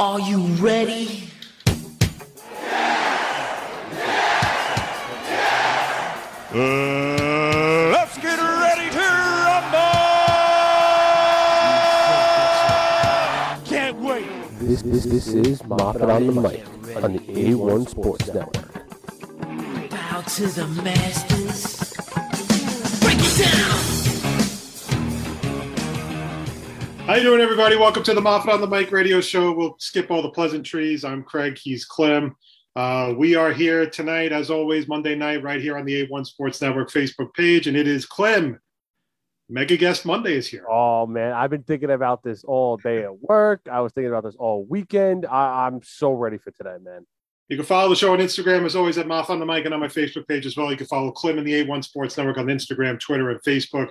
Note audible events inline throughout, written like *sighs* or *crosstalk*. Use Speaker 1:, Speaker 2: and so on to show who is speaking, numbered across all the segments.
Speaker 1: Are you ready?
Speaker 2: Yeah, yeah, Uh, let's get ready to rumble! Can't wait.
Speaker 3: This, this, this is Moffat on the Mic on the A1 Sports Network.
Speaker 1: Bow to the masters. Break it down.
Speaker 4: How you doing, everybody? Welcome to the Moffat on the Mic radio show. We'll skip all the pleasantries. I'm Craig. He's Clem. Uh, we are here tonight, as always, Monday night, right here on the A1 Sports Network Facebook page, and it is Clem. Mega Guest Monday is here.
Speaker 3: Oh man, I've been thinking about this all day at work. I was thinking about this all weekend. I, I'm so ready for today, man.
Speaker 4: You can follow the show on Instagram, as always, at Moff on the Mic, and on my Facebook page as well. You can follow Clem and the A1 Sports Network on Instagram, Twitter, and Facebook.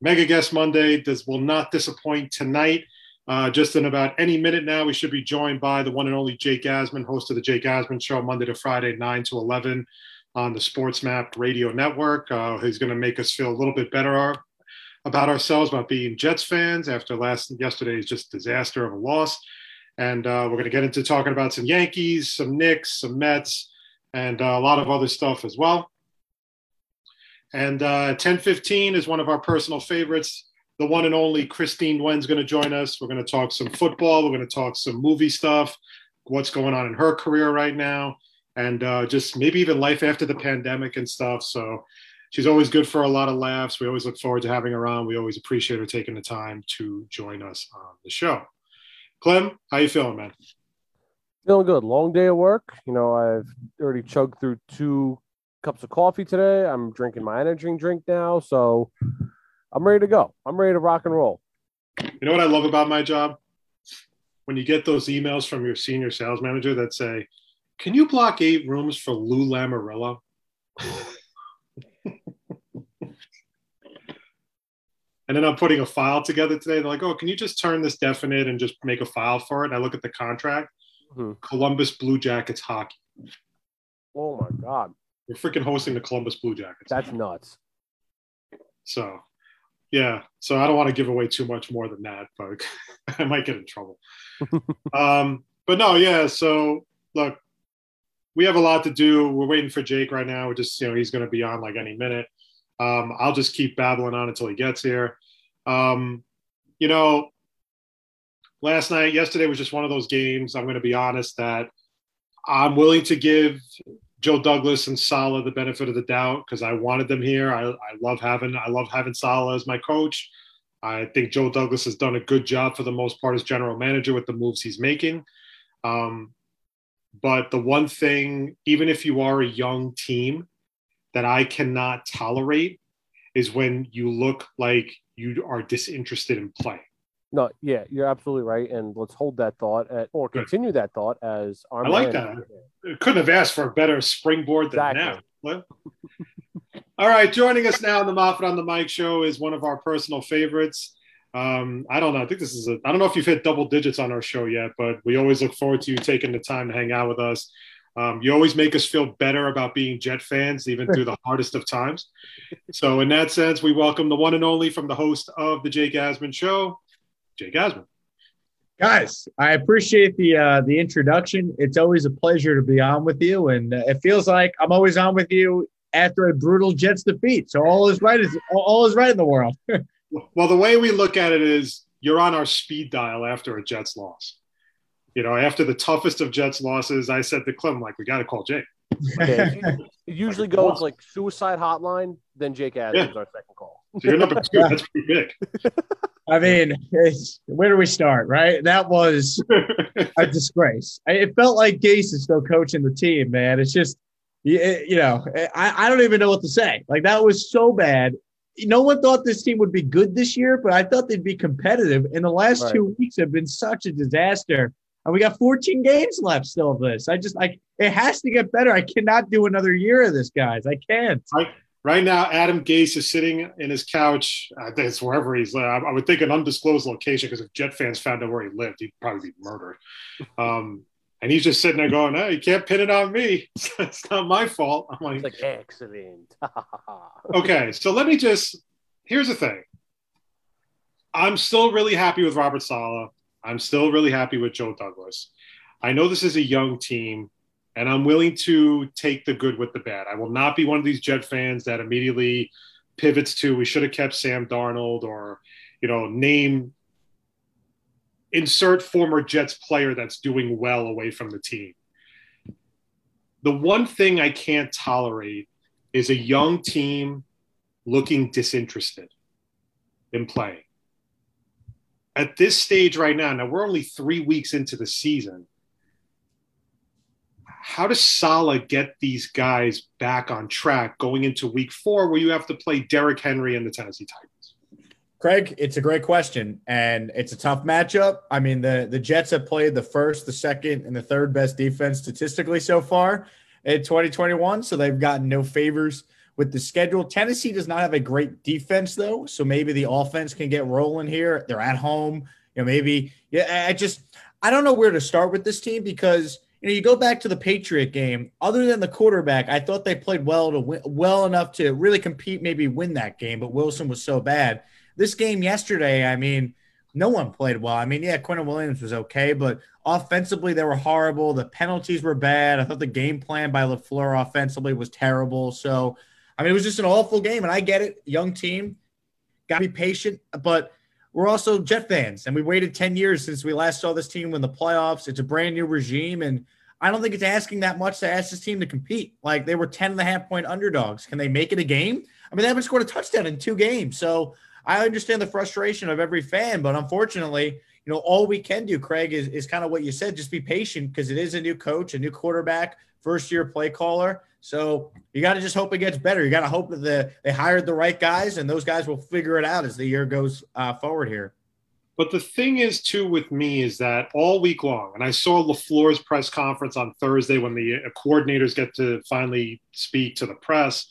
Speaker 4: Mega Guest Monday does will not disappoint tonight. Uh, just in about any minute now, we should be joined by the one and only Jake Asman, host of the Jake Asman Show, Monday to Friday, 9 to 11 on the Sports Map Radio Network. Uh, he's going to make us feel a little bit better our, about ourselves, about being Jets fans after last yesterday's just disaster of a loss. And uh, we're going to get into talking about some Yankees, some Knicks, some Mets, and uh, a lot of other stuff as well. And uh, 1015 is one of our personal favorites the one and only Christine Nguyen's going to join us. We're going to talk some football. We're going to talk some movie stuff, what's going on in her career right now, and uh, just maybe even life after the pandemic and stuff. So she's always good for a lot of laughs. We always look forward to having her on. We always appreciate her taking the time to join us on the show. Clem, how you feeling, man?
Speaker 3: Feeling good. Long day at work. You know, I've already chugged through two cups of coffee today. I'm drinking my energy drink now, so I'm ready to go. I'm ready to rock and roll.
Speaker 4: You know what I love about my job? When you get those emails from your senior sales manager that say, Can you block eight rooms for Lou Lamoriello? and then I'm putting a file together today. They're like, Oh, can you just turn this definite and just make a file for it? And I look at the contract
Speaker 3: Hmm.
Speaker 4: Columbus Blue Jackets hockey.
Speaker 3: Oh my god,
Speaker 4: We're freaking hosting the Columbus Blue Jackets.
Speaker 3: that's nuts.
Speaker 4: So, yeah. So I don't want to give away too much more than that, but *laughs* I might get in trouble. *laughs* um, but no, yeah. So look, we have a lot to do. We're waiting for Jake right now. We're just, you know, he's going to be on like any minute. Um, I'll just keep babbling on until he gets here. Um, you know, last night, yesterday was just one of those games. I'm going to be honest that I'm willing to give Joe Douglas and Saleh the benefit of the doubt because I wanted them here. I, I love having I love having Saleh as my coach. I think Joe Douglas has done a good job for the most part as general manager with the moves he's making. Um, but the one thing, even if you are a young team, that I cannot tolerate is when you look like you are disinterested in playing.
Speaker 3: No, yeah, you're absolutely right. And let's hold that thought at, or
Speaker 4: Good.
Speaker 3: continue that thought as our
Speaker 4: I like
Speaker 3: man-
Speaker 4: Couldn't have asked for a better springboard than
Speaker 3: Exactly.
Speaker 4: now. *laughs* All right, joining us now on the Moffat on the Mic show is one of our personal favorites. Um, I don't know. I think this is a. I don't know if you've hit double digits on our show yet, but we always look forward to you taking the time to hang out with us. Um, you always make us feel better about being Jet fans, even through the *laughs* hardest of times. So, in that sense, we welcome the one and only from the host of the Jake Asman Show, Jake Asman.
Speaker 5: Guys, I appreciate the uh, the introduction. It's always a pleasure to be on with you, and uh, it feels like I'm always on with you after a brutal Jets defeat. So all is right is all is right in the world. *laughs*
Speaker 4: Well, the way we look at it is you're on our speed dial after a Jets loss. You know, after the toughest of Jets losses, I said to Clem, like, we got to call Jake. *laughs*
Speaker 3: Yeah, it usually goes like suicide hotline, then Jake Asman is our second call.
Speaker 4: So you're number two. *laughs* That's pretty big.
Speaker 5: I mean, it's, where do we start? Right? That was a *laughs* disgrace. It felt like Gase is still coaching the team, man. It's just, you, know, I, I don't even know what to say. Like that was so bad. No one thought this team would be good this year, but I thought they'd be competitive. And the last
Speaker 3: Right.
Speaker 5: two weeks have been such a disaster. And we got 14 games left still of this. I just like it has to get better. I cannot do another year of this, guys. I can't.
Speaker 4: Right now, Adam Gase is sitting in his couch. I think it's wherever he's. Uh, I would think an undisclosed location because if Jet fans found out where he lived, he'd probably be murdered. *laughs* Um, and he's just sitting there going, "Hey, you can't pin it on me. *laughs* it's not my fault." I'm like,
Speaker 3: It's like excellent. *laughs*
Speaker 4: okay, so let me just. Here's the thing. I'm still really happy with Robert Saleh. I'm still really happy with Joe Douglas. I know this is a young team, and I'm willing to take the good with the bad. I will not be one of these Jet fans that immediately pivots to we should have kept Sam Darnold or, you know, name insert former Jets player that's doing well away from the team. The one thing I can't tolerate is a young team looking disinterested in playing. At this stage right now, now we're only three weeks into the season. How does Saleh get these guys back on track going into week four where you have to play Derrick Henry and the Tennessee Titans?
Speaker 5: Craig, it's a great question, and it's a tough matchup. I mean, the the Jets have played the first, the second, and the third best defense statistically so far in 2021, so they've gotten no favors with the schedule. Tennessee does not have a great defense though, so maybe the offense can get rolling here. They're at home, you know. Maybe yeah. I just I don't know where to start with this team because you know you go back to the Patriot game. Other than the quarterback, I thought they played well to win, well enough to really compete, maybe win that game. But Wilson was so bad this game yesterday, I mean, no one played well. I mean, yeah, Quinnen Williams was okay, but offensively they were horrible. The penalties were bad. I thought the game plan by LaFleur offensively was terrible. So, I mean, it was just an awful game. And I get it, young team, got to be patient, but we're also Jet fans, and we waited 10 years since we last saw this team win the playoffs. It's a brand new regime, and I don't think it's asking that much to ask this team to compete. Like they were 10 and a half point underdogs. Can they make it a game? I mean, they haven't scored a touchdown in two games. So I understand the frustration of every fan, but unfortunately, you know, all we can do, Craig, is, is kind of what you said. Just be patient because it is a new coach, a new quarterback, first year play caller. So you got to just hope it gets better. You got to hope that the, they hired the right guys and those guys will figure it out as the year goes uh, forward here.
Speaker 4: But the thing is, too, with me is that all week long, and I saw LaFleur's press conference on Thursday when the uh, coordinators get to finally speak to the press.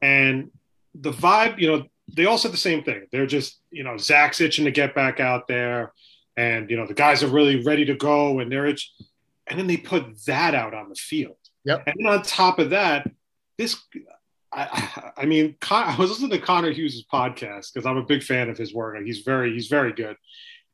Speaker 4: And the vibe, you know, they all said the same thing. They're just, you know, Zach's itching to get back out there, and you know the guys are really ready to go, and they're itch, and then they put that out on the field.
Speaker 5: Yep.
Speaker 4: And on top of that, this, I, I mean, I was listening to Connor Hughes' podcast because I'm a big fan of his work. He's very, he's very good,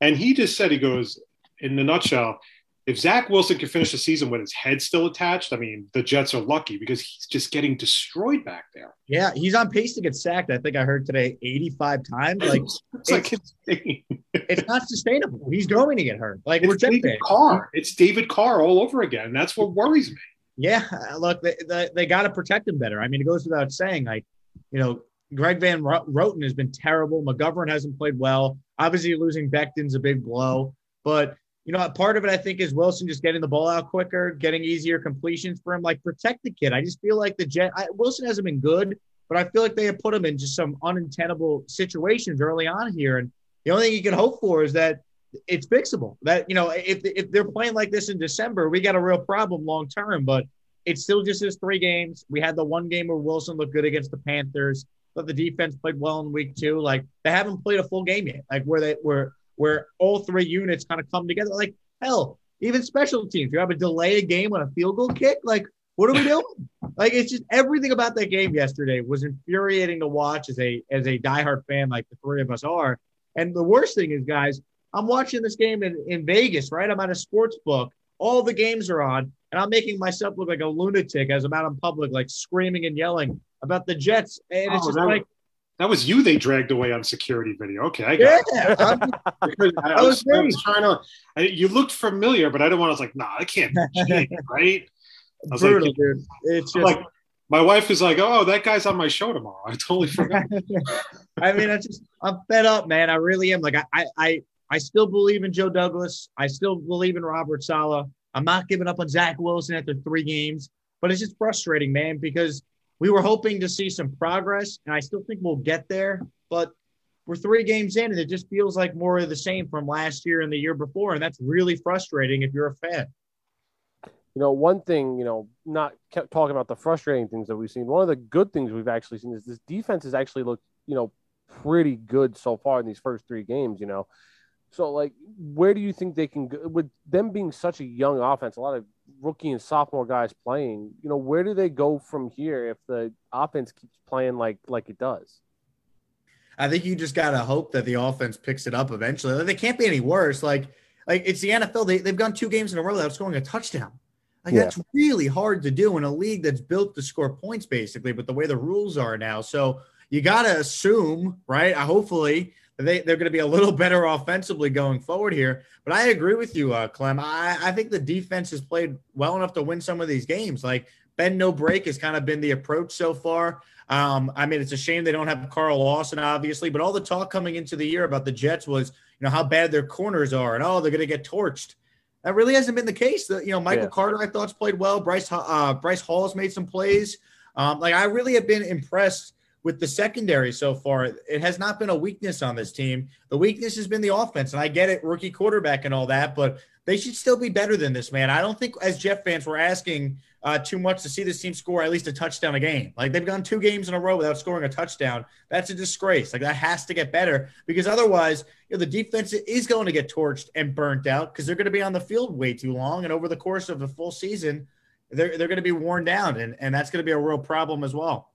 Speaker 4: and he just said he goes, in the nutshell, if Zach Wilson can finish the season with his head still attached, I mean, the Jets are lucky because he's just getting destroyed back there.
Speaker 5: Yeah, he's on pace to get sacked. I think I heard today 85 times. Like
Speaker 4: it's, like insane.
Speaker 5: it's not sustainable. He's going to get hurt. Like
Speaker 4: it's
Speaker 5: we're
Speaker 4: David Carr. It's David Carr all over again. That's what worries me.
Speaker 5: Yeah, look, they, they, they got to protect him better. I mean, it goes without saying. Like, you know, Greg Van Roten has been terrible. McGovern hasn't played well. Obviously, losing Becton's a big blow, but you know, part of it I think is Wilson just getting the ball out quicker, getting easier completions for him. Like protect the kid. I just feel like the Jet I, Wilson hasn't been good, but I feel like they have put him in just some unintentable situations early on here. And the only thing you can hope for is that it's fixable. That you know, if if they're playing like this in December, we got a real problem long term. But it's still just his three games. We had the one game where Wilson looked good against the Panthers, but the defense played well in week two. Like they haven't played a full game yet. Like where they were where all three units kind of come together. Like hell, even special teams. You have a delay a game on a field goal kick. Like, what are we doing? *laughs* like, it's just everything about that game yesterday was infuriating to watch as a as a diehard fan, like the three of us are. And the worst thing is, guys, I'm watching this game in, in Vegas, right? I'm at a sports book. All the games are on, and I'm making myself look like a lunatic as I'm out in public, like screaming and yelling about the Jets. And it's
Speaker 4: Oh,
Speaker 5: just
Speaker 4: that-
Speaker 5: like,
Speaker 4: That was you they dragged away on security video. Okay, I got
Speaker 5: yeah,
Speaker 4: it.
Speaker 5: I'm- *laughs*
Speaker 4: I, was, I was trying to. I, you looked familiar, but I didn't want. I was like, nah, I can't be *laughs* right? I was like,
Speaker 5: brutal, dude. It's just
Speaker 4: like, my wife is like, oh, that guy's on my show tomorrow. *laughs* I totally forgot.
Speaker 5: I mean, I just I'm fed up, man. I really am. Like I, I I still believe in Joe Douglas. I still believe in Robert Saleh. I'm not giving up on Zach Wilson after three games, but it's just frustrating, man, because we were hoping to see some progress, and I still think we'll get there. But we're three games in, and it just feels like more of the same from last year and the year before, and that's really frustrating if you're a fan.
Speaker 3: You know, one thing, you know, not kept talking about the frustrating things that we've seen. One of the good things we've actually seen is this defense has actually looked, you know, pretty good so far in these first three games, you know. So, like, where do you think they can go with them being such a young offense, a lot of rookie and sophomore guys playing, you know, where do they go from here if the offense keeps playing like like it does?
Speaker 5: I think you just gotta hope that the offense picks it up eventually. They can't be any worse. Like Like it's the NFL. They, they've gone two games in a row without scoring a touchdown. Like
Speaker 3: Yeah.
Speaker 5: that's really hard to do in a league that's built to score points, basically. But the way the rules are now, so you got to assume, right? uh, Hopefully, they they're going to be a little *laughs* better offensively going forward here. But I agree with you, uh, Clem. I I think the defense has played well enough to win some of these games. Like bend no break has kind of been the approach so far. Um, I mean, it's a shame they don't have Carl Lawson, obviously, but all the talk coming into the year about the Jets was, you know, how bad their corners are and oh, they're going to get torched. That really hasn't been the case. The, you know, Michael
Speaker 3: Yeah.
Speaker 5: Carter, I thought's played well. Bryce uh, Bryce Hall's made some plays. Um, like I really have been impressed with the secondary so far. It has not been a weakness on this team. The weakness has been the offense, and I get it, rookie quarterback and all that, but they should still be better than this, man. I don't think as Jet fans we're asking uh, too much to see this team score at least a touchdown a game. Like they've gone two games in a row without scoring a touchdown. That's a disgrace. Like that has to get better because otherwise, you know, the defense is going to get torched and burnt out because they're going to be on the field way too long, and over the course of the full season, they're they're going to be worn down, and and that's going to be a real problem as well.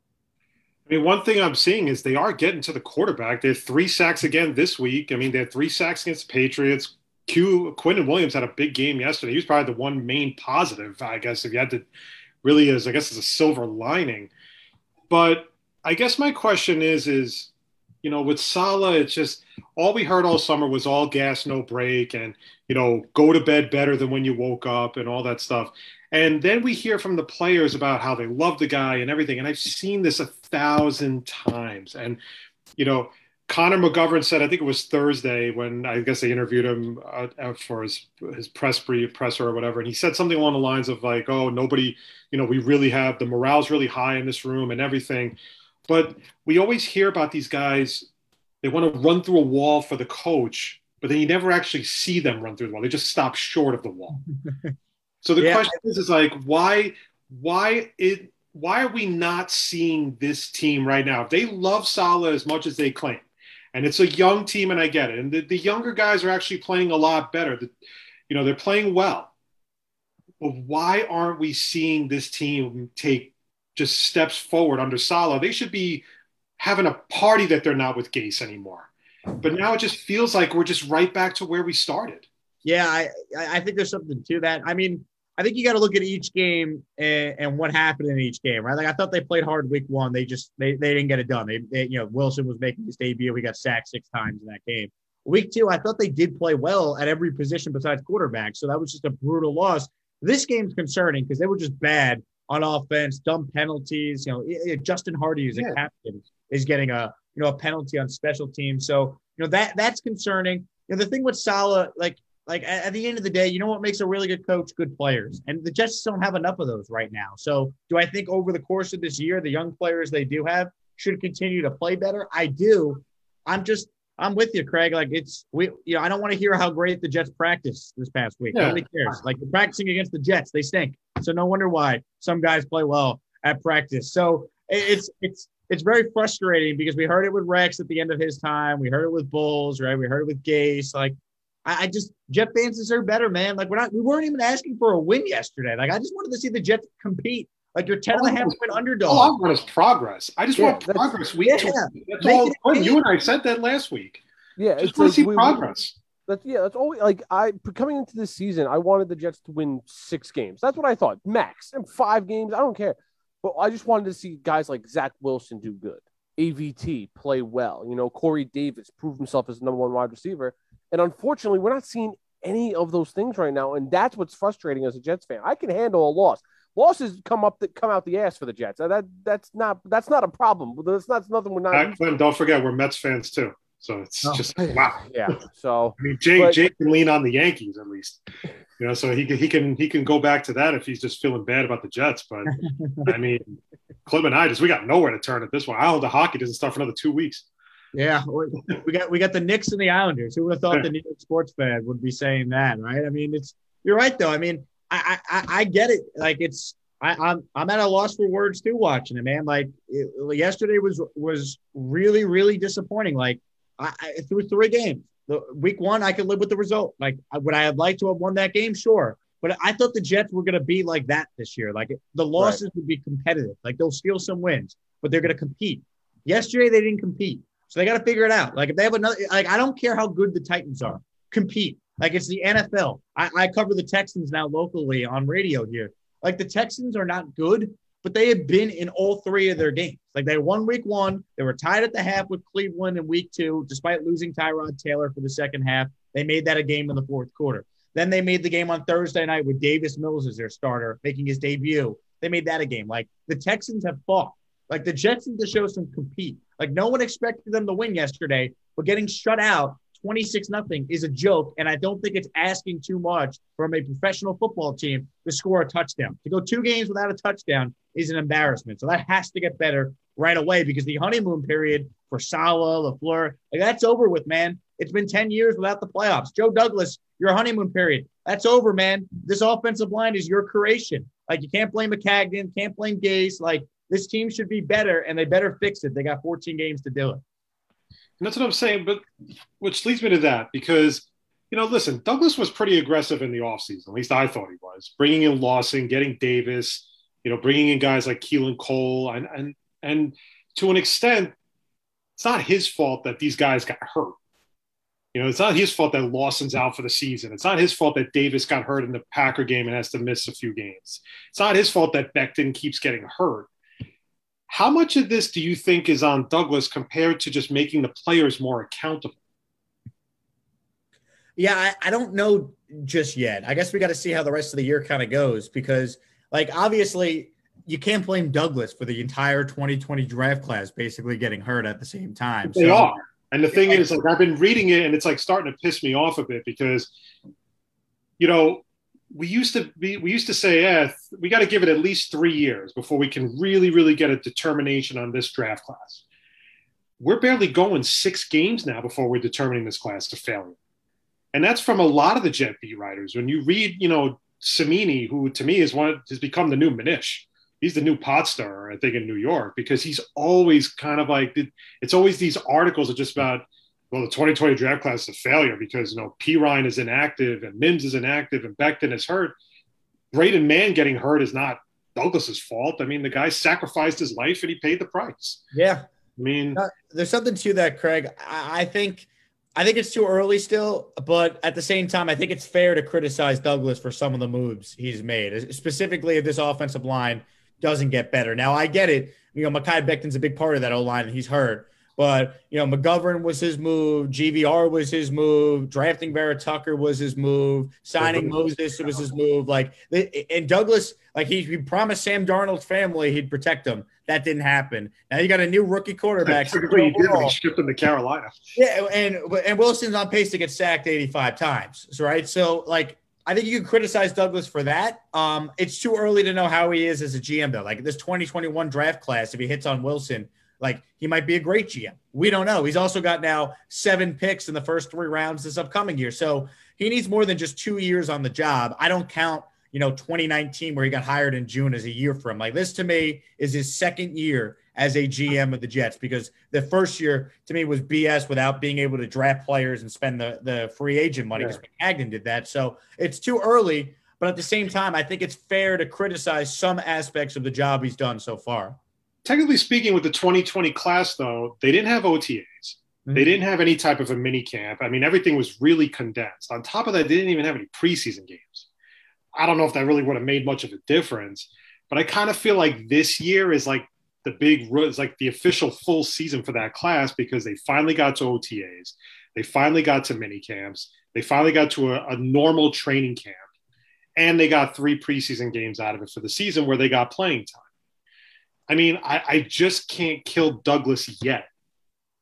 Speaker 4: I mean, one thing I'm seeing is they are getting to the quarterback. They had three sacks again this week. I mean, they had three sacks against the Patriots. Q Quinnen Williams had a big game yesterday. He was probably the one main positive, I guess, if you had to really is, I guess, is a silver lining. But I guess my question is, is you know, with Saleh, it's just all we heard all summer was all gas, no brake, and you know, go to bed better than when you woke up, and all that stuff. And then we hear from the players about how they love the guy and everything. And I've seen this a thousand times. And you know, Connor McGovern said, I think it was Thursday when I guess they interviewed him uh, for his his press presser or whatever, and he said something along the lines of like, "Oh, nobody, you know, we really have the morale's really high in this room and everything." But we always hear about these guys; they want to run through a wall for the coach, but then you never actually see them run through the wall. They just stop short of the wall. *laughs* so the
Speaker 5: Yeah.
Speaker 4: question is, is like, why, why it, why are we not seeing this team right now? If they love Saleh as much as they claim, and it's a young team, and I get it, and the, the younger guys are actually playing a lot better. The, you know, they're playing well. But why aren't we seeing this team take just steps forward under Saleh? They should be having a party that they're not with Gase anymore. But now it just feels like we're just right back to where we started.
Speaker 5: Yeah, I I I think there's something to that. I mean, I think you got to look at each game and, and what happened in each game, right? Like I thought they played hard week one. They just they, they didn't get it done. They, they you know Wilson was making his debut. He got sacked six times in that game. Week two, I thought they did play well at every position besides quarterback. So that was just a brutal loss. This game's concerning because they were just bad on offense, dumb penalties. You know, Justin Hardee is a
Speaker 4: Yeah.
Speaker 5: captain is getting a you know a penalty on special teams. So you know that that's concerning. You know the thing with Saleh, like like at, at the end of the day, you know what makes a really good coach? Good players, and the Jets don't have enough of those right now. So do I think over the course of this year, the young players they do have should continue to play better? I do. I'm just I'm with you, Craig. Like it's we, you know, I don't want to hear how great the Jets practice this past week.
Speaker 4: Yeah.
Speaker 5: Nobody cares. Like they're practicing against the Jets, they stink. So no wonder why some guys play well at practice. So it's it's it's very frustrating because we heard it with Rex at the end of his time. We heard it with Bowles, right? We heard it with Gase. Like I, I just Jet fans deserve better, man. Like we're not we weren't even asking for a win yesterday. Like I just wanted to see the Jets compete. Like you're 10 and a oh, half point underdog.
Speaker 4: All I want is progress. I just
Speaker 3: Yeah,
Speaker 4: want progress week
Speaker 5: yeah.
Speaker 4: to. That's
Speaker 5: Make
Speaker 4: all.
Speaker 5: it
Speaker 4: Glenn, You and I said that last week.
Speaker 3: Yeah,
Speaker 4: Just
Speaker 3: it's
Speaker 4: want
Speaker 3: like
Speaker 4: to see
Speaker 3: we- we-
Speaker 4: progress.
Speaker 3: That's yeah. That's always like I coming into this season. I wanted the Jets to win six games. That's what I thought, max. And five games, I don't care. But I just wanted to see guys like Zach Wilson do good, AVT play well. You know, Corey Davis prove himself as the number one wide receiver. And unfortunately, we're not seeing any of those things right now, and that's what's frustrating as a Jets fan. I can handle a loss. Losses come up that come out the ass for the Jets. That that's not that's not a problem. That's not nothing we're not.
Speaker 4: Glenn, don't forget we're Mets fans too. So it's
Speaker 5: Oh.
Speaker 4: just *laughs* wow.
Speaker 3: yeah. So
Speaker 4: I mean, Jay
Speaker 3: But-
Speaker 4: Jay can lean on the Yankees at least, you know. So he can he can he can go back to that if he's just feeling bad about the Jets. But *laughs* I mean, Clem and I just we got nowhere to turn at this one. Island of hockey doesn't start for another two weeks.
Speaker 5: Yeah, we got we got the Knicks and the Islanders. Who would have thought the *laughs* New York sports fan would be saying that, right? I mean, it's you're right though. I mean, I I, I- get it. Like it's I, I'm I'm at a loss for words too watching it, man. Like it, yesterday was was really really disappointing. Like I, I through three games, the week one I could live with the result. Like would I have liked to have won that game? Sure. But I thought the Jets were going to be like that this year. Like the losses would be competitive. Like they'll steal some wins, but they're going to compete. Yesterday they didn't compete. So they got to figure it out. Like if they have another, like I don't care how good the Titans are, compete. Like it's the NFL. I, I cover the Texans now locally on radio here. Like the Texans are not good, but they have been in all three of their games. Like they won week one, they were tied at the half with Cleveland in week two, despite losing Tyrod Taylor for the second half. They made that a game in the fourth quarter. Then they made the game on Thursday night with Davis Mills as their starter, making his debut. They made that a game. Like the Texans have fought. Like the Jets need to show some compete. Like no one expected them to win yesterday, but getting shut out 26 nothing is a joke. And I don't think it's asking too much from a professional football team to score a touchdown. To go two games without a touchdown is an embarrassment. So that has to get better right away because the honeymoon period for Saleh, LaFleur, like that's over with, man. It's been 10 years without the playoffs. Joe Douglas, your honeymoon period, that's over, man. This offensive line is your creation. Like you can't blame Maccagnan, can't blame Gase. Like this team should be better and they better fix it. They got 14 games to do it.
Speaker 4: And that's what I'm saying. But which leads me to that because, you know, listen, Douglas was pretty aggressive in the offseason. At least I thought he was. Bringing in Lawson, getting Davis, you know, bringing in guys like Keelan Cole. And, and, and to an extent, it's not his fault that these guys got hurt. You know, it's not his fault that Lawson's out for the season. It's not his fault that Davis got hurt in the Packer game and has to miss a few games. It's not his fault that Becton keeps getting hurt. How much of this do you think is on Douglas compared to just making the players more accountable?
Speaker 5: Yeah, I, I don't know just yet. I guess we got to see how the rest of the year kind of goes because, like, obviously, you can't blame Douglas for the entire 2020 draft class basically getting hurt at the same time.
Speaker 4: They so, are. And the thing is, like, I've been reading it and it's like starting to piss me off a bit because, you know, we used to be we used to say yeah we got to give it at least three years before we can really really get a determination on this draft class. We're barely going six games now before we're determining this class to failure. And that's from a lot of the jet beat writers. When you read you know Cimini who to me is one has become the new Manish. He's the new pot star, I think, in New York because he's always kind of like it's always these articles are just about well, the 2020 draft class is a failure because, you know, Perine is inactive and Mims is inactive and Becton is hurt. Braden Mann getting hurt is not Douglas's fault. I mean, the guy sacrificed his life and he paid the price.
Speaker 5: Yeah.
Speaker 4: I mean,
Speaker 5: uh, there's something to that, Craig. I, I think. I think it's too early still, but at the same time, I think it's fair to criticize Douglas for some of the moves he's made, specifically if this offensive line doesn't get better. Now, I get it. You know, Mekhi Becton's a big part of that O line, and he's hurt. But you know, McGovern was his move, GVR was his move, drafting Vera Tucker was his move, signing Moses was his move. Like and Douglas, like he, he promised Sam Darnold's family he'd protect them. That didn't happen. Now you got a new rookie quarterback.
Speaker 4: Typically, he did when he shipped him to Carolina.
Speaker 5: Yeah, and and Wilson's on pace to get sacked 85 times. Right. So like I think you can criticize Douglas for that. Um, it's too early to know how he is as a GM though. Like this 2021 draft class, if he hits on Wilson, like he might be a great GM. We don't know. He's also got now seven picks in the first three rounds this upcoming year. So he needs more than just two years on the job. I don't count, you know, 2019 where he got hired in June as a year for him. Like this to me is his second year as a GM of the Jets because the first year to me was BS without being able to draft players and spend the, the free agent money because yeah. Agnew did that. So it's too early. But at the same time, I think it's fair to criticize some aspects of the job he's done so far
Speaker 4: technically speaking, with the 2020 class, though, they didn't have OTAs. Mm-hmm. They didn't have any type of a mini camp. I mean, everything was really condensed. On top of that, they didn't even have any preseason games. I don't know if that really would have made much of a difference, but I kind of feel like this year is like the big, it's like the official full season for that class because they finally got to OTAs. They finally got to mini camps. They finally got to a, a normal training camp. And they got three preseason games out of it for the season where they got playing time. I mean, I, I just can't kill Douglas yet.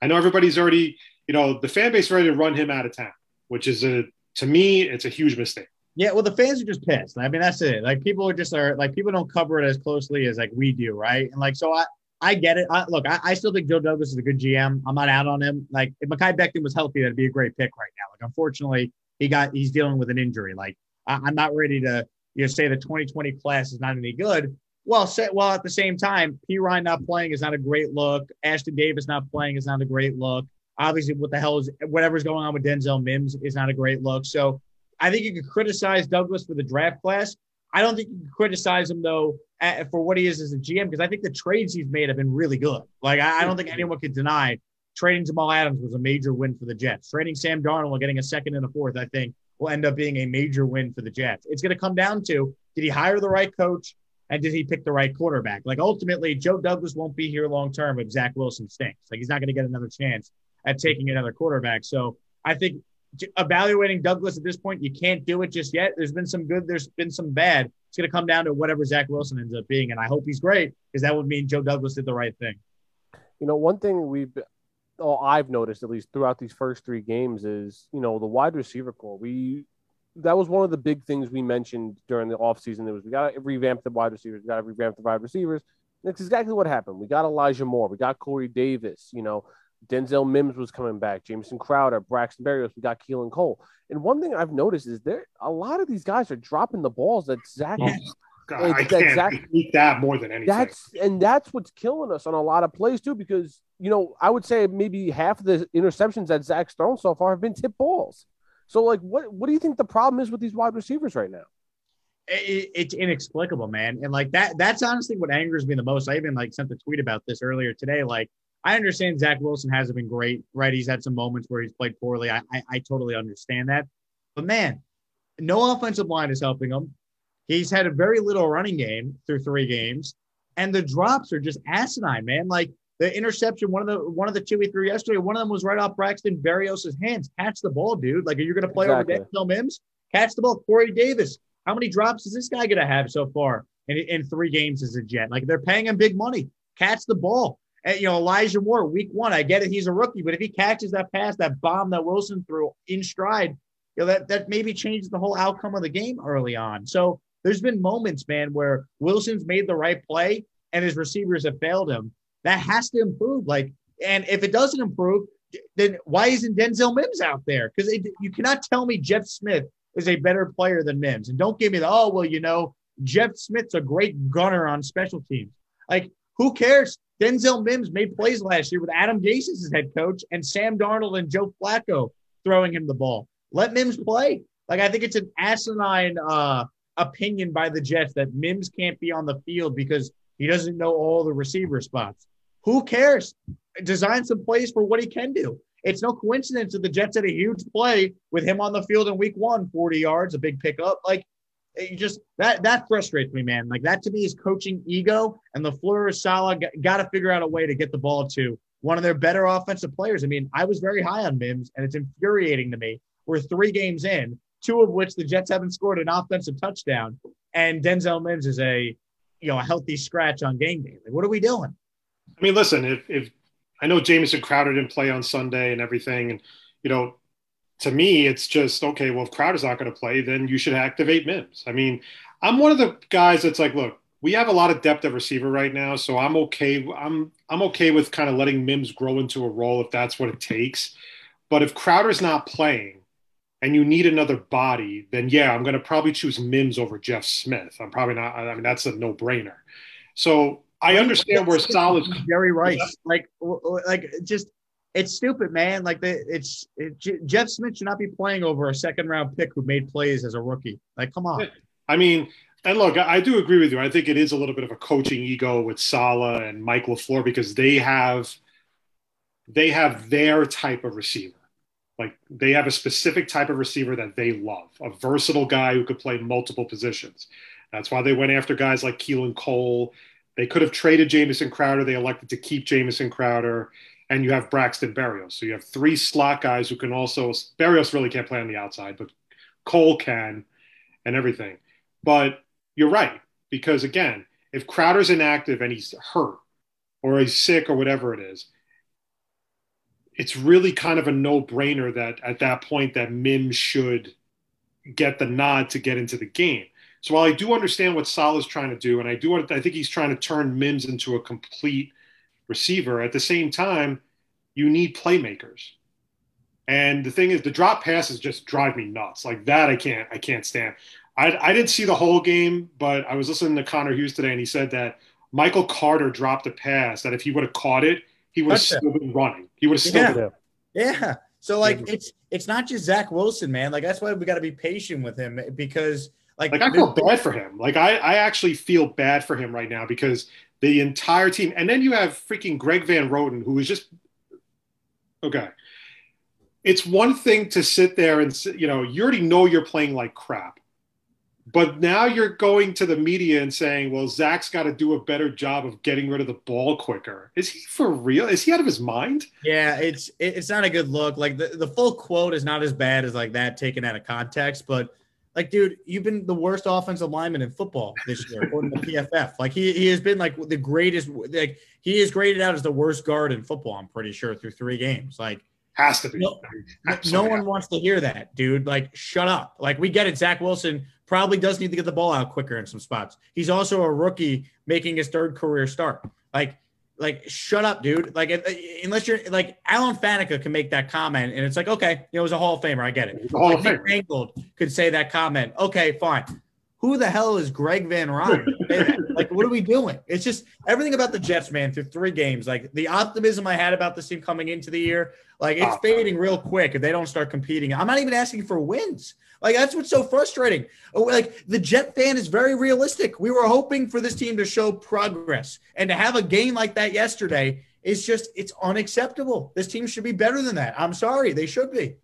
Speaker 4: I know everybody's already, you know, the fan base ready to run him out of town, which is a to me, it's a huge mistake.
Speaker 5: Yeah, well, the fans are just pissed. I mean, that's it. Like people are just are like people don't cover it as closely as like we do, right? And like so, I I get it. I, look, I, I, still think Joe Douglas is a good GM. I'm not out on him. Like if Mekhi Becton was healthy, that'd be a great pick right now. Like unfortunately, he got he's dealing with an injury. Like I, am not ready to you know say the 2020 class is not any good. Well, say, well, at the same time, Perine not playing is not a great look. Ashtyn Davis not playing is not a great look. Obviously, what the hell is whatever's going on with Denzel Mims is not a great look. So I think you could criticize Douglas for the draft class. I don't think you can criticize him though for what he is as a GM because I think the trades he's made have been really good. Like I, I don't think anyone could deny trading Jamal Adams was a major win for the Jets. Trading Sam Darnold and getting a second and a fourth, I think, will end up being a major win for the Jets. It's going to come down to did he hire the right coach and did he pick the right quarterback? Like ultimately, Joe Douglas won't be here long term if Zach Wilson stinks. Like he's not going to get another chance at taking another quarterback. So I think evaluating Douglas at this point, you can't do it just yet. There's been some good, there's been some bad. It's going to come down to whatever Zach Wilson ends up being. And I hope he's great because that would mean Joe Douglas did the right thing.
Speaker 3: You know, one thing we've, oh, I've noticed at least throughout these first three games is, you know, the wide receiver core. We, that was one of the big things we mentioned during the offseason. It was we got to revamp the wide receivers, we got to revamp the wide receivers. And it's exactly what happened. We got Elijah Moore, we got Corey Davis, you know, Denzel Mims was coming back, Jamison Crowder, Braxton Berrios, we got Keelan Cole. And one thing I've noticed is there a lot of these guys are dropping the balls that Zach.
Speaker 4: Oh, God, I
Speaker 3: It's
Speaker 4: can't beat that more than anything.
Speaker 3: That's and that's what's killing us on a lot of plays too, because you know I would say maybe half of the interceptions that Zach's thrown so far have been tip balls. So like, what what do you think the problem is with these wide receivers right now?
Speaker 5: it, it's inexplicable, man. And like that, that's honestly what angers me the most. I even like sent a tweet about this earlier today. Like, I understand Zach Wilson hasn't been great, right? He's had some moments where he's played poorly. I, I, I totally understand that. But man, no offensive line is helping him. He's had a very little running game through three games, and the drops are just asinine, man. Like the interception, one of the one of the two he threw yesterday, one of them was right off Braxton Berrios' hands. Catch the ball, dude. Like, are you going to play
Speaker 3: Exactly.
Speaker 5: over Denzel Mims? Catch the ball, Corey Davis. How many drops is this guy going to have so far in, in three games as a Jet? Like they're paying him big money. Catch the ball. And, you know, Elijah Moore, week one, I get it. He's a rookie, but if he catches that pass, that bomb that Wilson threw in stride, you know, that, that maybe changes the whole outcome of the game early on. So there's been moments, man, where Wilson's made the right play and his receivers have failed him. That has to improve. Like, and if it doesn't improve, then why isn't Denzel Mims out there? Because you cannot tell me Jeff Smith is a better player than Mims. And don't give me the, oh, well, you know, Jeff Smith's a great gunner on special teams. Like, who cares? Denzel Mims made plays last year with Adam Gase as his head coach and Sam Darnold and Joe Flacco throwing him the ball. Let Mims play. Like, I think it's an asinine uh, opinion by the Jets that Mims can't be on the field because he doesn't know all the receiver spots. Who cares? Design some plays for what he can do. It's no coincidence that the Jets had a huge play with him on the field in week one, 40 yards, a big pickup. Like, you just that that frustrates me, man. Like that to me is coaching ego, and the Fleur Saleh got to figure out a way to get the ball to one of their better offensive players. I mean, I was very high on Mims, and it's infuriating to me. We're three games in, two of which the Jets haven't scored an offensive touchdown, and Denzel Mims is a you know a healthy scratch on game day. Like, what are we doing?
Speaker 4: I mean, listen, if, if I know Jamison Crowder didn't play on Sunday and everything, and you know, to me, it's just okay. Well, if Crowder's not going to play, then you should activate Mims. I mean, I'm one of the guys that's like, look, we have a lot of depth at receiver right now, so I'm okay. I'm I'm okay with kind of letting Mims grow into a role if that's what it takes. But if Crowder's not playing and you need another body, then yeah, I'm going to probably choose Mims over Jeff Smith. I'm probably not. I mean, that's a no brainer. So I understand where Solid.
Speaker 5: Jerry Rice, like, like just it's stupid, man. Like the it's it, Jeff Smith should not be playing over a second round pick who made plays as a rookie. Like, come on.
Speaker 4: I mean, and look, I I do agree with you. I think it is a little bit of a coaching ego with Saleh and Mike LaFleur because they have they have their type of receiver. Like they have a specific type of receiver that they love, a versatile guy who could play multiple positions. That's why they went after guys like Keelan Cole. They could have traded Jamison Crowder. They elected to keep Jamison Crowder. And you have Braxton Berrios. So you have three slot guys who can also Berrios really can't play on the outside, but Cole can and everything. But you're right, because again, if Crowder's inactive and he's hurt or he's sick or whatever it is, it's really kind of a no-brainer that at that point that Mims should get the nod to get into the game. So while I do understand what Sal is trying to do, and I do, I think he's trying to turn Mims into a complete receiver. At the same time, you need playmakers. And the thing is, the drop passes just drive me nuts. Like that, I can't, I can't stand. I, I didn't see the whole game, but I was listening to Connor Hughes today, and he said that Michael Carter dropped a pass that if he would have caught it, he would have still been running. He would have still
Speaker 5: Yeah.
Speaker 4: been.
Speaker 5: Yeah. So like it's it's not just Zach Wilson, man. Like that's why we got to be patient with him because like,
Speaker 4: Like I feel bad for him. Like I, I actually feel bad for him right now because the entire team, and then you have freaking Greg Van Roten, who is just okay. it's one thing to sit there and you know you already know you're playing like crap but now you're going to the media and saying well zach's got to do a better job of getting rid of the ball quicker is he for real is he out of his mind
Speaker 5: Yeah, it's it's not a good look. Like the, the full quote is not as bad as like that taken out of context, but like, dude, you've been the worst offensive lineman in football this year, according to *laughs* PFF. Like he he has been like the greatest. Like he is graded out as the worst guard in football. I'm pretty sure through three games. Like
Speaker 4: has to be
Speaker 5: No, no one wants to hear that, dude. Like, shut up. Like, we get it. Zach Wilson probably does need to get the ball out quicker in some spots. He's also a rookie making his third career start. Like, like, shut up, dude. Like, if- uh, unless you're like Alan Faneca can make that comment, and it's like, okay, you know, it was a Hall of Famer. I get it.
Speaker 4: Hall
Speaker 5: Like,
Speaker 4: of
Speaker 5: Nick
Speaker 4: Famer.
Speaker 5: Mangold could say that comment. Okay, fine. Who the hell is Greg Van Ryan? to say that? like, what are we doing? It's just everything about the Jets, man, through three games. Like the optimism I had about this team coming into the year, like it's
Speaker 4: Oh.
Speaker 5: fading real quick if they don't start competing. I'm not even asking for wins. Like that's what's so frustrating. Oh, Like the Jet fan is very realistic. We were hoping for this team to show progress, and to have a game like that yesterday is just it's unacceptable. This team should be better than that. I'm sorry, they should be.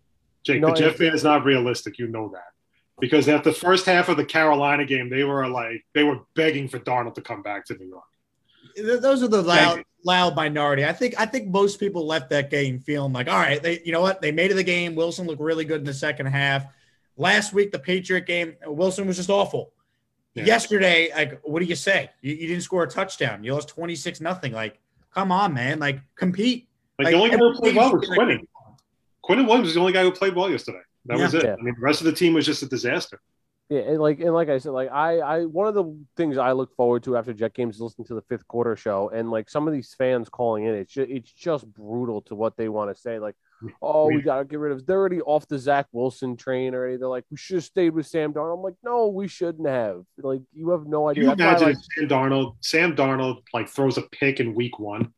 Speaker 4: Jake,
Speaker 3: No,
Speaker 4: the Jet fan is not realistic. You know that. Because at the first half of the Carolina game, they were like they were begging for Darnold to come back to New York.
Speaker 5: Those are the loud, loud minority. I think. I think most people left that game feeling like, all right, they, you know what? They made it the game. Wilson looked really good in the second half. Last week, the Patriot game, Wilson was just awful.
Speaker 4: Yeah.
Speaker 5: Yesterday, like, what do you say? You, you didn't score a touchdown. You lost twenty six nothing. Like, come on, man. Like, compete.
Speaker 4: Like, the only guy who played well was
Speaker 5: be like-
Speaker 4: Quinnen. Quinnen Williams is the only guy who played well yesterday. That was it.
Speaker 3: Yeah.
Speaker 4: I mean, the rest of the team was just a disaster.
Speaker 3: Yeah, and like and like I said, like I I one of the things I look forward to after Jet games is listening to the fifth quarter show, and like some of these fans calling in, it's just, it's just brutal to what they want to say. Like, oh, we got to get rid of. They're already off the Zach Wilson train already. They're like, we should have stayed with Sam Darnold. I'm like, no, we shouldn't have. Like, you have no
Speaker 4: Can
Speaker 3: idea.
Speaker 4: you
Speaker 3: That's why,
Speaker 4: imagine
Speaker 3: like,
Speaker 4: Sam Darnold, Sam Darnold, like throws a pick in week one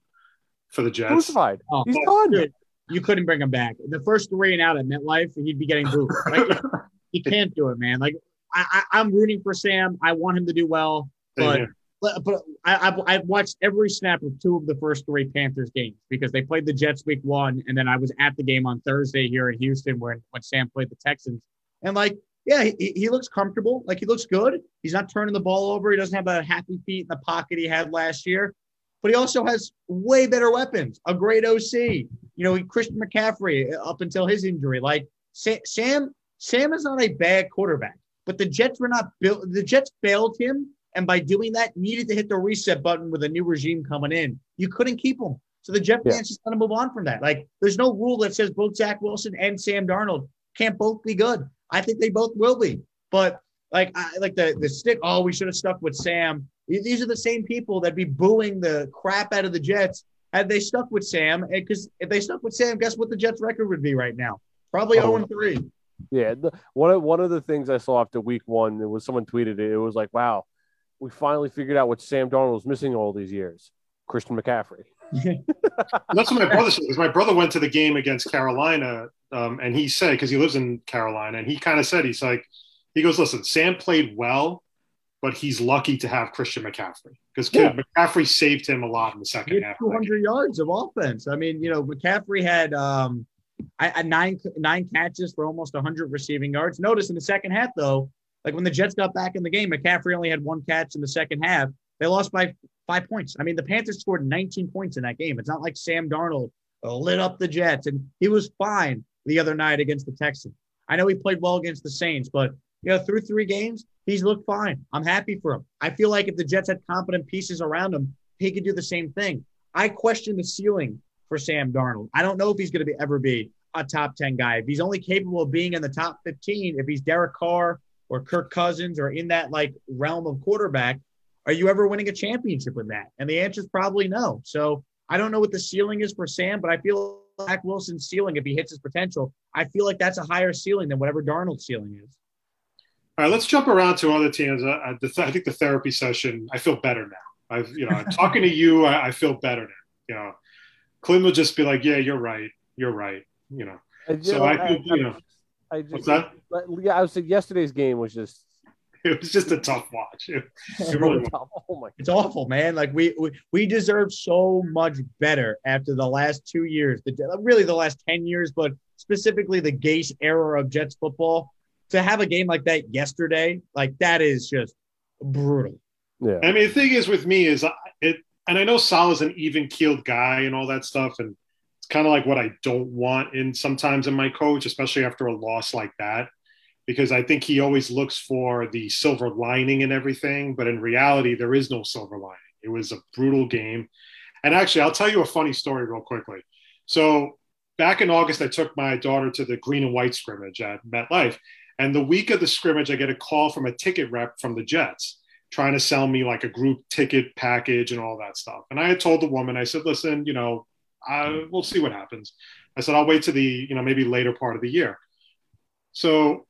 Speaker 4: for the Jets?
Speaker 3: crucified.
Speaker 5: Oh,
Speaker 3: He's done.
Speaker 5: Dude, you couldn't bring him back. The first three and out at MetLife, he'd be getting booed. Like, you *laughs* can't do it, man. Like, I, I, I'm rooting for Sam. I want him to do well. But but, but I, I've, I've watched every snap of two of the first three Panthers games because they played the Jets week one, and then I was at the game on Thursday here in Houston when when Sam played the Texans, and like, yeah, he, he looks comfortable, like he looks good. He's not turning the ball over. He doesn't have that happy feet in the pocket he had last year, but he also has way better weapons. A great OC, you know, Christian McCaffrey up until his injury. Like Sam, Sam is not a bad quarterback, but the Jets were not built. The Jets failed him and by doing that, needed to hit the reset button with a new regime coming in. You couldn't keep him. So the Jet
Speaker 3: Yeah.
Speaker 5: fans just got to move on from that. Like, there's no rule that says both Zach Wilson and Sam Darnold can't both be good. I think they both will be. But like, I like the the stick. Oh, we should have stuck with Sam. These are the same people that'd be booing the crap out of the Jets had they stuck with Sam. Because if they stuck with Sam, guess what the Jets' record would be right now? Probably
Speaker 3: Oh.
Speaker 5: 0 3.
Speaker 3: Yeah, the, one of one of the things I saw after week one, it was someone tweeted it. It was like, wow, we finally figured out what Sam Darnold was missing all these years. Christian McCaffrey. *laughs*
Speaker 4: That's what my brother said. Because my brother went to the game against Carolina, um, and he said because he lives in Carolina, and he kind of said he's like, he goes, listen, Sam played well, but he's lucky to have Christian McCaffrey because
Speaker 3: Yeah.
Speaker 4: McCaffrey saved him a lot in the
Speaker 5: He
Speaker 4: second
Speaker 5: had
Speaker 4: half.
Speaker 5: 200 yards of offense. I mean, you know, McCaffrey had um, I, I nine nine catches for almost 100 receiving yards. Notice in the second half, though, like when the Jets got back in the game, McCaffrey only had one catch in the second half. They lost by five points. I mean, the Panthers scored 19 points in that game. It's not like Sam Darnold uh, lit up the Jets, and he was fine the other night against the Texans. I know he played well against the Saints, but you know, through three games, he's looked fine. I'm happy for him. I feel like if the Jets had competent pieces around him, he could do the same thing. I question the ceiling for Sam Darnold. I don't know if he's going to be ever be a top 10 guy. If he's only capable of being in the top 15, if he's Derek Carr or Kirk Cousins or in that like realm of quarterback, are you ever winning a championship with that? And the answer is probably no. So I don't know what the ceiling is for Sam, but I feel Zach Wilson's ceiling, if he hits his potential, I feel like that's a higher ceiling than whatever Darnold's ceiling is.
Speaker 4: All right, let's jump around to other teams. Uh, uh, the th- I think the therapy session. I feel better now. I've you know I'm talking to you. I, I feel better now. You know, Clint will just be like, "Yeah, you're right. You're right." You know.
Speaker 3: I,
Speaker 4: So I feel, you know,
Speaker 3: I just,
Speaker 4: What's that?
Speaker 3: yeah, I would say yesterday's game was just *laughs*
Speaker 4: it was just a tough watch. It, it really *laughs* was.
Speaker 3: oh my
Speaker 5: It's awful, man. Like we we, we deserve so much better after the last two years, the really the last ten years, but specifically the Gase era of Jets football. To have a game like that yesterday, like that is just brutal.
Speaker 3: yeah.
Speaker 4: I mean, the thing is with me is it, and I know Saleh's an even keeled guy and all that stuff, and it's kind of like what I don't want in sometimes in my coach, especially after a loss like that, because I think he always looks for the silver lining and everything, but in reality, there is no silver lining. It was a brutal game, and actually, I'll tell you a funny story real quickly. So back in August, I took my daughter to the green and white scrimmage at MetLife. And the week of the scrimmage, I get a call from a ticket rep from the Jets trying to sell me like a group ticket package and all that stuff. And I had told the woman, I said, listen, you know, I, we'll see what happens. I said, I'll wait to the, you know, maybe later part of the year. So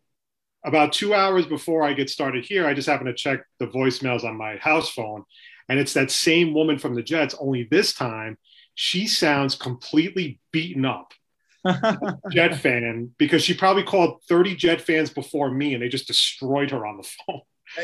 Speaker 4: about two hours before I get started here, I just happen to check the voicemails on my house phone. And it's that same woman from the Jets, only this time she sounds completely beaten up. *laughs* Jet fan because she probably called 30 Jet fans before me and they just destroyed her on the phone.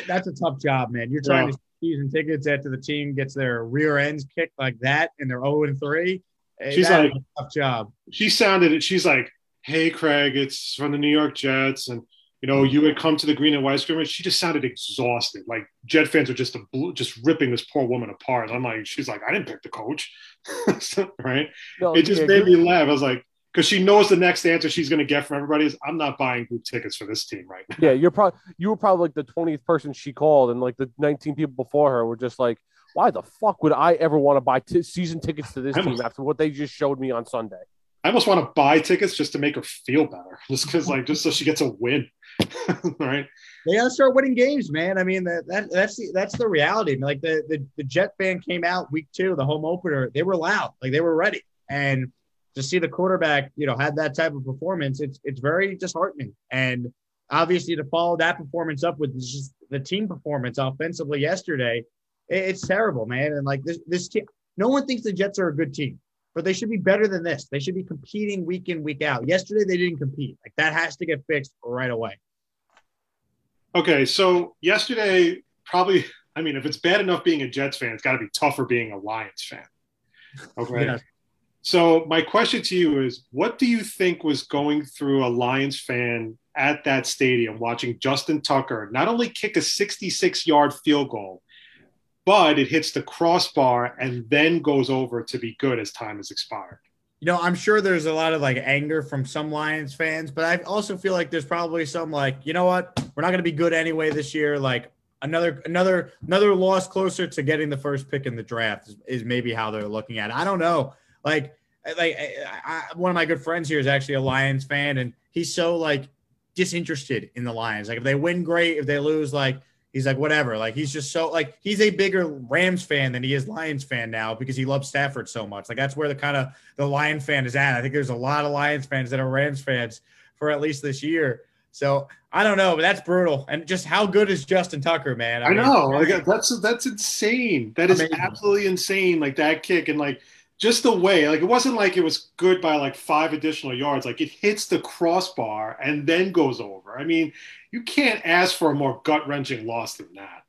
Speaker 5: That's a tough job, man. You're trying
Speaker 4: Yeah.
Speaker 5: to season tickets after the team gets their rear ends kicked like that and they're 0 and 3. Eh,
Speaker 4: She's
Speaker 5: that is
Speaker 4: like-
Speaker 5: a tough job.
Speaker 4: She sounded it. she's like, Hey Craig, it's from the New York Jets. And you know, you had come to the green and white scrimmage. She just sounded exhausted. Like Jet fans are just a, just ripping this poor woman apart. I'm like, she's like, I didn't pick the coach. *laughs* right.
Speaker 3: No,
Speaker 4: It just
Speaker 3: yeah,
Speaker 4: made me laugh. I was like, because she knows the next answer she's going to get from everybody is, I'm not buying group tickets for this team right now.
Speaker 3: Yeah, you're probably you were probably like the twentieth person she called, and like the nineteen people before her were just like, "Why the fuck would I ever want to buy t- season tickets to this
Speaker 4: I
Speaker 3: team
Speaker 4: must-
Speaker 3: after what they just showed me on Sunday?"
Speaker 4: I almost want to buy tickets just to make her feel better, *laughs* just because, like, just so she gets a win, *laughs* right?
Speaker 5: They gotta start winning games, man. I mean, that, that that's the that's the reality. I mean, like the, the the Jet fan came out week two, the home opener. They were loud, like they were ready, and to see the quarterback, you know, had that type of performance, it's it's very disheartening. And obviously, to follow that performance up with just the team performance offensively yesterday, it- it's terrible, man. And like this this team, no one thinks the Jets are a good team, but they should be better than this. They should be competing week in week out. Yesterday, they didn't compete. Like that has to get fixed right away.
Speaker 4: Okay, so yesterday, probably, I mean, if it's bad enough being a Jets fan, it's got to be tougher being a Lions fan. Okay. So, my question to you is what do you think was going through a Lions fan at that stadium watching Justin Tucker not only kick a 66 yard field goal, but it hits the crossbar and then goes over to be good as time has expired?
Speaker 5: You know, I'm sure there's a lot of like anger from some Lions fans, but I also feel like there's probably some like, you know what, we're not going to be good anyway this year. Like another, another, another loss closer to getting the first pick in the draft is, is maybe how they're looking at it. I don't know. Like, like I, I, one of my good friends here is actually a Lions fan, and he's so like disinterested in the Lions. Like if they win, great. If they lose, like he's like whatever. Like he's just so like he's a bigger Rams fan than he is Lions fan now because he loves Stafford so much. Like that's where the kind of the Lion fan is at. I think there's a lot of Lions fans that are Rams fans for at least this year. So I don't know, but that's brutal. And just how good is Justin Tucker, man?
Speaker 4: I,
Speaker 5: mean,
Speaker 4: know. Like, that's that's insane. That is
Speaker 5: Amazing.
Speaker 4: absolutely insane. Like that kick and like just the way. Like it wasn't like it was good by like five additional yards. Like it hits the crossbar and then goes over. I mean, you can't ask for a more gut wrenching loss than that.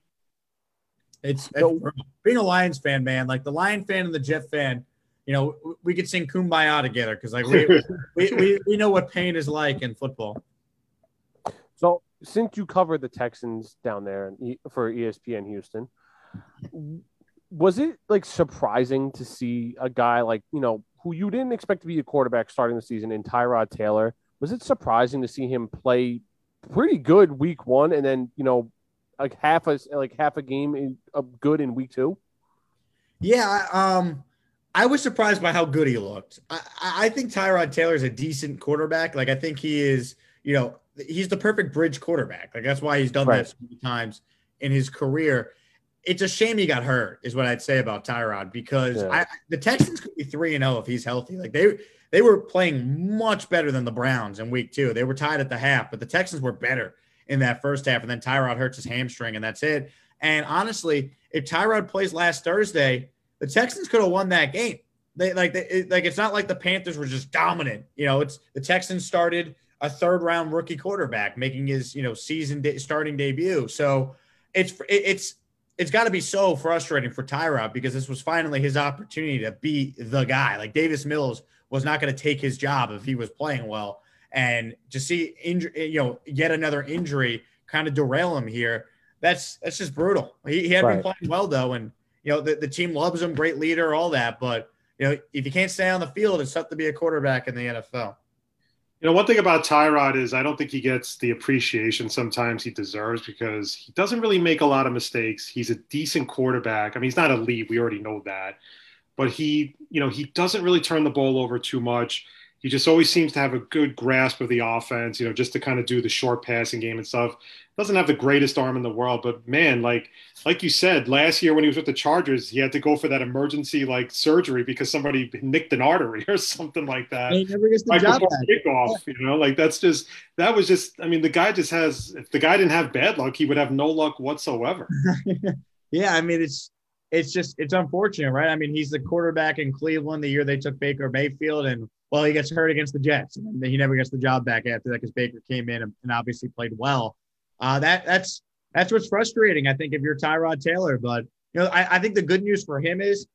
Speaker 5: It's, it's
Speaker 3: So-
Speaker 5: being a Lions fan, man. Like the Lion fan and the Jet fan, you know, w- we could sing "Kumbaya" together because like we, we, we we know what pain is like in football.
Speaker 3: So, since you covered the Texans down there E- for ESPN Houston, was it like surprising to see a guy like you know who you didn't expect to be a quarterback starting the season in Tyrod Taylor? Was it surprising to see him play pretty good week one and then you know like half a like half a game in, uh, good in week two?
Speaker 5: Yeah, I- um, I was surprised by how good he looked. I, I I think Tyrod Taylor is a decent quarterback. Like I think he is, you know, he's the perfect bridge quarterback. Like that's why he's done
Speaker 3: Right.
Speaker 5: that so many times in his career. It's a shame he got hurt, is what I'd say about Tyrod, because
Speaker 3: Yeah.
Speaker 5: I, the Texans could be three and zero if he's healthy. Like they they were playing much better than the Browns in week two. They were tied at the half, but the Texans were better in that first half, and then Tyrod hurts his hamstring, and that's it. And honestly, if Tyrod plays last Thursday, the Texans could have won that game. They like they, it, like it's not like the Panthers were just dominant. You know, it's the Texans started a third round rookie quarterback making his you know season de- starting debut. So it's it's it's got to be so frustrating for Tyrod because this was finally his opportunity to be the guy. Like Davis Mills was not going to take his job if he was playing well, and to see injury, eh, you know, yet another injury kind of derail him here. That's that's just brutal. He, he had
Speaker 3: Right.
Speaker 5: been playing well though, and you know the, the team loves him, great leader, all that. But you know if you can't stay on the field, it's tough to be a quarterback in the NFL.
Speaker 4: You know, one thing about Tyrod is I don't think he gets the appreciation sometimes he deserves because he doesn't really make a lot of mistakes. He's a decent quarterback. I mean, he's not elite. We already know that. But he, you know, he doesn't really turn the ball over too much. He just always seems to have a good grasp of the offense, you know, just to kind of do the short passing game and stuff. Doesn't have the greatest arm in the world, but man, like like you said, last year when he was with the Chargers, he had to go for that emergency like surgery because somebody nicked an artery *laughs* or something like that
Speaker 5: he never gets the job
Speaker 4: kickoff. You know, like that's just that was just. I mean, the guy just has. If the guy didn't have bad luck, he would have no luck whatsoever. *laughs*
Speaker 5: Yeah, I mean it's it's just it's unfortunate, right? I mean he's the quarterback in Cleveland the year they took Baker Mayfield, and well he gets hurt against the Jets, and he never gets the job back after that because Baker came in and, obviously played well. Uh, that that's that's what's frustrating, I think, if you're Tyrod Taylor. But you know, I, I think the good news for him is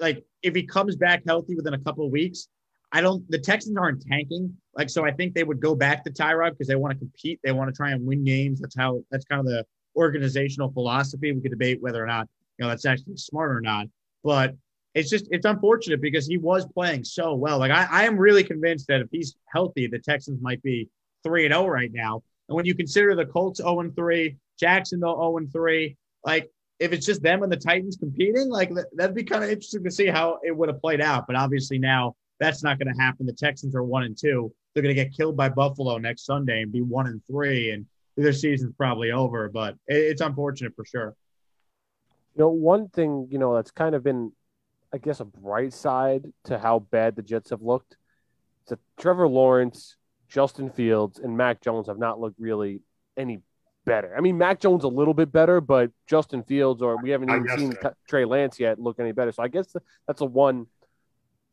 Speaker 5: like if he comes back healthy within a couple of weeks, I don't. The Texans aren't tanking, like so. I think they would go back to Tyrod because they want to compete. They want to try and win games. That's how. That's kind of the organizational philosophy. We could debate whether or not you know that's actually smart or not, but it's just it's unfortunate because he was playing so well. Like I, I am really convinced that if he's healthy, the Texans might be three and zero right now. And when you consider the Colts zero and three, Jacksonville zero and three, like if it's just them and the Titans competing, like that, that'd be kind of interesting to see how it would have played out. But obviously now that's not going to happen. The Texans are one and two. They're going to get killed by Buffalo next Sunday and be one and three, and their season's probably over. But it, it's unfortunate for sure.
Speaker 3: You know, one thing, you know, that's kind of been, I guess, a bright side to how bad the Jets have looked is that Trevor Lawrence, Justin Fields, and Mac Jones have not looked really any better. I mean, Mac Jones a little bit better, but Justin Fields, or we haven't even seen
Speaker 4: so.
Speaker 3: Trey Lance yet look any better. So I guess that's a one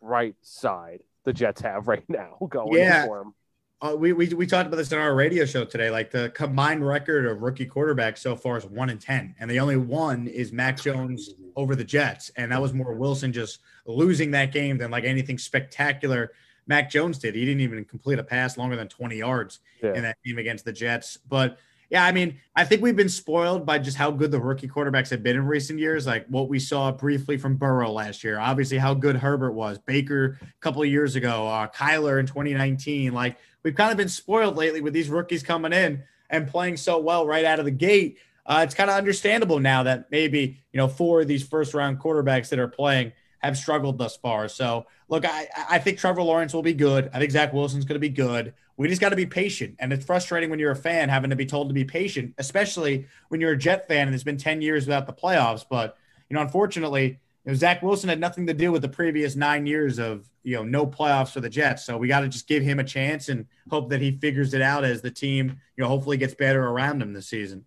Speaker 3: bright side the Jets have right *laughs* now going
Speaker 5: Yeah.
Speaker 3: for them.
Speaker 5: Uh, we, we we talked about this in our radio show today. Like the combined record of rookie quarterbacks so far is one and ten, and the only one is Mac Jones over the Jets, and that was more Wilson just losing that game than like anything spectacular Mac Jones did. He didn't even complete a pass longer than twenty yards
Speaker 3: Yeah.
Speaker 5: in that game against the Jets. But yeah, I mean, I think we've been spoiled by just how good the rookie quarterbacks have been in recent years. Like what we saw briefly from Burrow last year, obviously how good Herbert was, Baker a couple of years ago, uh, Kyler in 2019. Like we've kind of been spoiled lately with these rookies coming in and playing so well right out of the gate. Uh, it's kind of understandable now that maybe you know four of these first round quarterbacks that are playing have struggled thus far. So look, I I think Trevor Lawrence will be good. I think Zach Wilson's going to be good. We just got to be patient, and it's frustrating when you're a fan having to be told to be patient, especially when you're a Jet fan and it's been ten years without the playoffs. But you know, unfortunately, you know, Zach Wilson had nothing to do with the previous nine years of you know no playoffs for the Jets. So we got to just give him a chance and hope that he figures it out as the team you know hopefully gets better around him this season.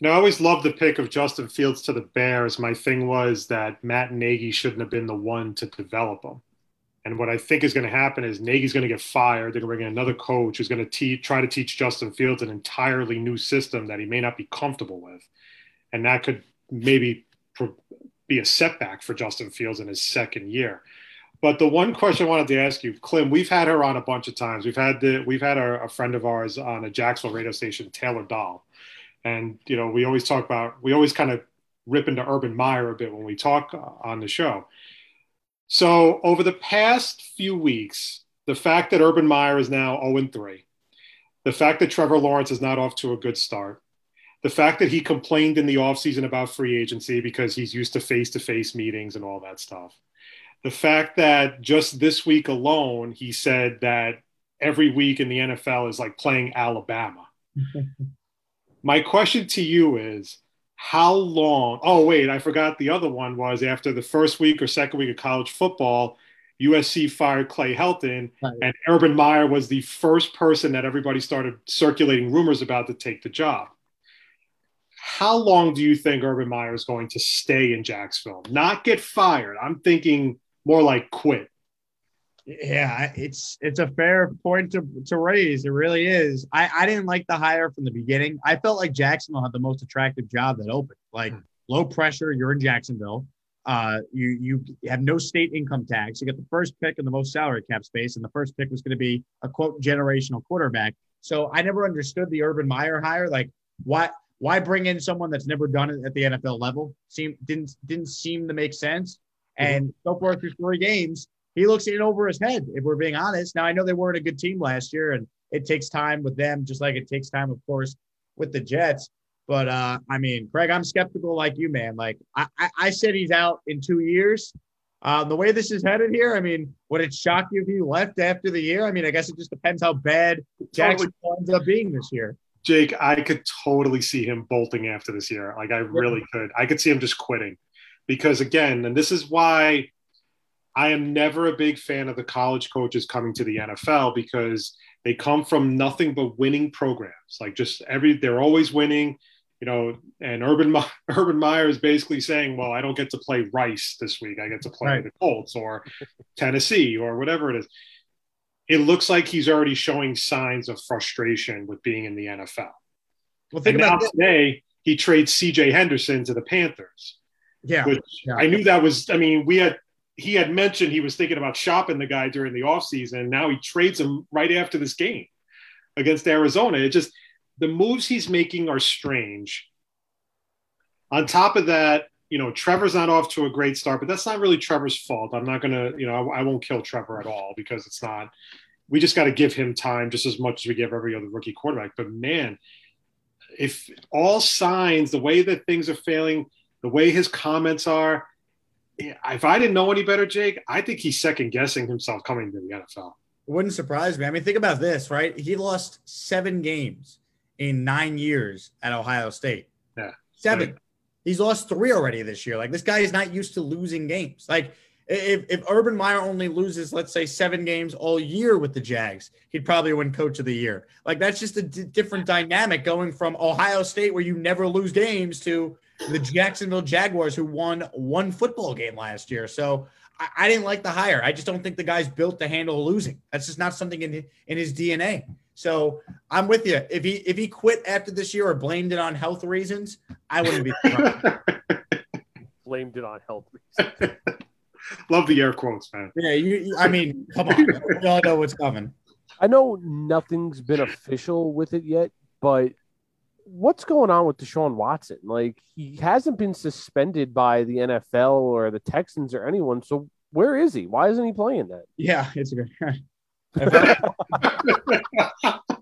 Speaker 4: Now, I always loved the pick of Justin Fields to the Bears. My thing was that Matt Nagy shouldn't have been the one to develop him. And what I think is going to happen is Nagy's going to get fired. They're going to bring in another coach who's going to te- try to teach Justin Fields an entirely new system that he may not be comfortable with. And that could maybe be a setback for Justin Fields in his second year. But the one question I wanted to ask you, Clem, we've had her on a bunch of times. We've had the we've had our, a friend of ours on a Jacksonville radio station, Taylor Dahl, and you know we always talk about we always kind of rip into Urban Meyer a bit when we talk uh, on the show. So over the past few weeks, the fact that Urban Meyer is now 0 3, the fact that Trevor Lawrence is not off to a good start, the fact that he complained in the offseason about free agency because he's used to face to face meetings and all that stuff. The fact that just this week alone, he said that every week in the NFL is like playing Alabama. *laughs* My question to you is how long? Oh, wait, I forgot the other one was after the first week or second week of college football, USC fired Clay Helton,
Speaker 5: Right.
Speaker 4: and Urban Meyer was the first person that everybody started circulating rumors about to take the job. How long do you think Urban Meyer is going to stay in Jacksonville? Not get fired. I'm thinking more like quit.
Speaker 5: Yeah, it's it's a fair point to, to raise. It really is. I, I didn't like the hire from the beginning. I felt like Jacksonville had the most attractive job that opened. Like low pressure, you're in Jacksonville. Uh, you you have no state income tax. You get the first pick and the most salary cap space, and the first pick was going to be a quote generational quarterback. So I never understood the Urban Meyer hire. Like why why bring in someone that's never done it at the NFL level? Seem didn't didn't seem to make sense. And so far through three games, he looks in over his head. If we're being honest, now I know they weren't a good team last year, and it takes time with them, just like it takes time, of course, with the Jets. But uh, I mean, Craig, I'm skeptical like you, man. Like I, I, I said, he's out in two years. Uh, the way this is headed here, I mean, would it shock you if he left after the year? I mean, I guess it just depends how bad Jackson ends up being this year.
Speaker 4: Jake, I could totally see him bolting after this year. Like I really could. I could see him just quitting. Because again, and this is why I am never a big fan of the college coaches coming to the NFL because they come from nothing but winning programs. Like just every they're always winning, you know, and Urban *laughs* Urban Meyer is basically saying, "Well, I don't get to play Rice this week. I get to play
Speaker 5: Right.
Speaker 4: the Colts or *laughs* Tennessee or whatever it is." It looks like he's already showing signs of frustration with being in the NFL.
Speaker 5: Well, think
Speaker 4: And now
Speaker 5: about this.
Speaker 4: today he trades CJ Henderson to the Panthers,
Speaker 5: Yeah,
Speaker 4: which
Speaker 5: yeah.
Speaker 4: I knew that was, I mean, we had, he had mentioned he was thinking about shopping the guy during the offseason. And now he trades him right after this game against Arizona. It just, the moves he's making are strange. On top of that, you know, Trevor's not off to a great start, but that's not really Trevor's fault. I'm not going to, you know, I, I won't kill Trevor at all because it's not, we just got to give him time just as much as we give every other rookie quarterback. But man, if all signs, the way that things are failing, the way his comments are, eh, if I didn't know any better, Jake, I think he's second guessing himself coming to the NFL.
Speaker 5: Wouldn't surprise me. I mean, think about this, right? He lost seven games in nine years at Ohio State.
Speaker 4: Yeah.
Speaker 5: Seven.
Speaker 4: Right.
Speaker 5: He's lost three already this year. Like this guy is not used to losing games. Like if, if Urban Meyer only loses, let's say, seven games all year with the Jags, he'd probably win coach of the year. Like that's just a d- different dynamic going from Ohio State, where you never lose games, to the Jacksonville Jaguars, who won one football game last year. So I, I didn't like the hire. I just don't think the guy's built to handle losing. That's just not something in in his DNA. So I'm with you. If he if he quit after this year or blamed it on health reasons, I wouldn't be surprised. *laughs*
Speaker 3: Blamed it on health reasons. *laughs*
Speaker 4: Love the air quotes, man.
Speaker 5: yeah, you, you- I mean, come on. We all know what's coming.
Speaker 3: I know nothing's been official with it yet, but what's going on with Deshaun Watson? Like he hasn't been suspended by the NFL or the Texans or anyone. So where is he? Why isn't he playing that?
Speaker 5: Yeah, it's a good. *laughs* if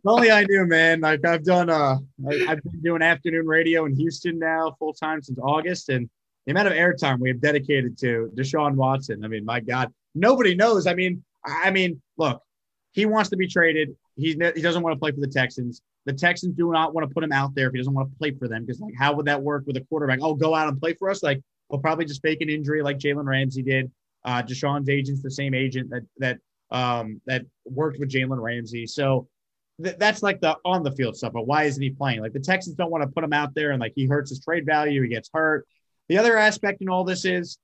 Speaker 5: only I knew, man. Like I've done, uh, I, I've been doing afternoon radio in Houston now full time since August, and the amount of airtime we have dedicated to Deshaun Watson. I mean, my God, nobody knows. I mean, I I mean, look, he wants to be traded. He's he doesn't want to play for the Texans. The Texans do not want to put him out there if he doesn't want to play for them. Because like, how would that work with a quarterback? Oh, go out and play for us. Like, we'll probably just fake an injury like Jalen Ramsey did. Uh, Deshaun's agent's the same agent that that um, that worked with Jalen Ramsey. So th- that's like the on the field stuff. But why isn't he playing? Like the Texans don't want to put him out there, and like he hurts his trade value. He gets hurt. The other aspect in all this is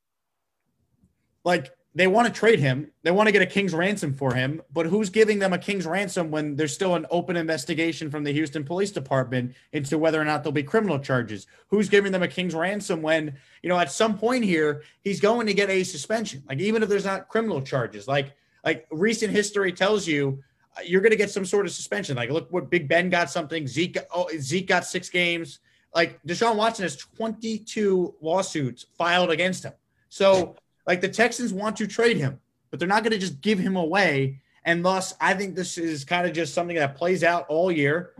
Speaker 5: like they want to trade him. They want to get a king's ransom for him. But who's giving them a king's ransom when there's still an open investigation from the Houston Police Department into whether or not there'll be criminal charges? Who's giving them a king's ransom when, you know, at some point here, he's going to get a suspension? Like, even if there's not criminal charges, like, like recent history tells you, uh, you're going to get some sort of suspension. Like, look what Big Ben got something. Zeke, oh, Zeke got six games. Like, Deshaun Watson has 22 lawsuits filed against him. So, like the Texans want to trade him, but they're not going to just give him away. And thus, I think this is kind of just something that plays out all year.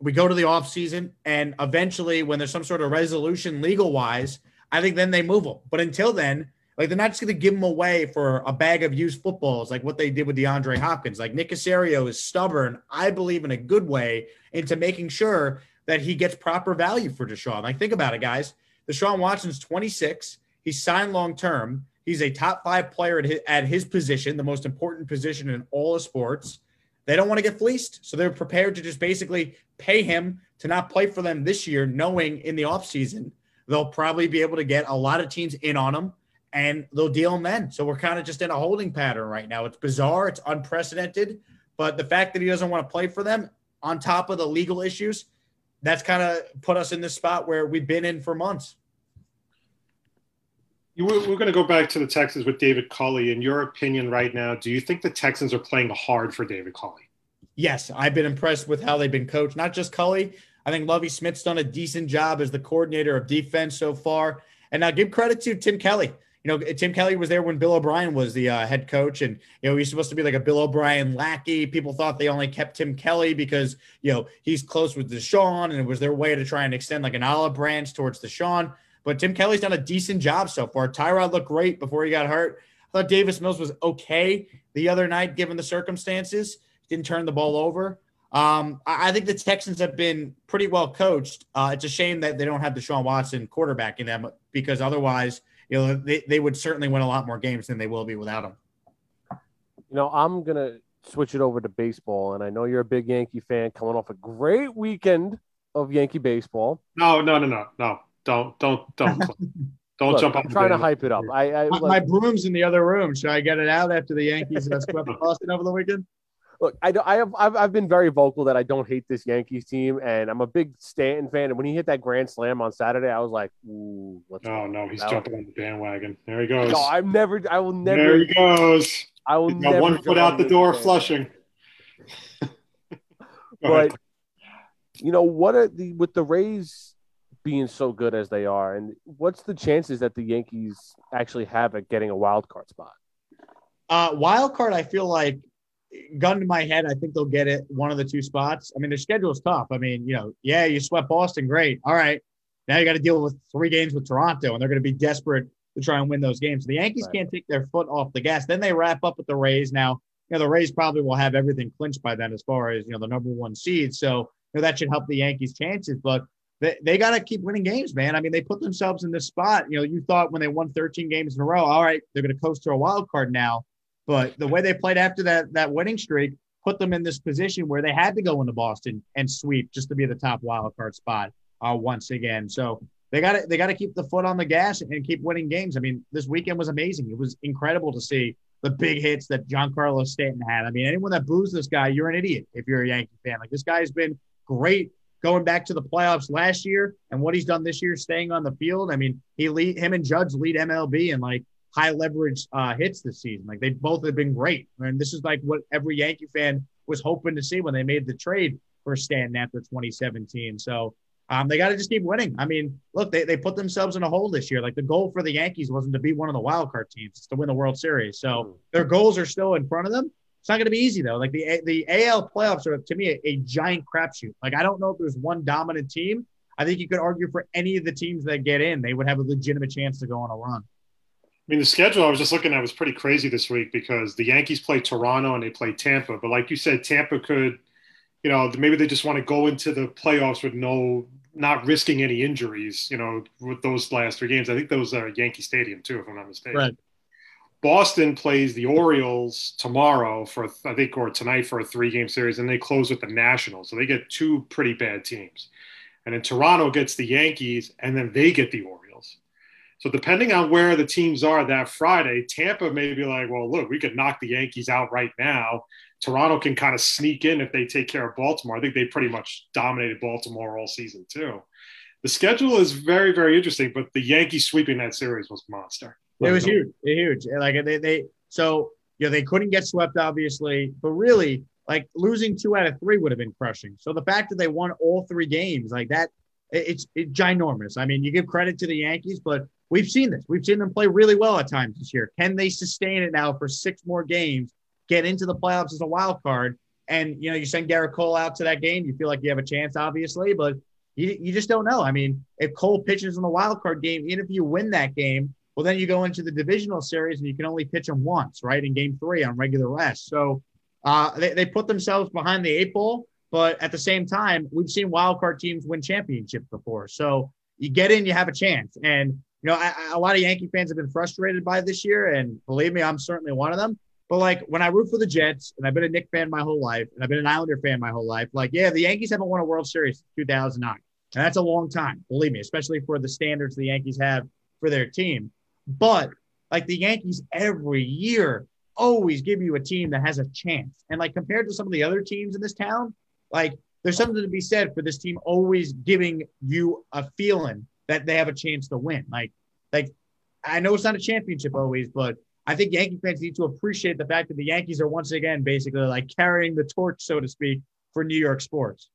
Speaker 5: We go to the offseason, and eventually, when there's some sort of resolution legal wise, I think then they move him. But until then, like they're not just going to give him away for a bag of used footballs, like what they did with DeAndre Hopkins. Like Nick Caserio is stubborn, I believe, in a good way, into making sure that he gets proper value for Deshaun. Like, think about it, guys. Deshaun Watson's 26. He's signed long term. He's a top five player at his, at his position, the most important position in all of sports. They don't want to get fleeced. So they're prepared to just basically pay him to not play for them this year, knowing in the offseason they'll probably be able to get a lot of teams in on him.
Speaker 6: and they'll deal him then. So we're kind of just in a holding pattern right now. It's bizarre, it's unprecedented, but the fact that he doesn't want to play for them, on top of the legal issues, that's kind of put us in this spot where we've been in for months.
Speaker 4: We're going to go back to the Texans with David Culley. In your opinion, right now, do you think the Texans are playing hard for David Culley?
Speaker 6: Yes, I've been impressed with how they've been coached. Not just Culley. I think Lovie Smith's done a decent job as the coordinator of defense so far. And now give credit to Tim Kelly. You know, Tim Kelly was there when Bill O'Brien was the uh, head coach, and you know he's supposed to be like a Bill O'Brien lackey. People thought they only kept Tim Kelly because you know he's close with Deshaun, and it was their way to try and extend like an olive branch towards Deshaun. But Tim Kelly's done a decent job so far. Tyrod looked great before he got hurt. I thought Davis Mills was okay the other night given the circumstances. Didn't turn the ball over. Um, I, I think the Texans have been pretty well coached. Uh, it's a shame that they don't have Deshaun Watson quarterbacking them because otherwise, you know, they, they would certainly win a lot more games than they will be without him.
Speaker 3: You know, I'm gonna switch it over to baseball, and I know you're a big Yankee fan, coming off a great weekend of Yankee baseball.
Speaker 4: No, no, no, no, no. Don't, don't, don't, *laughs* don't
Speaker 3: Look,
Speaker 4: jump
Speaker 3: I'm trying to hype it up. I, I
Speaker 5: My,
Speaker 3: look,
Speaker 5: my broom's in the other room. Should I get it out after the Yankees uh, swept *laughs* Boston over the weekend?
Speaker 3: look, I, I have I've, I've been very vocal that I don't hate this Yankees team, and I'm a big Stanton fan. And when he hit that grand slam on Saturday, I was like, "Ooh, let's
Speaker 4: Oh no, he's
Speaker 3: That
Speaker 4: jumping on the bandwagon. There he goes.
Speaker 3: No, I'm never. I will never.
Speaker 4: there he goes.
Speaker 3: I will
Speaker 4: He's got
Speaker 3: never
Speaker 4: one
Speaker 3: jump
Speaker 4: foot
Speaker 3: on
Speaker 4: out the door,
Speaker 3: bandwagon.
Speaker 4: flushing. Go *laughs* ahead.
Speaker 3: But you know what are the with the Rays being so good as they are, and what's the chances that the Yankees actually have at getting a wild card spot?
Speaker 5: Uh, wild card, I feel like, gun to my head, I think they'll get it one of the two spots. I mean, their schedule is tough. I mean, you know, yeah, you swept Boston, great. All right. Now you got to deal with three games with Toronto, and they're going to be desperate to try and win those games. The Yankees
Speaker 3: Right.
Speaker 5: can't take their foot off the gas. Then they wrap up with the Rays. Now, you know, the Rays probably will have everything clinched by then as far as, you know, the number one seed. So, you know, that should help the Yankees' chances. But they, they got to keep winning games, man. I mean, they put themselves in this spot. You know, you thought when they won 13 games in a row, all right, they're going to coast to a wild card now. But the way they played after that that winning streak put them in this position where they had to go into Boston and sweep just to be the top wild card spot uh, once again. So they got to they got to keep the foot on the gas and keep winning games. I mean, this weekend was amazing. It was incredible to see the big hits that Giancarlo Stanton had. I mean, anyone that boos this guy, you're an idiot if you're a Yankee fan. Like this guy's been great going back to the playoffs last year and what he's done this year, staying on the field. I mean, he lead him and Judge lead MLB in like high leverage uh, hits this season. Like they both have been great. I And this is like what every Yankee fan was hoping to see when they made the trade for Stanton after 2017. So um, they got to just keep winning. I mean, look, they, they put themselves in a hole this year. Like the goal for the Yankees wasn't to be one of the wild card teams, it's to win the World Series. So their goals are still in front of them. It's not going to be easy though. Like the the AL playoffs are to me a, a giant crapshoot. Like I don't know if there's one dominant team. I think you could argue for any of the teams that get in, they would have a legitimate chance to go on a run.
Speaker 4: I mean, the schedule I was just looking at was pretty crazy this week because the Yankees play Toronto and they play Tampa. But like you said, Tampa could, you know, maybe they just want to go into the playoffs with no, not risking any injuries, you know, with those last three games. I think those are uh, Yankee Stadium too, if I'm not mistaken.
Speaker 5: Right.
Speaker 4: Boston plays the Orioles tomorrow for, I think, or tonight for a three game series, and they close with the Nationals. So they get two pretty bad teams. And then Toronto gets the Yankees, and then they get the Orioles. So depending on where the teams are that Friday, Tampa may be like, well, look, we could knock the Yankees out right now. Toronto can kind of sneak in if they take care of Baltimore. I think they pretty much dominated Baltimore all season too. The schedule is very, very interesting, but the Yankees sweeping that series was monster.
Speaker 5: It was huge, huge. Like they, they, so you know, they couldn't get swept, obviously, but really, like losing two out of three would have been crushing. So the fact that they won all three games, like that, it's it's ginormous. I mean, you give credit to the Yankees, but we've seen this. We've seen them play really well at times this year. Can they sustain it now for six more games? Get into the playoffs as a wild card, and you know, you send Gerrit Cole out to that game, you feel like you have a chance, obviously, but you, you just don't know. I mean, if Cole pitches in the wild card game, even if you win that game, well, then you go into the divisional series and you can only pitch them once, right? In game three on regular rest. So uh, they, they put themselves behind the eight ball, but at the same time, we've seen wild card teams win championships before. So you get in, you have a chance. And, you know, I- a lot of Yankee fans have been frustrated by this year. And believe me, I'm certainly one of them. But like when I root for the Jets, and I've been a Knick fan my whole life, and I've been an Islander fan my whole life, like, yeah, the Yankees haven't won a World Series since 2009. And that's a long time, believe me, especially for the standards the Yankees have for their team. But like the Yankees every year always give you a team that has a chance. And like compared to some of the other teams in this town, like there's something to be said for this team always giving you a feeling that they have a chance to win. Like, like I know it's not a championship always, but I think Yankee fans need to appreciate the fact that the Yankees are once again basically like carrying the torch, so to speak, for New York sports.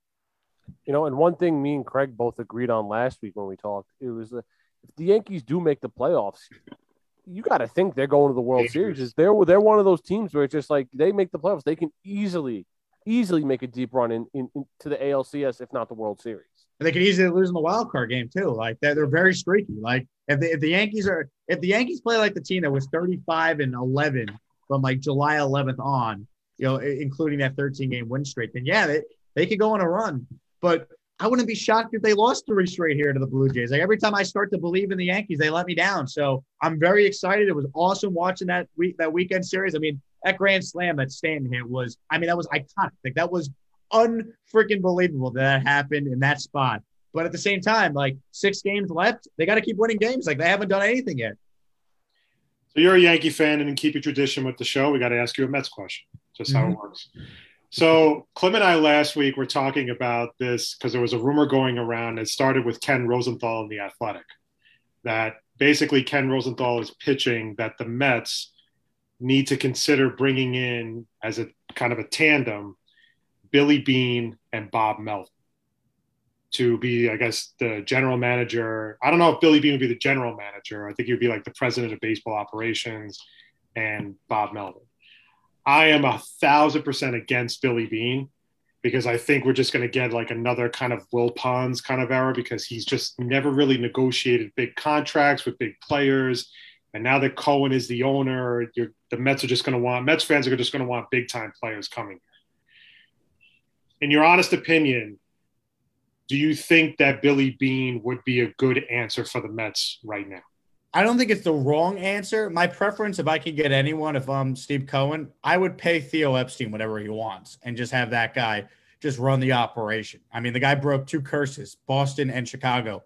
Speaker 3: You know, and one thing me and Craig both agreed on last week when we talked, it was uh, if the Yankees do make the playoffs, you got to think they're going to the World Series. They're they're one of those teams where it's just like they make the playoffs, they can easily easily make a deep run in, in, into the ALCS, if not the World Series.
Speaker 5: And they could easily lose in the wild card game too. Like they're, they're very streaky. Like if the, if the Yankees are if the Yankees play like the team that was 35 and 11 from like July 11th on, you know, including that 13 game win streak, then yeah, they, they could go on a run. But I wouldn't be shocked if they lost three straight here to the Blue Jays. Like every time I start to believe in the Yankees, they let me down. So I'm very excited. It was awesome watching that week that weekend series. I mean, that grand slam that Stanton hit was, I mean, that was iconic. Like that was unfreaking believable that that happened in that spot. But at the same time, like six games left, they got to keep winning games. Like they haven't done anything yet.
Speaker 4: So you're a Yankee fan, and in keep a tradition with the show, we got to ask you a Mets question. Just how
Speaker 5: Mhm.
Speaker 4: it works. So Clem and I last week were talking about this because there was a rumor going around. It started with Ken Rosenthal in the Athletic, that basically Ken Rosenthal is pitching that the Mets need to consider bringing in as a kind of a tandem Billy Beane and Bob Melvin to be, I guess, the general manager. I don't know if Billy Beane would be the general manager. I think he would be like the president of baseball operations and Bob Melvin. I am a thousand percent against Billy Beane because I think we're just going to get like another kind of Wilpons kind of era because he's just never really negotiated big contracts with big players. And now that Cohen is the owner, the Mets are just going to want Mets fans are just going to want big time players coming. In your honest opinion, do you think that Billy Beane would be a good answer for the Mets right now?
Speaker 5: I don't think it's the wrong answer. My preference, if I could get anyone, if I'm Steve Cohen, I would pay Theo Epstein whatever he wants and just have that guy just run the operation. I mean, the guy broke two curses, Boston and Chicago.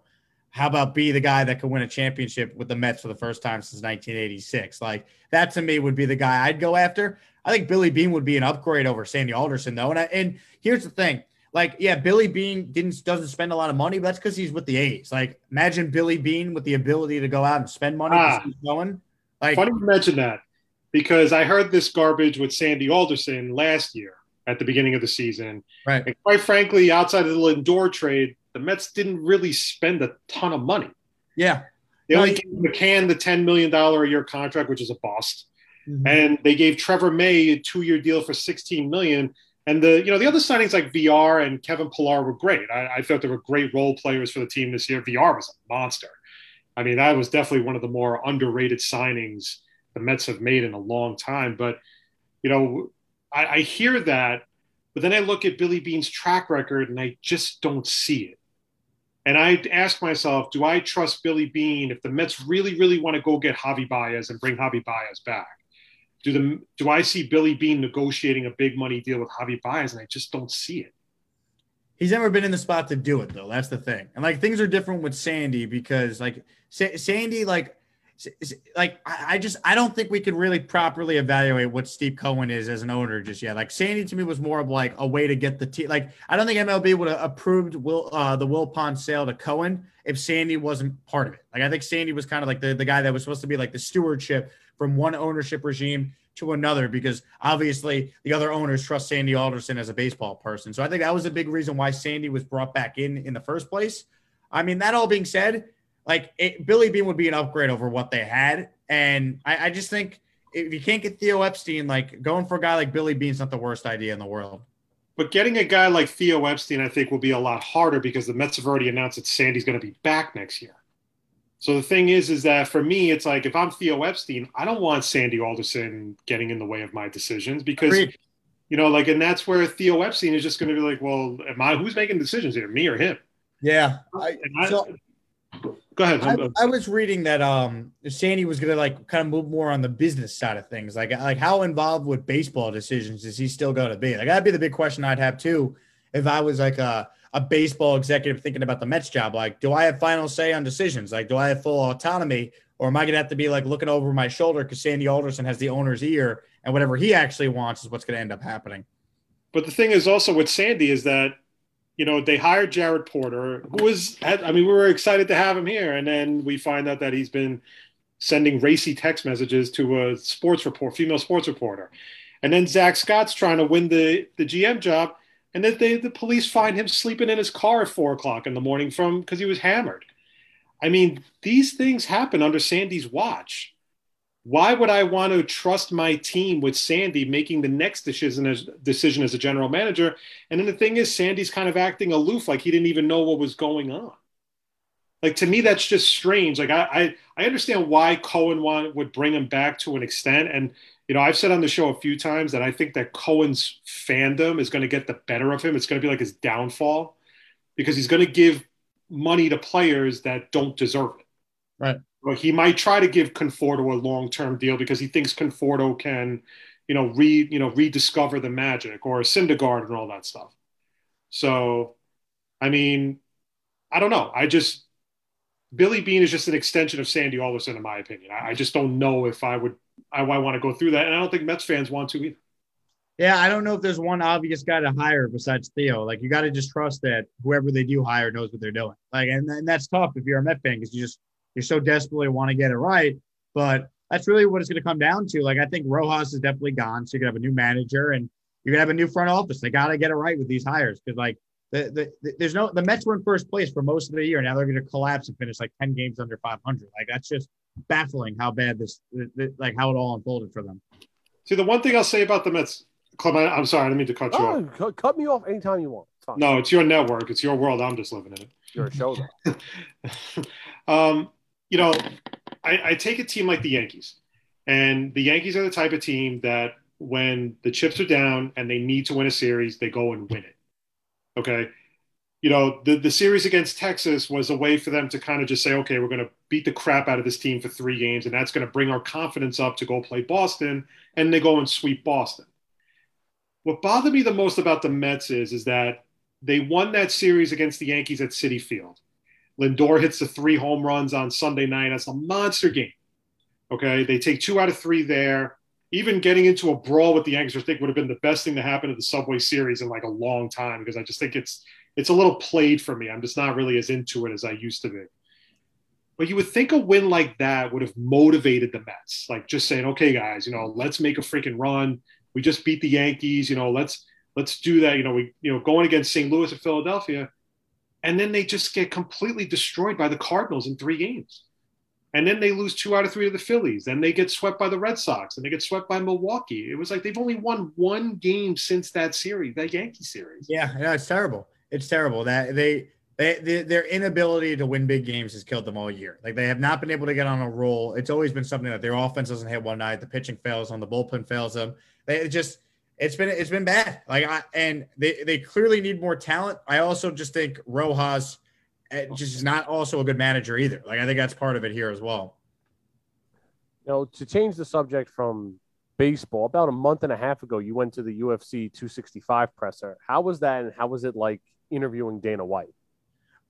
Speaker 5: How about be the guy that could win a championship with the Mets for the first time since 1986? Like that to me would be the guy I'd go after. I think Billy Beane would be an upgrade over Sandy Alderson though. And I, and here's the thing: like, yeah, Billy Beane didn't doesn't spend a lot of money, but that's because he's with the A's. Like, imagine Billy Beane with the ability to go out and spend money.
Speaker 4: Ah.
Speaker 5: he's going. Like,
Speaker 4: Funny you mention that because I heard this garbage with Sandy Alderson last year at the beginning of the season.
Speaker 5: right?
Speaker 4: And quite frankly, outside of the Lindor trade, the Mets didn't really spend a ton of money.
Speaker 5: Yeah,
Speaker 4: They
Speaker 5: No,
Speaker 4: only gave McCann the $10 million a year contract, which is a bust.
Speaker 5: Mhm.
Speaker 4: And they gave Trevor May a two year deal for 16 million. And the you know the other signings like VR and Kevin Pillar were great. I, I thought they were great role players for the team this year. VR was a monster. I mean, that was definitely one of the more underrated signings the Mets have made in a long time. But you know, I, I hear that, but then I look at Billy Beane's track record and I just don't see it. And I ask myself, do I trust Billy Beane if the Mets really, really want to go get Javi Baez and bring Javi Baez back? Do the do I see Billy Beane negotiating a big money deal with Javi Baez? And I just don't see it.
Speaker 5: he's never been in the spot to do it though. That's the thing. And like things are different with Sandy because like Sa- Sandy, like, like I, I just I don't think we can really properly evaluate what Steve Cohen is as an owner just yet. Like Sandy to me was more of like a way to get the team. Like I don't think MLB would have approved Will uh, the Wilpon sale to Cohen if Sandy wasn't part of it. Like I think Sandy was kind of like the the guy that was supposed to be like the stewardship from one ownership regime to another because obviously the other owners trust Sandy Alderson as a baseball person. So I think that was a big reason why Sandy was brought back in in the first place. I mean, that all being said, like it, Billy Beane would be an upgrade over what they had, and I, I just think if you can't get Theo Epstein, like going for a guy like Billy Beane's not the worst idea in the world.
Speaker 4: But getting a guy like Theo Epstein, I think, will be a lot harder because the Mets have already announced that Sandy's going to be back next year. So the thing is, is that for me, it's like if I'm Theo Epstein, I don't want Sandy Alderson getting in the way of my decisions because
Speaker 5: Agreed.
Speaker 4: you know, like, and that's where Theo Epstein is just going to be like, well, am I who's making decisions here, me or him?
Speaker 5: Yeah. I,
Speaker 4: I,
Speaker 5: so
Speaker 4: go ahead.
Speaker 5: I, I was reading that um Sandy was gonna like kind of move more on the business side of things. Like like how involved with baseball decisions is he still going to be? Like that'd be the big question I'd have too if I was like a a baseball executive thinking about the Mets job. Like, do I have final say on decisions? Like, do I have full autonomy? Or am I going to have to be like looking over my shoulder because Sandy Alderson has the owner's ear and whatever he actually wants is what's going to end up happening?
Speaker 4: But the thing is also with Sandy is that, you know, they hired Jared Porter, who was, I mean, we were excited to have him here. And then we find out that he's been sending racy text messages to a sports report, female sports reporter. And then Zack Scott's trying to win the, the GM job. And then they, the police find him sleeping in his car at four o'clock in the morning from because he was hammered. I mean, these things happen under Sandy's watch why would I want to trust my team with Sandy making the next decision as, decision as a general manager? And then the thing is, Sandy's kind of acting aloof, like he didn't even know what was going on. Like to me, that's just strange. Like I, I, I understand why Cohen want, would bring him back to an extent, and you know, I've said on the show a few times that I think that Cohen's fandom is going to get the better of him. It's going to be like his downfall because he's going to give money to players that don't deserve it.
Speaker 5: Right But
Speaker 4: he might try to give Conforto a long-term deal because he thinks Conforto can, you know, re you know rediscover the magic or Syndergaard and all that stuff. So, I mean, I don't know. I just Billy Beane is just an extension of Sandy Alderson, in my opinion. I, I just don't know if I would I, I want to go through that, and I don't think Mets fans want to either.
Speaker 5: Yeah, I don't know if there's one obvious guy to hire besides Theo. Like you got to just trust that whoever they do hire knows what they're doing. Like, and, and that's tough if you're a Met fan because you just you're so desperately want to get it right. But that's really what it's going to come down to. Like, I think Rojas is definitely gone. So you're to have a new manager and you're to have a new front office. They got to get it right with these hires because, like, the, the, the, there's no, the Mets were in first place for most of the year. Now they're going to collapse and finish like 10 games under 500. Like, that's just baffling how bad this, like, how it all unfolded for them.
Speaker 4: See, the one thing I'll say about the Mets, Clement, I'm sorry, I didn't mean to cut you oh,
Speaker 3: off. Cut me off anytime you want.
Speaker 4: No, it's your network. It's your world. I'm just living in it.
Speaker 3: Your show,
Speaker 4: though. *laughs* um, you know, I, I take a team like the Yankees, and the Yankees are the type of team that when the chips are down and they need to win a series, they go and win it. Okay. You know, the, the series against Texas was a way for them to kind of just say, okay, we're going to beat the crap out of this team for three games, and that's going to bring our confidence up to go play Boston, and they go and sweep Boston. What bothered me the most about the Mets is, is that they won that series against the Yankees at Citi Field. Lindor hits the three home runs on Sunday night. That's a monster game. Okay. They take two out of three there. Even getting into a brawl with the Yankees, I think would have been the best thing to happen to the Subway Series in like a long time because I just think it's it's a little played for me. I'm just not really as into it as I used to be. But you would think a win like that would have motivated the Mets, like just saying, "Okay, guys, you know, let's make a freaking run. We just beat the Yankees. You know, let's let's do that. You know, we you know going against St. Louis and Philadelphia." and then they just get completely destroyed by the Cardinals in three games. And then they lose two out of three to the Phillies. Then they get swept by the Red Sox and they get swept by Milwaukee. It was like they've only won one game since that series, that Yankee series.
Speaker 5: Yeah, yeah, it's terrible. It's terrible that they, they, they their inability to win big games has killed them all year. Like they have not been able to get on a roll. It's always been something that their offense doesn't hit one night, the pitching fails on the bullpen fails them. They just it's been it's been bad. Like I and they they clearly need more talent. I also just think Rojas just is not also a good manager either. Like I think that's part of it here as well.
Speaker 3: You know, to change the subject from baseball, about a month and a half ago, you went to the UFC 265 presser. How was that, and how was it like interviewing Dana White?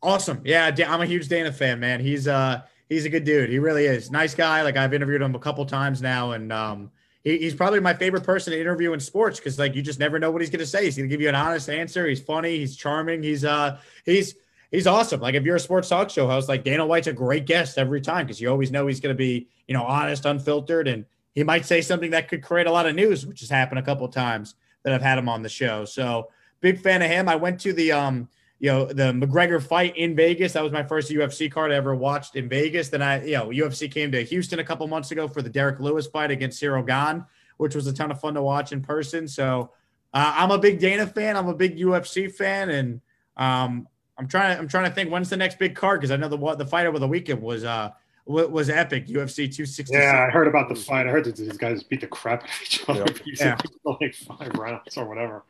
Speaker 5: Awesome. Yeah, I'm a huge Dana fan, man. He's uh he's a good dude. He really is. Nice guy. Like I've interviewed him a couple times now, and um he's probably my favorite person to interview in sports because like you just never know what he's going to say. He's going to give you an honest answer. He's funny. He's charming. He's uh he's he's awesome. Like if you're a sports talk show host, like Dana White's a great guest every time because you always know he's going to be you know honest, unfiltered, and he might say something that could create a lot of news, which has happened a couple times that I've had him on the show. So big fan of him. I went to the um you know, the McGregor fight in Vegas. That was my first UFC card I ever watched in Vegas. Then I, you know, UFC came to Houston a couple months ago for the Derrick Lewis fight against Ciryl Gane, which was a ton of fun to watch in person. So uh, I'm a big Dana fan. I'm a big UFC fan, and um, I'm trying. I'm trying to think when's the next big card because I know the the fight over the weekend was uh was epic. UFC 260.
Speaker 4: Yeah, I heard about the fight. I heard that these guys beat the crap out of each other.
Speaker 5: Yeah. *laughs*
Speaker 4: like five rounds or whatever.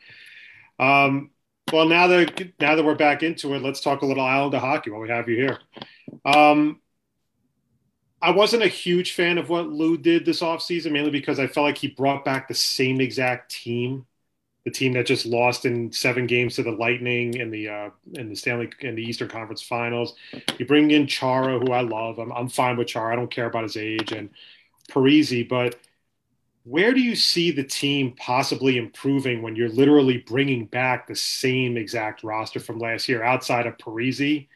Speaker 4: Um, well, now that now that we're back into it, let's talk a little Islander hockey while we have you here. Um, I wasn't a huge fan of what Lou did this offseason, mainly because I felt like he brought back the same exact team the team that just lost in seven games to the Lightning in the uh, in the Stanley in the Eastern Conference Finals. You bring in Chara, who I love. I'm I'm fine with Chara. I don't care about his age and Parise, but where do you see the team possibly improving when you're literally bringing back the same exact roster from last year outside of Parise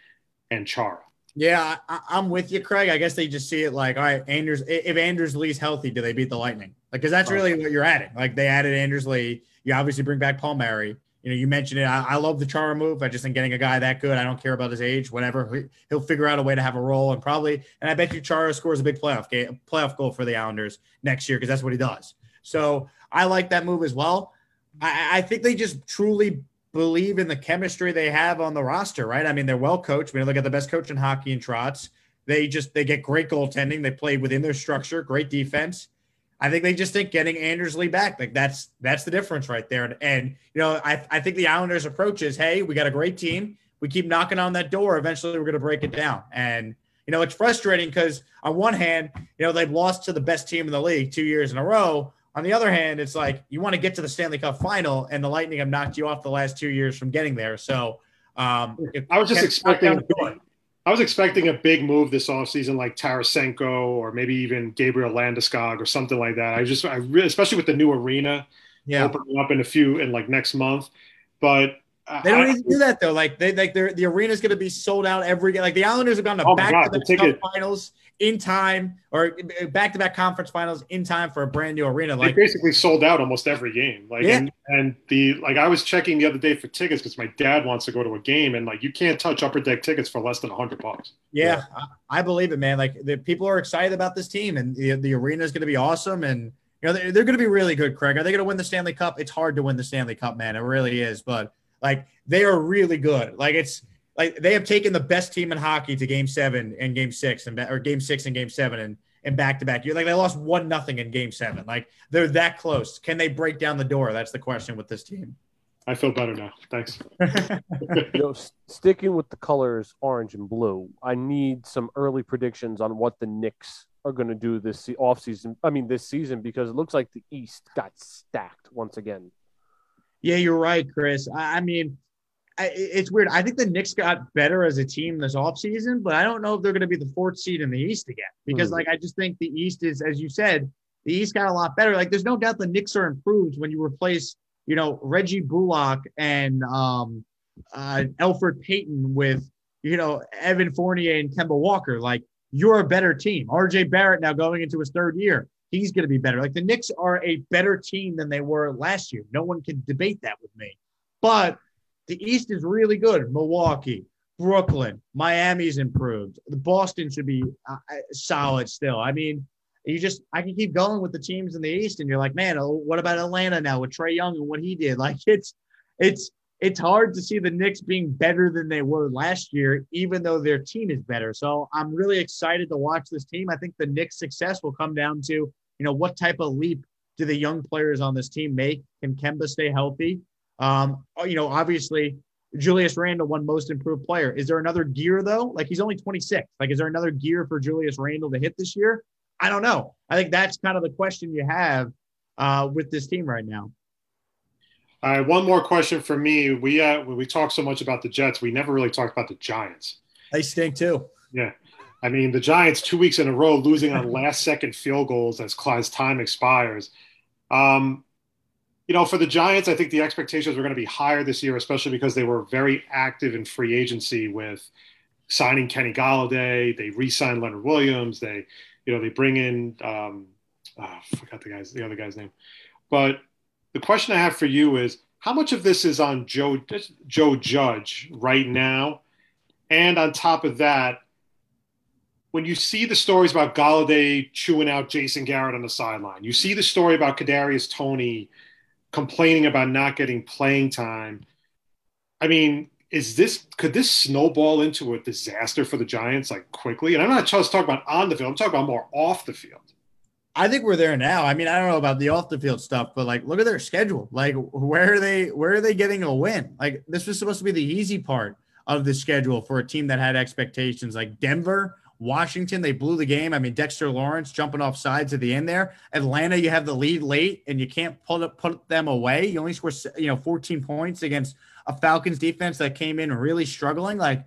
Speaker 4: and Chara?
Speaker 5: Yeah, I, I'm with you, Craig. I guess they just see it like, all right, Anders. If Anders Lee's healthy, do they beat the Lightning? Like, because that's oh. really what you're adding. Like, they added Anders Lee. You obviously bring back Palmieri. You know, you mentioned it. I, I love the Chara move. I just think getting a guy that good. I don't care about his age, whatever. He'll figure out a way to have a role and probably. And I bet you Chara scores a big playoff game, playoff goal for the Islanders next year because that's what he does. So I like that move as well. I, I think they just truly believe in the chemistry they have on the roster, right? I mean, they're well coached. I mean, look at the best coach in hockey in Trotz. They just they get great goaltending. They play within their structure, great defense. I think they just think getting Anders Lee back, like that's that's the difference right there. And, and you know, I, I think the Islanders approach is, hey, we got a great team. We keep knocking on that door. Eventually, we're going to break it down. And you know, it's frustrating because on one hand, you know, they've lost to the best team in the league two years in a row. On the other hand, it's like you want to get to the Stanley Cup final, and the Lightning have knocked you off the last two years from getting there. So um,
Speaker 4: I was just expecting. I was expecting a big move this offseason, like Tarasenko or maybe even Gabriel Landeskog or something like that. I just, I really, especially with the new arena
Speaker 5: yeah.
Speaker 4: opening up in a few in like next month. But
Speaker 5: they don't I, need to do that though. Like they like the arena is going to be sold out every Like the Islanders have gone to oh back to the ticket finals in time or back to back conference finals in time for a brand new arena. Like
Speaker 4: they basically sold out almost every game. Like yeah. and, and the like I was checking the other day for tickets because my dad wants to go to a game and like you can't touch upper deck tickets for less than a hundred bucks.
Speaker 5: Yeah, yeah, I, believe it, man. Like the people are excited about this team and the, the arena is going to be awesome and you know they're, they're going to be really good. Craig, are they going to win the Stanley Cup? It's hard to win the Stanley Cup, man. It really is, but like they are really good. Like it's like they have taken the best team in hockey to game seven and game six and or game six and game seven and and back to back. You're like they lost one nothing in game seven. Like they're that close. Can they break down the door? That's the question with this team.
Speaker 4: I feel better now. Thanks. *laughs*
Speaker 3: you know, sticking with the colors orange and blue, I need some early predictions on what the Knicks are going to do this offseason. I mean, this season, because it looks like the East got stacked once again.
Speaker 7: Yeah, you're right, Chris. I mean, it's weird. I think the Knicks got better as a team this offseason, but I don't know if they're going to be the fourth seed in the East again because, mm. like, I just think the East is, as you said, the East got a lot better. Like, there's no doubt the Knicks are improved when you replace, you know, Reggie Bullock and um, uh, Elfrid Payton with, you know, Evan Fournier and Kemba Walker. Like, you're a better team. RJ Barrett now going into his third year. He's going to be better. Like, the Knicks are a better team than they were last year. No one can debate that with me. But the East is really good. Milwaukee, Brooklyn, Miami's improved. The Boston should be uh, uh, solid still. I mean, you just I can keep going with the teams in the East, and you're like, man, oh, what about Atlanta now with Trae Young and what he did? *laughs* Like it's it's it's hard to see the Knicks being better than they were last year, even though their team is better. So I'm really excited to watch this team. I think the Knicks' success will come down to you know what type of leap do the young players on this team make? Can Kemba stay healthy? Um, oh, you know, obviously Julius Randle won most improved player. Is there another gear though? Like he's only 26. Like, is there another gear for Julius Randle to hit this year? I don't know. I think that's kind of the question you have uh, with this team right now.
Speaker 4: All right, one more question for me. We uh, we talk so much about the Jets, we never really talked about the Giants.
Speaker 5: They stink too.
Speaker 4: Yeah, I mean the Giants two weeks in a row losing on last second field goals as Clyde's time expires. Um, you know, for the Giants, I think the expectations were going to be higher this year, especially because they were very active in free agency with signing Kenny Golladay. They re-signed Leonard Williams. They, you know, they bring in um, oh, I forgot the guy's the other guy's name. But the question I have for you is how much of this is on Joe Joe Judge right now, and on top of that, when you see the stories about Golladay chewing out Jason Garrett on the sideline, you see the story about Kadarius Toney complaining about not getting playing time. I mean, is this could this snowball into a disaster for the Giants like quickly? And I'm not just talking about on the field. I'm talking about more off the field.
Speaker 5: I think we're there now. I mean, I don't know about the off the field stuff, but like, look at their schedule. Like, where are they? Where are they getting a win? Like, this was supposed to be the easy part of the schedule for a team that had expectations. Like Denver, Washington, they blew the game. I mean, Dexter Lawrence jumping off sides at the end there. Atlanta, you have the lead late and you can't put put them away. You only score you know 14 points against a Falcons defense that came in really struggling. Like,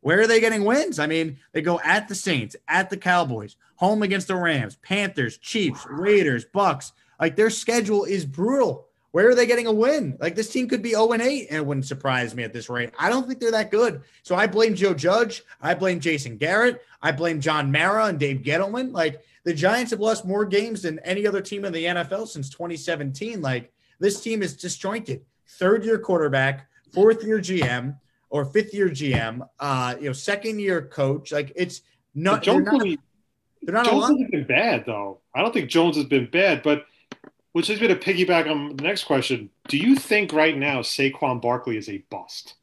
Speaker 5: where are they getting wins? I mean, they go at the Saints, at the Cowboys, home against the Rams, Panthers, Chiefs, Raiders, Bucks. Like their schedule is brutal. Where are they getting a win? Like this team could be 0 and 8 and it wouldn't surprise me at this rate. I don't think they're that good. So I blame Joe Judge. I blame Jason Garrett. I blame John Mara and Dave Gettleman. Like the Giants have lost more games than any other team in the NFL since 2017. Like this team is disjointed. Third year quarterback, fourth year GM or fifth year GM, uh, you know, second year coach. Like it's not,
Speaker 4: Jones,
Speaker 5: they're not, they're not
Speaker 4: Jones
Speaker 5: aligned.
Speaker 4: hasn't been bad though. I don't think Jones has been bad, but which is going to piggyback on the next question. Do you think right now Saquon Barkley is a bust?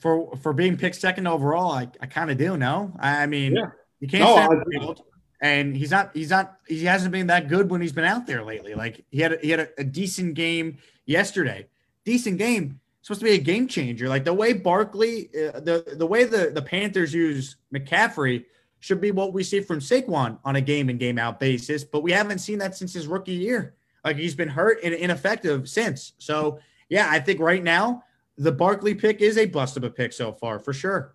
Speaker 5: for for being picked second overall, I, I kind of do No, I mean,
Speaker 4: Yeah.
Speaker 5: you can't
Speaker 4: No,
Speaker 5: stand the field, and he's not he's not he hasn't been that good when he's been out there lately. Like he had a, he had a, a decent game yesterday, decent game. Supposed to be a game changer. Like the way Barkley, uh, the the way the the Panthers use McCaffrey should be what we see from Saquon on a game and game out basis, but we haven't seen that since his rookie year. Like he's been hurt and ineffective since. So yeah, I think right now the Barkley pick is a bust of a pick so far for sure.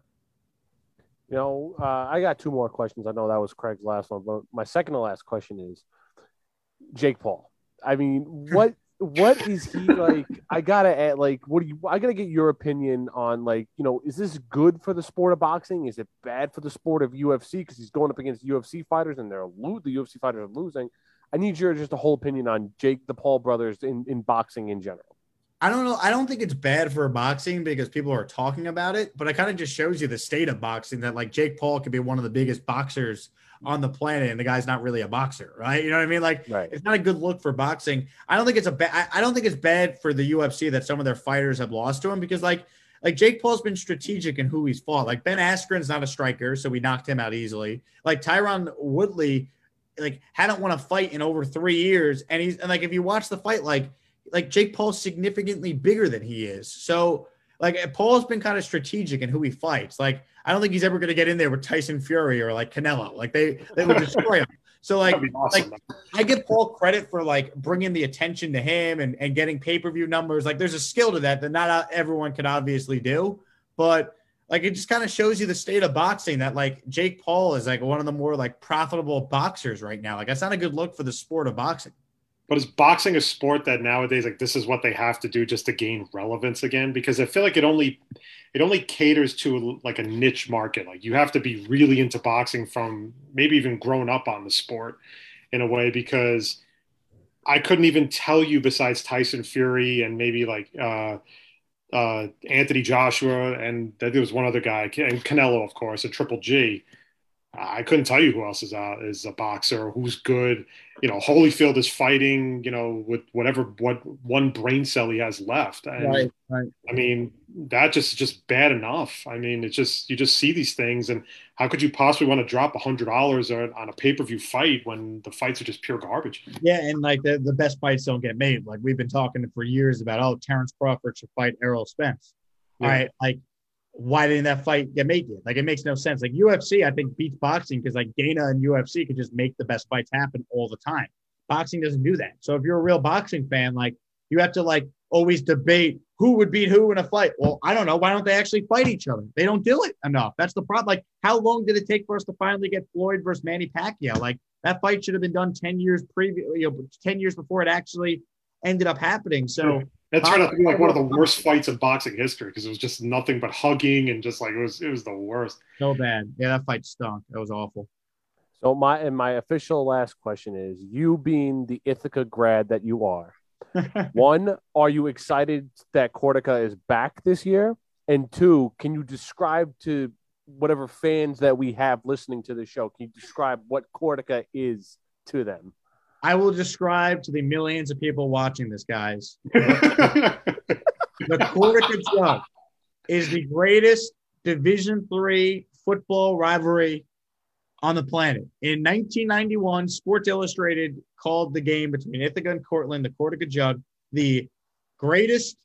Speaker 3: You know, uh, I got two more questions. I know that was Craig's last one, but my second to last question is Jake Paul. I mean, *laughs* what what is he like? I gotta add, like, what do you? I gotta get your opinion on, like, you know, is this good for the sport of boxing? Is it bad for the sport of UFC because he's going up against UFC fighters and they're lo- the UFC fighters are losing? I need your just a whole opinion on Jake the Paul brothers in in boxing in general.
Speaker 5: I don't know. I don't think it's bad for boxing because people are talking about it, but it kind of just shows you the state of boxing that like Jake Paul could be one of the biggest boxers on the planet and the guy's not really a boxer, right? You know what I mean? Like
Speaker 3: Right.
Speaker 5: it's not a good look for boxing. I don't think it's a bad I I don't think it's bad for the UFC that some of their fighters have lost to him because like like Jake Paul's been strategic in who he's fought. Like Ben Askren's not a striker, so we knocked him out easily. Like Tyron Woodley, like hadn't won a fight in over three years, and he's and like if you watch the fight, like like Jake Paul's significantly bigger than he is. So like Paul's been kind of strategic in who he fights. Like I don't think he's ever going to get in there with Tyson Fury or like Canelo. Like they they would destroy him. So like
Speaker 4: awesome.
Speaker 5: I give Paul credit for like bringing the attention to him and, and getting pay per view numbers. Like there's a skill to that that not everyone can obviously do, but like it just kind of shows you the state of boxing that like Jake Paul is like one of the more like profitable boxers right now. Like that's not a good look for the sport of boxing.
Speaker 4: But is boxing a sport that nowadays like this is what they have to do just to gain relevance again? Because I feel like it only it only caters to like a niche market. Like you have to be really into boxing from maybe even grown up on the sport in a way because I couldn't even tell you besides Tyson Fury and maybe like uh uh Anthony Joshua and there was one other guy and Canelo of course and Triple G. I couldn't tell you who else is uh, is a boxer, who's good. You know, Holyfield is fighting. You know, with whatever what one brain cell he has left. And,
Speaker 8: right.
Speaker 4: I mean, that just just bad enough. I mean, it's just you just see these things, and how could you possibly want to drop a hundred dollars on a pay per view fight when the fights are just pure garbage?
Speaker 8: Yeah, and like the, the best fights don't get made. Like we've been talking for years about, oh, Terrence Crawford should fight Errol Spence.
Speaker 4: Yeah.
Speaker 8: right, like why didn't that fight get made yet? Like it makes no sense. Like UFC, I think beats boxing because like Dana and UFC could just make the best fights happen all the time. Boxing doesn't do that. So if you're a real boxing fan, like you have to like always debate who would beat who in a fight. Well, I don't know. Why don't they actually fight each other? They don't do it enough. That's the problem. Like, how long did it take for us to finally get Floyd versus Manny Pacquiao? Like that fight should have been done 10 years previous, you know, 10 years before it actually ended up happening. So
Speaker 4: That turned out to be like one of the worst fights in boxing history because it was just nothing but hugging and just like it was it was the worst.
Speaker 8: so bad. Yeah, that fight stunk. That was awful.
Speaker 3: So my and my official last question is: You being the Ithaca grad that you are, *laughs* one, are you excited that Cortaca is back this year? And two, can you describe to whatever fans that we have listening to the show, can you describe what Cortaca is to them?
Speaker 8: I will describe to the millions of people watching this, guys. The Cortaca Jug is the greatest Division three football rivalry on the planet. In 1991, Sports Illustrated called the game between Ithaca and Cortland, the Cortaca Jug, the greatest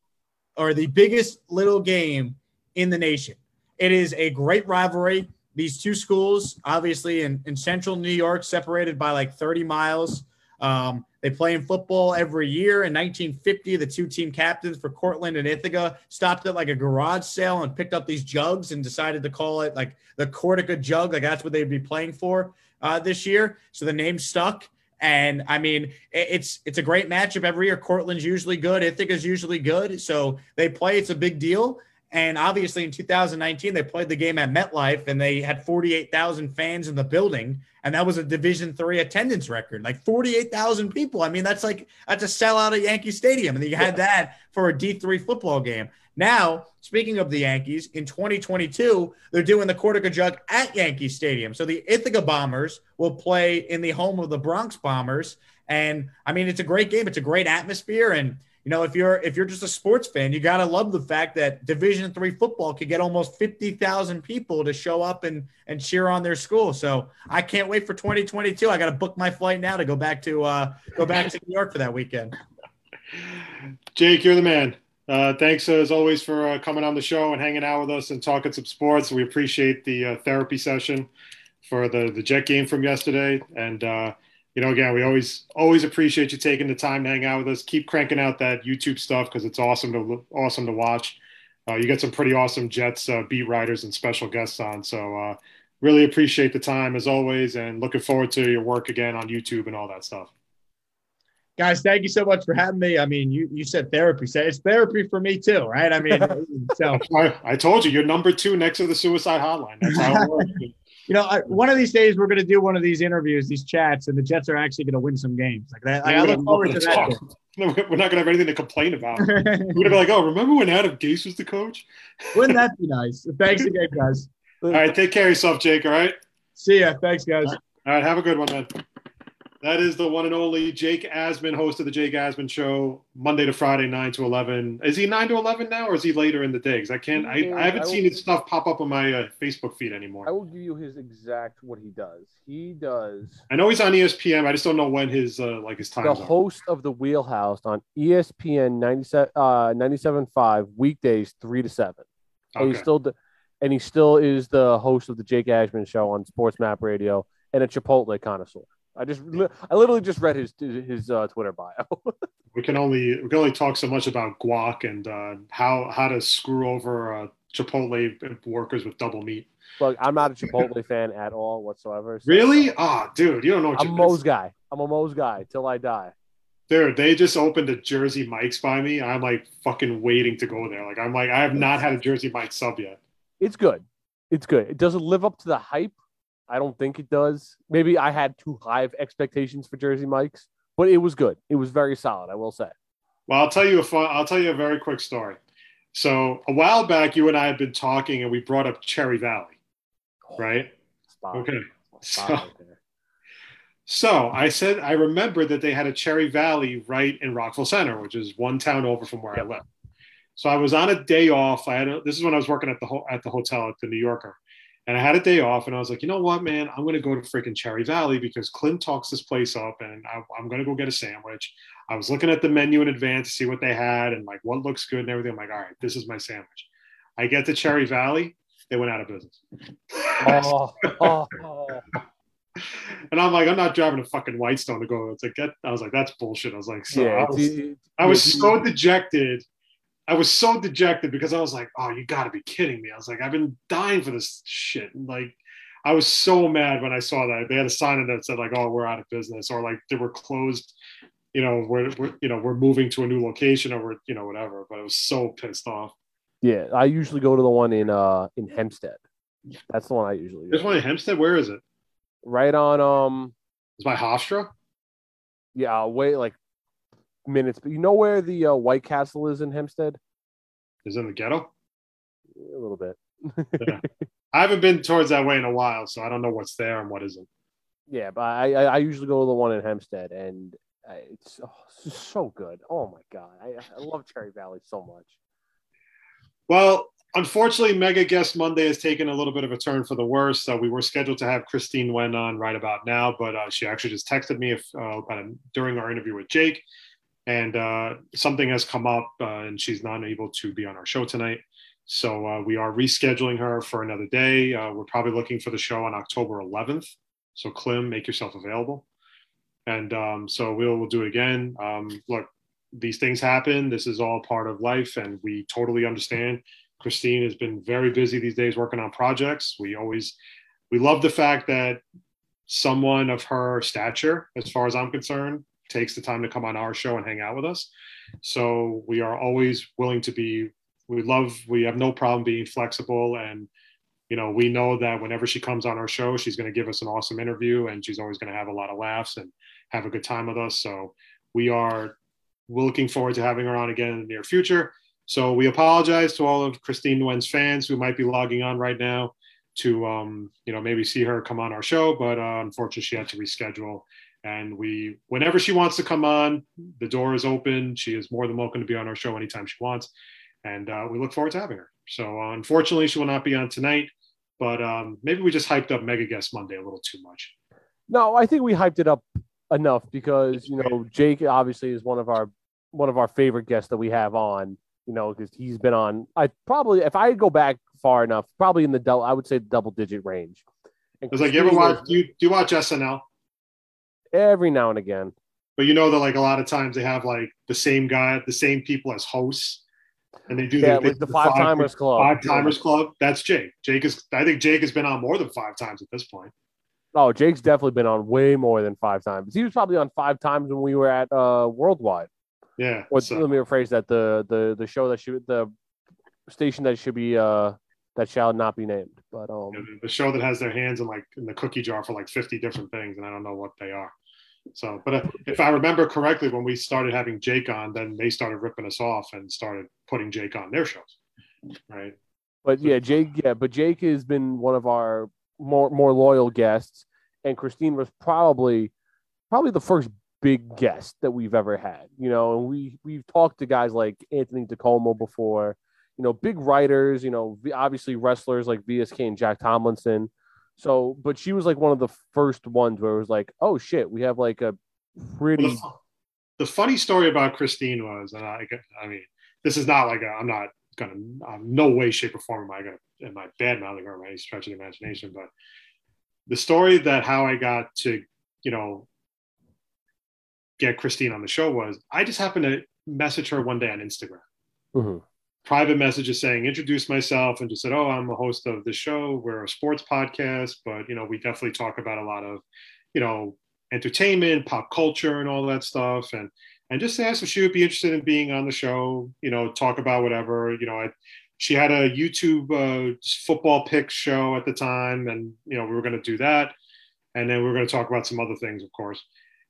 Speaker 8: or the biggest little game in the nation.
Speaker 5: it is a great rivalry. These two schools, obviously in, in central New York, separated by like 30 miles. Um, they play in football every year. In 1950, the two team captains for Cortland and Ithaca stopped at like a garage sale and picked up these jugs and decided to call it like the Cortaca jug. Like that's what they'd be playing for uh, this year. So the name stuck. And I mean, it's it's a great matchup every year. Cortland's usually good. Ithaca's usually good. So they play. It's a big deal. And obviously, in 2019, they played the game at MetLife, and they had 48,000 fans in the building, and that was a Division three attendance record, like 48,000 people. I mean, that's like that's a sellout at Yankee Stadium, and you had that for a D3 football game. Now, speaking of the Yankees, in 2022, they're doing the Cortaca Jug at Yankee Stadium. So the Ithaca Bombers will play in the home of the Bronx Bombers, and I mean, it's a great game. It's a great atmosphere, and you know, if you're if you're just a sports fan, you gotta love the fact that Division three football could get almost fifty thousand people to show up and and cheer on their school. So I can't wait for 2022. I got to book my flight now to go back to uh, go back to New York for that weekend.
Speaker 4: Jake, you're the man. Uh, thanks as always for uh, coming on the show and hanging out with us and talking some sports. We appreciate the uh, therapy session for the the Jet game from yesterday, and uh, you know, again, we always always appreciate you taking the time to hang out with us. Keep cranking out that YouTube stuff because it's awesome to awesome to watch. Uh, you get some pretty awesome Jets uh, beat writers and special guests on. So uh, really appreciate the time as always, and looking forward to your work again on YouTube and all that stuff.
Speaker 9: Guys, thank you so much for having me. I mean, you you said therapy, so it's therapy for me too, right? I mean, *laughs* so
Speaker 4: I, I told you, you're number two next to the suicide hotline. That's how it works.
Speaker 9: You know, I, one of these days we're going to do one of these interviews, these chats, and the Jets are actually going to win some games. Like that, I, I look forward to that. *laughs*
Speaker 4: No, we're not going to have anything to complain about. *laughs* we're going to be like, oh, remember when Adam Gase was the coach?
Speaker 9: Wouldn't that be nice? Thanks *laughs* again, guys.
Speaker 4: All right, take care of yourself, Jake. All right.
Speaker 9: See ya. Thanks, guys.
Speaker 4: All right, have a good one, man. That is the one and only Jake Asman, host of the Jake Asman Show, Monday to Friday, nine to eleven. Is he nine to eleven now, or is he later in the day? Because I can't, I, I haven't I seen his stuff pop up on my uh, Facebook feed anymore.
Speaker 3: I will give you his exact what he does. He does.
Speaker 4: I know he's on ESPN. I just don't know when his uh, like his time.
Speaker 3: The host of the Wheelhouse on ESPN 97 uh 97.5 weekdays three to seven. And
Speaker 4: Okay.
Speaker 3: he still, d- and he still is the host of the Jake Asman Show on Sports Map Radio and a Chipotle connoisseur. I just, I literally just read his his uh, Twitter bio. *laughs*
Speaker 4: we can only we can only talk so much about guac and uh, how how to screw over uh, Chipotle workers with double meat.
Speaker 3: Look, I'm not a Chipotle fan at all whatsoever. so-
Speaker 4: Really? Ah, dude, you don't know. what
Speaker 3: I'm a Moe's guy. I'm a Moe's guy till I die.
Speaker 4: Dude, they just opened a Jersey Mike's by me. I'm like fucking waiting to go there. Like I'm like I have not had a Jersey Mike sub yet.
Speaker 3: It's good. It's good. It doesn't live up to the hype. I don't think it does. Maybe I had too high of expectations for Jersey Mike's, but it was good. It was very solid, I will say.
Speaker 4: Well, I'll tell you a fun. I'll tell you a very quick story. So a while back, you and I had been talking, and we brought up Cherry Valley, oh, right?
Speaker 3: Spot.
Speaker 4: Okay.
Speaker 3: Spot
Speaker 4: So-
Speaker 3: right.
Speaker 4: So I said I remember that they had a Cherry Valley right in Rockville Center, which is one town over from where I live. So I was on a day off. I had a, this is when I was working at the ho- at the hotel at the New Yorker, and I had a day off, and I was like, you know what, man, I'm going to go to freaking Cherry Valley because Clint talks this place up, and I, I'm going to go get a sandwich. I was looking at the menu in advance to see what they had and like what looks good and everything. I'm like, all right, this is my sandwich. I get to Cherry Valley, they went out of business.
Speaker 3: Oh, oh, *laughs* oh.
Speaker 4: And I'm like, I'm not driving a fucking Whitestone to go. It's like, get, I was like, that's bullshit. I was like, so
Speaker 3: yeah.
Speaker 4: I was, I was so dejected. I was so dejected because I was like, oh, you got to be kidding me. I was like, I've been dying for this shit. Like, I was so mad when I saw that they had a sign in that said like, oh, we're out of business, or like they were closed. You know, we're, we're you know we're moving to a new location, or we're you know whatever. But I was so pissed off.
Speaker 3: yeah, I usually go to the one in uh in Hempstead. That's the one I usually
Speaker 4: There's
Speaker 3: go.
Speaker 4: one in Hempstead. Where is it?
Speaker 3: Right on um
Speaker 4: It's by Hofstra.
Speaker 3: yeah, wait like minutes. But you know where the uh, White Castle is in Hempstead?
Speaker 4: Is in the ghetto?
Speaker 3: A little bit. *laughs*
Speaker 4: I haven't been towards that way in a while, so I don't know what's there and what isn't.
Speaker 3: Yeah, but I, I I usually go to the one in Hempstead, and uh, it's, oh, it's so good. Oh my god, I, I love Cherry Valley so much.
Speaker 4: Well, unfortunately, Mega Guest Monday has taken a little bit of a turn for the worse. So we were scheduled to have Christine Wen on right about now, but uh, she actually just texted me if, uh, during our interview with Jake, and uh, something has come up, uh, and she's not able to be on our show tonight. So uh, we are rescheduling her for another day. Uh, we're probably looking for the show on October 11th. So Clem, make yourself available. And um, so we'll, we'll do it again. Um, look, these things happen. This is all part of life, and we totally understand. Christine has been very busy these days working on projects. We always, we love the fact that someone of her stature, as far as I'm concerned, takes the time to come on our show and hang out with us. So we are always willing to be. We love. We have no problem being flexible, and you know, we know that whenever she comes on our show, she's going to give us an awesome interview, and she's always going to have a lot of laughs and have a good time with us. So we are looking forward to having her on again in the near future. So we apologize to all of Christine Nguyen's fans who might be logging on right now to, um, you know, maybe see her come on our show, but uh, unfortunately she had to reschedule. And we, whenever she wants to come on, the door is open. She is more than welcome to be on our show anytime she wants, and uh, we look forward to having her. So uh, unfortunately, she will not be on tonight, but um, maybe we just hyped up Mega Guest Monday a little too much.
Speaker 3: No, I think we hyped it up enough because you know Jake obviously is one of our one of our favorite guests that we have on. You know, because he's been on. I probably, if I go back far enough, probably in the double, I would say double digit range. And
Speaker 4: It's like you ever watch? Do you, do you watch SNL?
Speaker 3: Every now and again?
Speaker 4: But you know that like a lot of times they have like the same guy, the same people as hosts, and they do
Speaker 3: Yeah,
Speaker 4: they
Speaker 3: like the Five Timers Club.
Speaker 4: Five Timers Club. That's Jake. Jake is. I think Jake has been on more than five times at this point.
Speaker 3: Oh, Jake's definitely been on way more than five times. He was probably on five times when we were at uh Worldwide.
Speaker 4: Yeah.
Speaker 3: Or
Speaker 4: so-
Speaker 3: let me rephrase that: the the the show that should the station that should be uh that shall not be named. But um,
Speaker 4: know, the show that has their hands in like in the cookie jar for like 50 different things and i don't know what they are so but if i remember correctly when we started having jake on then they started ripping us off and started putting jake on their shows right
Speaker 3: But yeah, Jake. Yeah, but Jake has been one of our more more loyal guests, and Christine was probably probably the first big guest that we've ever had. You know, and we we've talked to guys like Anthony Tacoma before. You know, big writers. You know, obviously wrestlers like VSK and Jack Tomlinson. So, but she was like one of the first ones where it was like, oh shit, we have like a pretty.
Speaker 4: Well, the, the funny story about christine was and i i mean this is not like i i'm not gonna i'm no way shape or form am i gonna am i bad mouthing her by any stretch of the imagination but the story that how i got to you know get christine on the show was i just happened to message her one day on instagram
Speaker 3: Mhm.
Speaker 4: Private messages saying introduce myself and just said oh i'm a host of the show. We're a sports podcast. But you know we definitely talk about a lot of you know entertainment pop culture and all that stuff. And and just asked if she would be interested in being on the show you know talk about whatever. You know I, she had a youtube uh, football pick show at the time and you know we were going to do that. And then we were going to talk about some other things of course.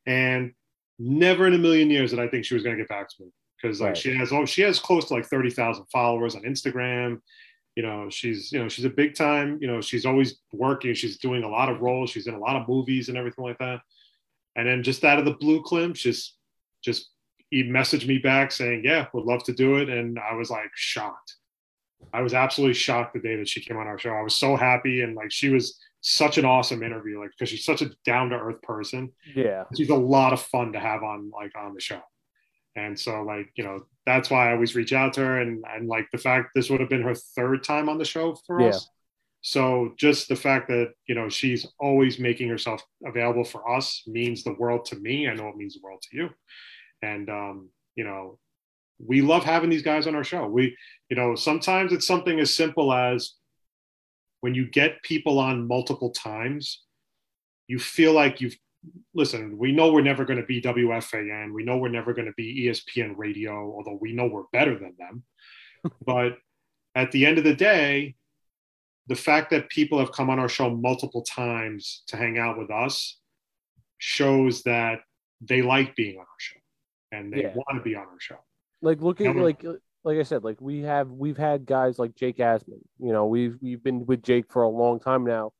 Speaker 4: And never in a million years did i think she was going to get back to me because like
Speaker 3: Right.
Speaker 4: she has oh she has close to like 30,000 followers on Instagram. You know she's you know she's a big time you know she's always working she's doing a lot of roles she's in a lot of movies and everything like that. And then just out of the blue Clem just just he messaged me back saying yeah would love to do it. And I was like shocked. I was absolutely shocked the day that she came on our show. I was so happy and like she was such an awesome interview like because she's such a down to earth person.
Speaker 3: Yeah,
Speaker 4: she's a lot of fun to have on like on the show and so like you know that's why i always reach out to her. And and like the fact this would have been her third time on the show for
Speaker 3: Yeah.
Speaker 4: us. So just the fact that you know she's always making herself available for us means the world to me. I know it means the world to you. And um you know we love having these guys on our show. We you know sometimes it's something as simple as when you get people on multiple times you feel like you've listen, we know we're never going to be WFAN. We know we're never going to be ESPN radio, although we know we're better than them. *laughs* but at the end of the day, the fact that people have come on our show multiple times to hang out with us shows that they like being on our show and they
Speaker 3: Yeah.
Speaker 4: want to be on our show.
Speaker 3: like look at like like I said, like we have we've had guys like Jake Asman. You know, we've we've been with Jake for a long time now.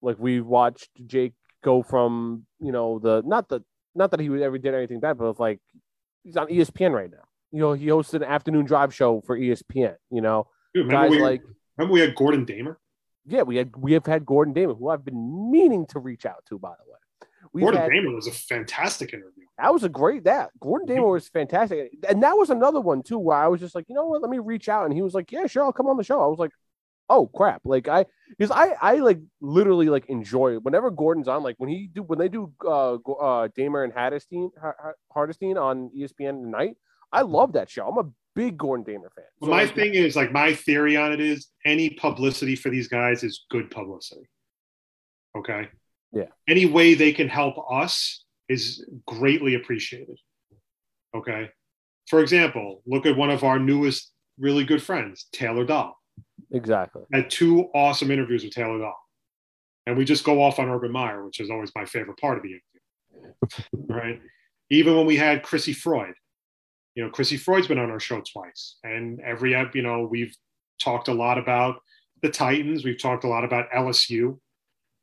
Speaker 3: Like we've watched Jake go from you know the not the not that he ever did anything bad, but it's like he's on ESPN right now. You know, he hosted an afternoon drive show for ESPN. You know,
Speaker 4: Dude,
Speaker 3: guys
Speaker 4: we,
Speaker 3: like
Speaker 4: remember we had Gordon Damer?
Speaker 3: yeah, we had we have had Gordon Damon, who I've been meaning to reach out to. By the way, we've
Speaker 4: Gordon
Speaker 3: had,
Speaker 4: Damer was a fantastic interview.
Speaker 3: That was a great that Gordon Damer was fantastic, and that was another one too where I was just like, you know what, let me reach out, and he was like, yeah, sure, I'll come on the show. I was like, oh crap, like I because I I like literally like enjoy it whenever Gordon's on, like when he do when they do uh uh Damer and Hardestein Ha- Ha- Hardestein on ESPN tonight, I love that show. I'm a big Gordon Damer fan. So,
Speaker 4: my
Speaker 3: like,
Speaker 4: thing is like my theory on it is any publicity for these guys is good publicity. Okay.
Speaker 3: Yeah.
Speaker 4: Any way they can help us is greatly appreciated. Okay. For example, look at one of our newest really good friends, Taylor Dahl.
Speaker 3: Exactly.
Speaker 4: Had two awesome interviews with Taylor Dahl. And we just go off on Urban Meyer, which is always my favorite part of the interview. *laughs* right. Even when we had Chrissy Freud, you know, Chrissy Freud's been on our show twice. And every, you know, we've talked a lot about the Titans. We've talked a lot about LSU.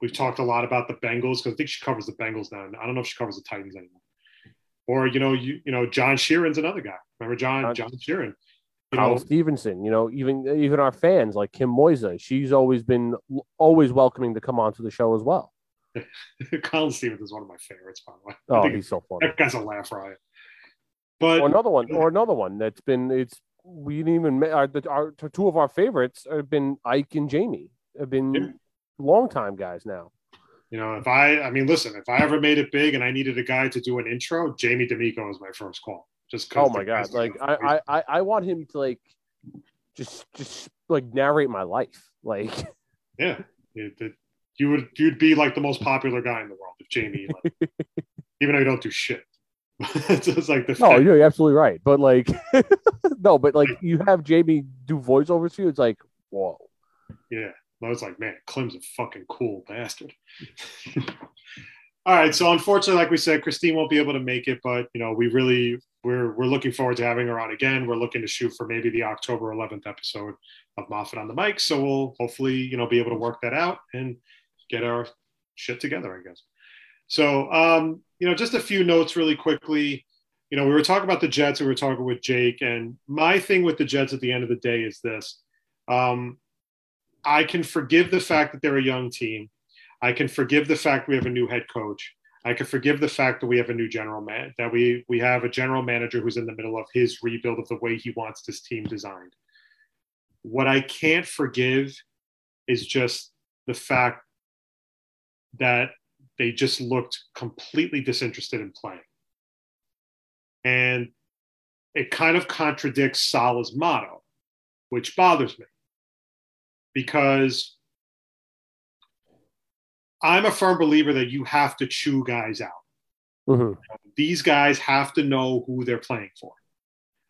Speaker 4: We've talked a lot about the Bengals because I think she covers the Bengals now. I don't know if she covers the Titans anymore. Or, you know, you, you know, John Sheeran's another guy. Remember John,
Speaker 3: John-
Speaker 4: John Sheeran? Know,
Speaker 3: Stevenson, you know, even even our fans like Kim Moisa, she's always been always welcoming to come onto the show as well. *laughs*
Speaker 4: Colin Stevens is one of my favorites, by the way.
Speaker 3: Oh, he's so funny.
Speaker 4: that guy's a laugh riot. But
Speaker 3: Or another one, or another one that's been it's we didn't even our, our two of our favorites have been Ike and Jamie. Have been
Speaker 4: Yeah.
Speaker 3: long time guys now.
Speaker 4: you know, if I, I mean, listen, if I ever made it big and I needed a guy to do an intro, Jamie D'Amico is my first call. Just
Speaker 3: Oh my god! Like I, I I I want him to like just just like narrate my life. Like *laughs*
Speaker 4: yeah, it, it- you would, you'd be like the most popular guy in the world if Jamie, like, *laughs* even though you don't do shit. *laughs* it's just like the
Speaker 3: no,
Speaker 4: fact-
Speaker 3: you're absolutely right. But like no, but like you have Jamie do voiceovers to you. It's like whoa.
Speaker 4: Yeah. I was like, man, Clem's a fucking cool bastard. All right. So unfortunately, like we said, Christine won't be able to make it, but you know, we really we're we're looking forward to having her on again. We're looking to shoot for maybe the October 11th episode of Moffat on the mic. So we'll hopefully, you know, be able to work that out and get our shit together, I guess. So um, you know, just a few notes really quickly. You know, we were talking about the Jets, we were talking with Jake, and my thing with the Jets at the end of the day is this. Um, I can forgive the fact that they're a young team. I can forgive the fact we have a new head coach. I can forgive the fact that we have a new general man, that we we have a general manager who's in the middle of his rebuild of the way he wants this team designed. What I can't forgive is just the fact that they just looked completely disinterested in playing. And it kind of contradicts Saleh's motto, which bothers me because I'm a firm believer that you have to chew guys out.
Speaker 3: Mhm.
Speaker 4: These guys have to know who they're playing for.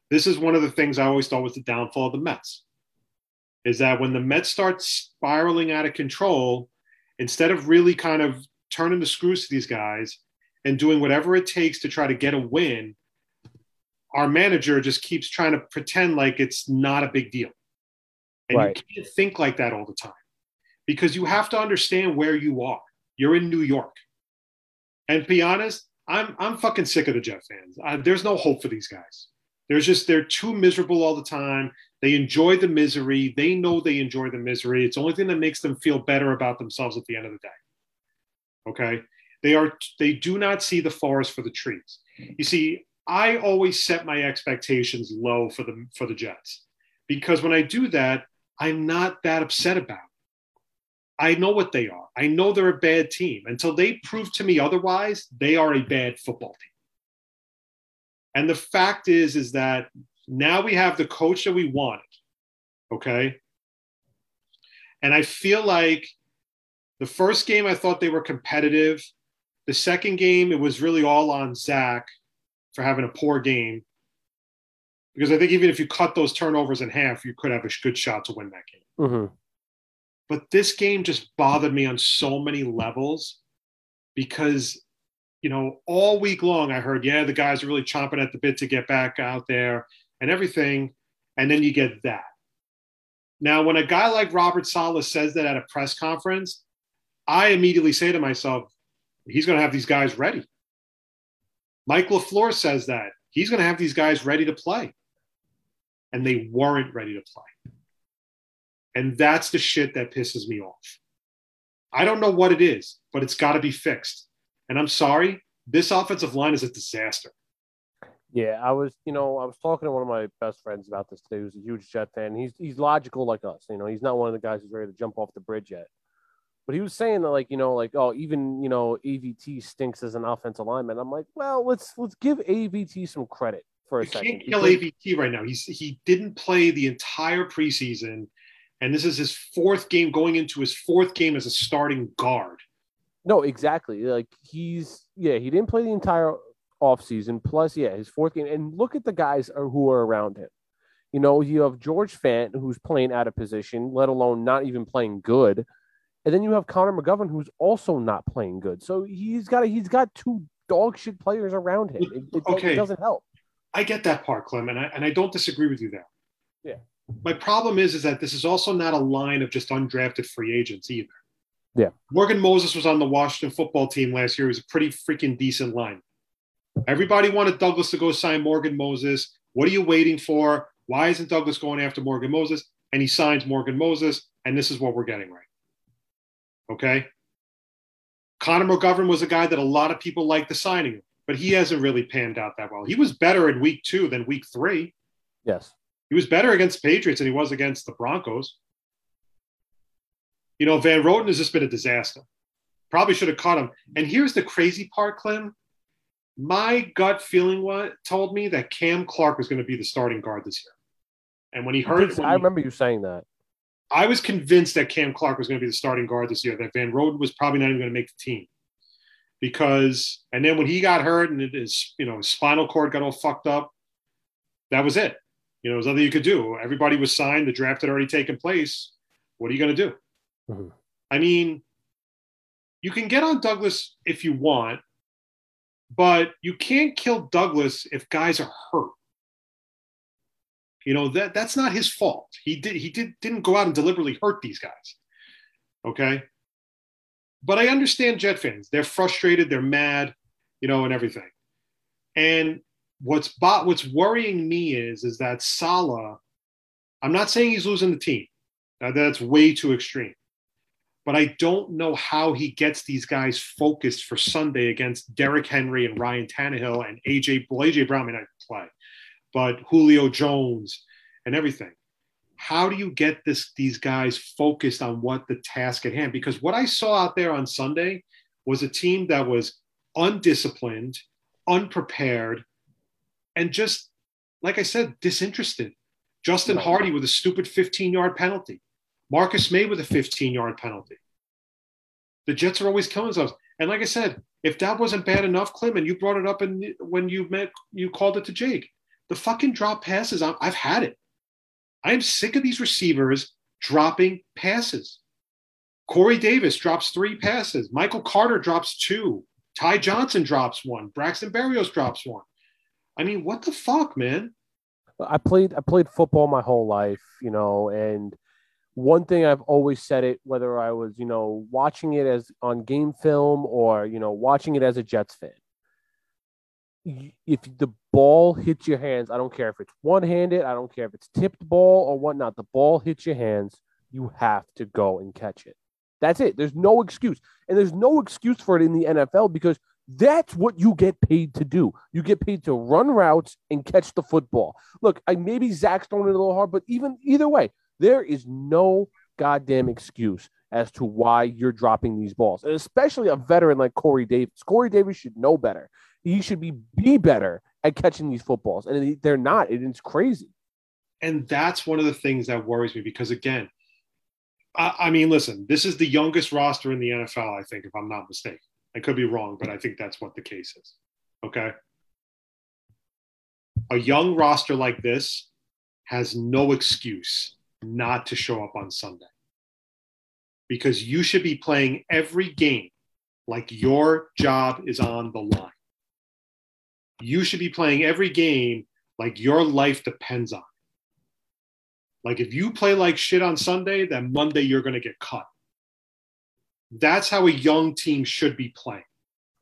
Speaker 4: This is one of the things I always thought was the downfall of the Mets. Is that when the Mets start spiraling out of control, instead of really kind of turning the screws to these guys and doing whatever it takes to try to get a win, our manager just keeps trying to pretend like it's not a big deal. And
Speaker 3: Right.
Speaker 4: you can't think like that all the time because you have to understand where you are. You're in New York. And be honest, I'm, I'm fucking sick of the Jet fans. I, there's no hope for these guys. There's just, they're too miserable all the time. They enjoy the misery. They know they enjoy the misery. It's the only thing that makes them feel better about themselves at the end of the day. Okay. They are, they do not see the forest for the trees. You see, I always set my expectations low for the, for the Jets because when I do that, I'm not that upset about it. I know what they are. I know they're a bad team. Until they prove to me otherwise, they are a bad football team. And the fact is, is that now we have the coach that we wanted. Okay. And I feel like the first game, I thought they were competitive. The second game, it was really all on Zach for having a poor game. Because I think even if you cut those turnovers in half, you could have a good shot to win that game.
Speaker 3: Mhm.
Speaker 4: But this game just bothered me on so many levels because, you know, all week long I heard, yeah, the guys are really chomping at the bit to get back out there and everything. And then you get that. Now, when a guy like Robert Saleh says that at a press conference, I immediately say to myself, he's going to have these guys ready. Mike LaFleur says that he's going to have these guys ready to play. And they weren't ready to play. And that's the shit that pisses me off. I don't know what it is, but it's got to be fixed. And I'm sorry, this offensive line is a disaster.
Speaker 3: Yeah, I was, you know, I was talking to one of my best friends about this today, who's a huge Jet fan. He's he's logical like us. You know, he's not one of the guys who's ready to jump off the bridge yet. But he was saying that, like, you know, like, oh, even you know, AVT stinks as an offensive lineman. I'm like, well, let's let's give AVT some credit for a
Speaker 4: You
Speaker 3: second.
Speaker 4: can't kill
Speaker 3: because-
Speaker 4: AVT right now. He's he didn't play the entire preseason, and this is his fourth game going into his fourth game as a starting guard.
Speaker 3: No, exactly. Like he's yeah, he didn't play the entire offseason. Plus, yeah, his fourth game. And look at the guys who are around him. You know, you have George Fant, who's playing out of position, let alone not even playing good. And then you have Connor McGovern, who's also not playing good. So he's got a, he's got two dog shit players around him. It, it,
Speaker 4: Okay.
Speaker 3: doesn't help.
Speaker 4: I get that part, Clem, and I and I don't disagree with you there.
Speaker 3: Yeah.
Speaker 4: My problem is is that this is also not a line of just undrafted free agents either.
Speaker 3: Yeah.
Speaker 4: Morgan Moses was on the Washington football team last year. He was a pretty freaking decent line. Everybody wanted Douglas to go sign Morgan Moses. What are you waiting for? Why isn't Douglas going after Morgan Moses? And he signs Morgan Moses, and this is what we're getting right. Okay. Connor McGovern was a guy that a lot of people liked the signing, but he hasn't really panned out that well. He was better in week two than week three.
Speaker 3: Yes.
Speaker 4: He was better against the Patriots than he was against the Broncos. You know, Van Roten has just been a disaster. Probably should have caught him. And here's the crazy part, Clem. My gut feeling what told me that Cam Clark was going to be the starting guard this year. And when he heard, when
Speaker 3: I
Speaker 4: he-
Speaker 3: remember you saying that.
Speaker 4: I was convinced that Cam Clark was going to be the starting guard this year, that Van Roten was probably not even going to make the team. Because, and then when he got hurt and his, you know, his spinal cord got all fucked up, that was it. You know, there's nothing you could do. Everybody was signed, the draft had already taken place. What are you going to do?
Speaker 3: Mhm.
Speaker 4: I mean, you can get on Douglas if you want, but you can't kill Douglas if guys are hurt. You know that that's not his fault. He did he did didn't go out and deliberately hurt these guys. Okay, but I understand Jet fans. They're frustrated. They're mad. You know, and everything. And what's bo- what's worrying me is is that Saleh. I'm not saying he's losing the team. Now, that's way too extreme. But I don't know how he gets these guys focused for Sunday against Derrick Henry and Ryan Tannehill and AJ. Well, AJ Brown may not play, but Julio Jones and everything. How do you get this these guys focused on what the task at hand? Because what I saw out there on Sunday was a team that was undisciplined, unprepared, and just like I said, disinterested. Justin. Hardee with a stupid 15 yard penalty. Marcus Maye with a 15 yard penalty. The Jets are always killing themselves. And like I said, if that wasn't bad enough, Clem, and you brought it up and when you met, you called it to Jake, the fucking drop passes, I'm- I've had it. I am sick of these receivers dropping passes. Corey Davis drops three passes. Michael Carter drops two. Ty Johnson drops one. Braxton Berrios drops one. I mean, what the fuck, man?
Speaker 3: I played I played football my whole life, you know, and one thing I've always said it, whether I was, you know, watching it as on game film or, you know, watching it as a Jets fan. If the ball hits your hands, I don't care if it's one handed, I don't care if it's tipped ball or whatnot, the ball hits your hands, you have to go and catch it. That's it. There's no excuse. And there's no excuse for it in the NFL because that's what you get paid to do. You get paid to run routes and catch the football. Look, I maybe Zach's throwing it a little hard, but even either way, there is no goddamn excuse as to why you're dropping these balls, and especially a veteran like Corey Davis. Corey Davis should know better. He should be be better at catching these footballs, and they're not. It is crazy.
Speaker 4: And that's one of the things that worries me because, again, I, I mean, listen, this is the youngest roster in the NFL, I think, if I'm not mistaken. I could be wrong, but I think that's what the case is. Okay. A young roster like this has no excuse not to show up on Sunday because you should be playing every game like your job is on the line. You should be playing every game like your life depends on. it. Like if you play like shit on Sunday, then Monday you're going to get cut. That's how a young team should be playing.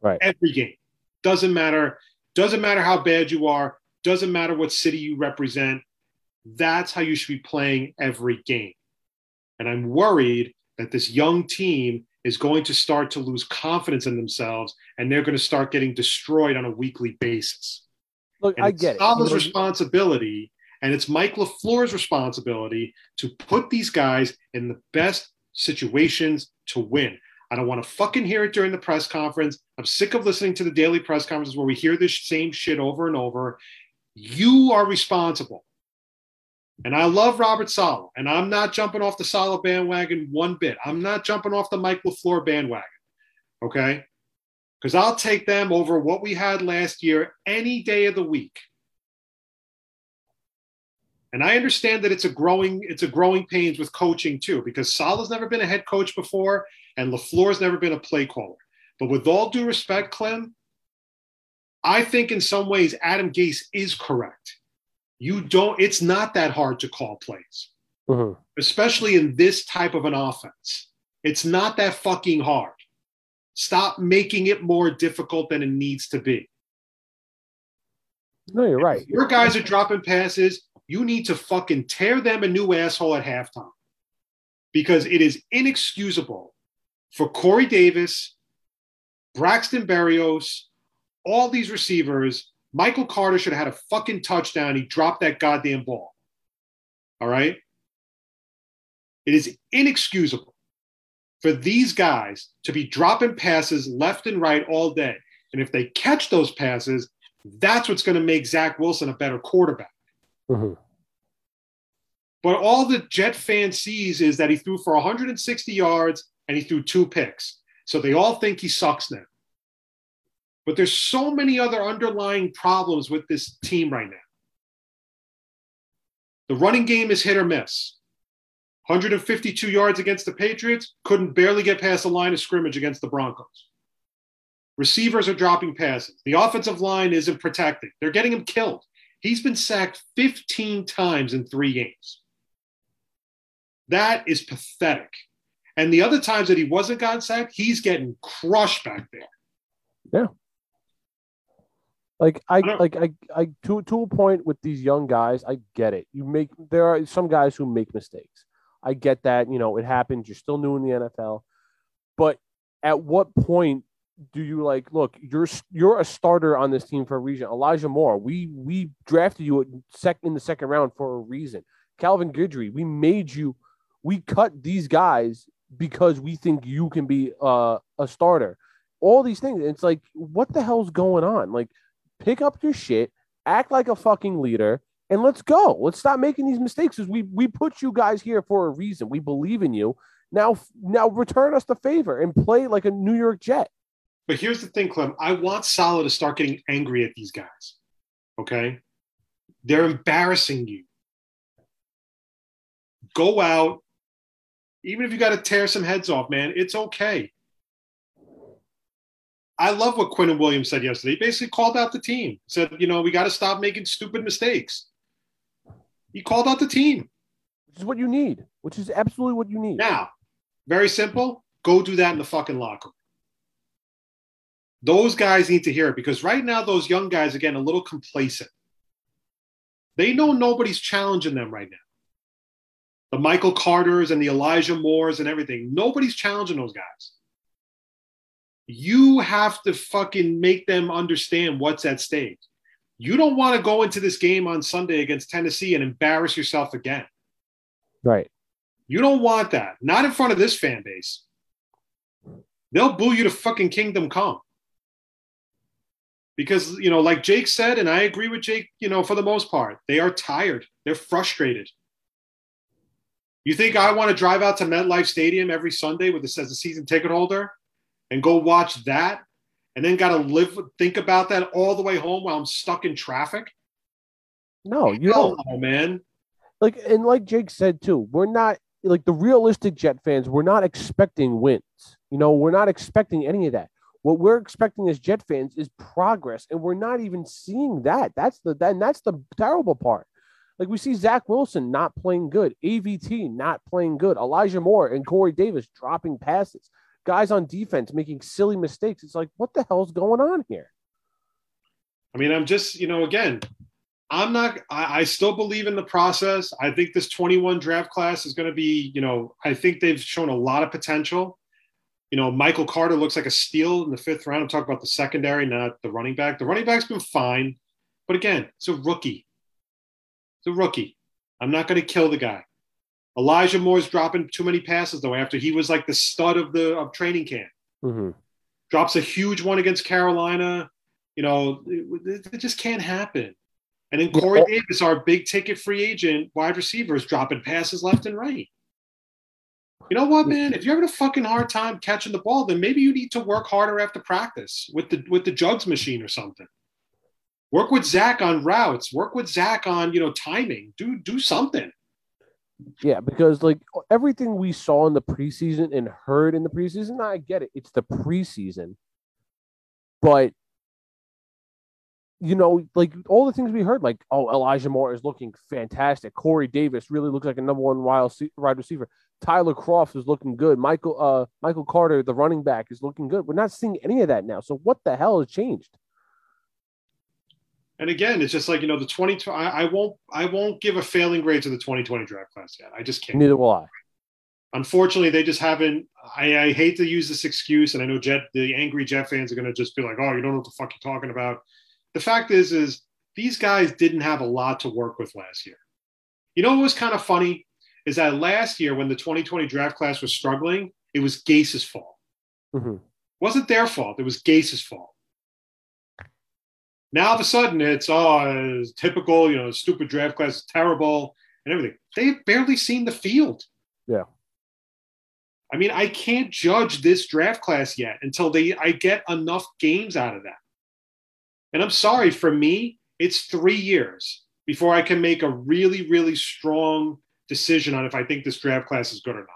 Speaker 3: Right.
Speaker 4: Every game. Doesn't matter. Doesn't matter how bad you are. Doesn't matter what city you represent. That's how you should be playing every game. And I'm worried that this young team is going to start to lose confidence in themselves and they're going to start getting destroyed on a weekly basis.
Speaker 3: Look,
Speaker 4: And
Speaker 3: I
Speaker 4: it's
Speaker 3: get it. Saleh's
Speaker 4: responsibility and it's Mike LaFleur's responsibility to put these guys in the best situations to win. I don't want to fucking hear it during the press conference. I'm sick of listening to the daily press conferences where we hear this same shit over and over. You are responsible. And I love Robert Saleh, and I'm not jumping off the Saleh bandwagon one bit. I'm not jumping off the Mike LaFleur bandwagon. Okay? Because I'll take them over what we had last year any day of the week. And I understand that it's a growing, it's a growing pains with coaching too, because Saleh's never been a head coach before, and LaFleur's never been a play caller. But with all due respect, Clem, I think in some ways Adam Gase is correct. You don't, it's not that hard to call plays,
Speaker 3: mhm.
Speaker 4: especially in this type of an offense. It's not that fucking hard. Stop making it more difficult than it needs to be.
Speaker 3: No, you're right.
Speaker 4: Your guys are dropping passes, you need to fucking tear them a new asshole at halftime because it is inexcusable for Corey Davis, Braxton Berrios, all these receivers. Michael Carter should have had a fucking touchdown. He dropped that goddamn ball. All right. It is inexcusable for these guys to be dropping passes left and right all day. And if they catch those passes, that's what's going to make Zach Wilson a better quarterback.
Speaker 3: Mhm.
Speaker 4: But all the Jet fan sees is that he threw for 160 yards and he threw two picks. So they all think he sucks now. But there's so many other underlying problems with this team right now. The running game is hit or miss. 152 yards against the Patriots, couldn't barely get past the line of scrimmage against the Broncos. Receivers are dropping passes. The offensive line isn't protecting. They're getting him killed. He's been sacked 15 times in three games. That is pathetic. And the other times that he wasn't gotten sacked, he's getting crushed back there. Yeah.
Speaker 3: Like I,
Speaker 4: don't-
Speaker 3: like I, I to to a point with these young guys, I get it. You make there are some guys who make mistakes. I get that. You know, it happens. You're still new in the NFL, but at what point do you like look? You're you're a starter on this team for a reason. Elijah Moore, we we drafted you sec in the second round for a reason. Javelin Guidry, we made you. We cut these guys because we think you can be uh, a starter. All these things. It's like, what the hell's going on? Like pick up your shit, act like a fucking leader, and let's go. Let's stop making these mistakes. Because we we put you guys here for a reason. We believe in you. Now now return us the favor and play like a New York Jet.
Speaker 4: But here's the thing, Clem. I want Saleh to start getting angry at these guys. Okay? They're embarrassing you. Go out. Even if you got to tear some heads off, man, it's okay. I love what Quinnen Williams said yesterday. He basically called out the team. Said, you know, we got to stop making stupid mistakes. He called out the team.
Speaker 3: Which is what you need. Which is absolutely what you need.
Speaker 4: Now, very simple. Go do that in the fucking locker room. Those guys need to hear it because right now, those young guys are getting a little complacent. They know nobody's challenging them right now. The Michael Carters and the Elijah Moores and everything. Nobody's challenging those guys. You have to fucking make them understand what's at stake. You don't want to go into this game on Sunday against Tennessee and embarrass yourself again.
Speaker 3: Right.
Speaker 4: You don't want that. Not in front of this fan base. They'll boo you to fucking kingdom come. Because, you know, like Jake said, and I agree with Jake, you know, for the most part, they are tired. They're frustrated. You think I want to drive out to MetLife Stadium every Sunday with this as a season ticket holder and go watch that and then got to live, think about that all the way home while I'm stuck in traffic?
Speaker 3: No, you
Speaker 4: Hell
Speaker 3: don't.
Speaker 4: no, man.
Speaker 3: Like and like Jake said too, we're not like the realistic Jet fans. We're not expecting wins. You know, we're not expecting any of that. What we're expecting as Jet fans is progress, and we're not even seeing that. That's the then that's the terrible part. Like we see Zach Wilson not playing good, AVT not playing good, Elijah Moore and Corey Davis dropping passes, guys on defense making silly mistakes. It's like, what the hell's going on here?
Speaker 4: I mean, I'm just, you know, again, I'm not, I, I still believe in the process. I think this 21 draft class is going to be, you know, I think they've shown a lot of potential. You know, Michael Carter looks like a steal in the fifth round. I'm talking about the secondary, not the running back. The running back's been fine, but again, it's a rookie. It's a rookie. I'm not going to kill the guy. Elijah Moore's dropping too many passes though. After he was like the stud of the of training camp,
Speaker 3: hmm
Speaker 4: drops a huge one against Carolina. You know, it, it just can't happen. And then Corey Davis, our big ticket free agent wide receiver, is dropping passes left and right. You know what, man? If you're having a fucking hard time catching the ball, then maybe you need to work harder after practice with the with the jugs machine or something. Work with Zach on routes. Work with Zach on you know timing. Do do something.
Speaker 3: Yeah, because like everything we saw in the preseason and heard in the preseason, I get it. It's the preseason. But you know, like all the things we heard, like, oh, Elijah Moore is looking fantastic. Corey Davis really looks like a number one wide receiver. Tyler Kroft is looking good. Michael uh Michael Carter, the running back, is looking good. We're not seeing any of that now. So what the hell has changed?
Speaker 4: And again, it's just like you know the 20. I, I won't I won't give a failing grade to the 2020 draft class yet. I just can't.
Speaker 3: Neither will I.
Speaker 4: Unfortunately, they just haven't. I, I hate to use this excuse, and I know Jet, the angry Jet fans are going to just be like, "Oh, you don't know what the fuck you're talking about." The fact is, is these guys didn't have a lot to work with last year. You know what was kind of funny is that last year when the 2020 draft class was struggling, it was Gase's fault.
Speaker 3: Mhm.
Speaker 4: Wasn't their fault. It was Gase's fault. Now all of a sudden it's oh it's typical, you know, stupid draft class is terrible and everything. They've barely seen the field.
Speaker 3: Yeah.
Speaker 4: I mean, I can't judge this draft class yet until they I get enough games out of that. And I'm sorry, for me, it's three years before I can make a really, really strong decision on if I think this draft class is good or not.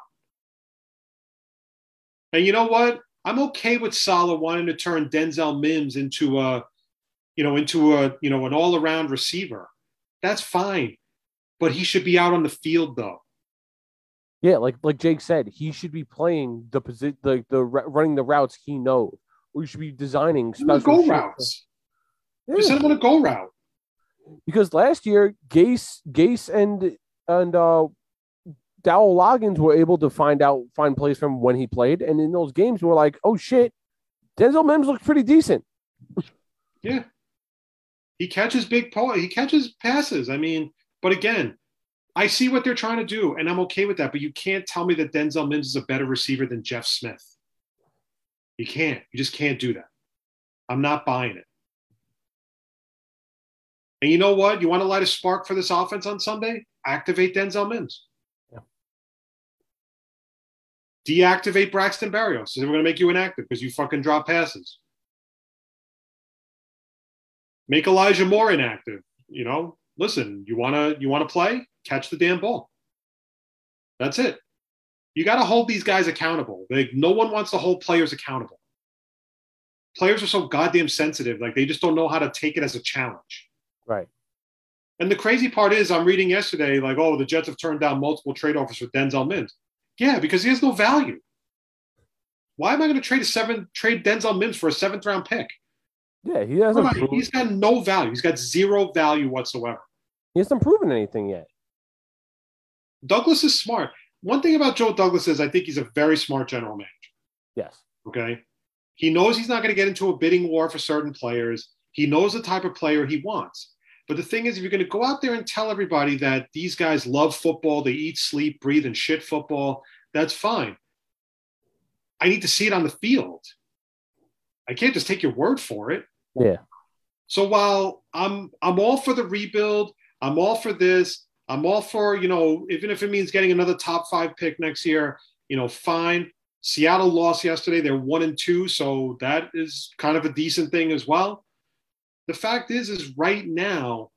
Speaker 4: And you know what? I'm okay with Saleh wanting to turn Denzel Mims into a, you know, into a, you know, an all-around receiver. That's fine. But he should be out on the field though.
Speaker 3: Yeah, like like Jake said, he should be playing the position, the the running the routes he knows. We should be designing
Speaker 4: Send him on
Speaker 3: special
Speaker 4: go routes.
Speaker 3: Yeah.
Speaker 4: Just send him on a go route.
Speaker 3: because last year Gase Gase and and uh Dowell Loggains were able to find out find plays from when he played, and in those games we're like, oh shit, Denzel Mims looks pretty decent.
Speaker 4: Yeah. He catches big ball. He catches passes. I mean, but again, I see what they're trying to do, and I'm okay with that. But you can't tell me that Denzel Mims is a better receiver than Jeff Smith. You can't. You just can't do that. I'm not buying it. And you know what? You want to light a spark for this offense on Sunday? Activate Denzel Mims.
Speaker 3: Yeah.
Speaker 4: Deactivate Braxton Berrios. So we're going to make you inactive because you fucking drop passes. Make Elijah Moore inactive. You know, listen, you want to you want to play? Catch the damn ball. That's it. You got to hold these guys accountable. Like no one wants to hold players accountable. Players are so goddamn sensitive. Like they just don't know how to take it as a challenge.
Speaker 3: Right.
Speaker 4: And the crazy part is, I'm reading yesterday, like, oh, the Jets have turned down multiple trade offers for Denzel Mims. Yeah, because he has no value. Why am I going to trade a seven trade Denzel Mims for a seventh round pick?
Speaker 3: Yeah, he hasn't
Speaker 4: He's got no value. He's got zero value whatsoever.
Speaker 3: he hasn't proven anything yet.
Speaker 4: Douglas is smart. One thing about Joe Douglas is I think he's a very smart general manager.
Speaker 3: Yes.
Speaker 4: Okay. He knows he's not going to get into a bidding war for certain players. He knows the type of player he wants. But the thing is, if you're going to go out there and tell everybody that these guys love football, they eat, sleep, breathe, and shit football, that's fine. I need to see it on the field. I can't just take your word for it.
Speaker 3: Yeah.
Speaker 4: So while I'm I'm all for the rebuild, I'm all for this, I'm all for, you know, even if it means getting another top five pick next year, you know, fine. Seattle lost yesterday. They're one and two, so that is kind of a decent thing as well. The fact is, is right now,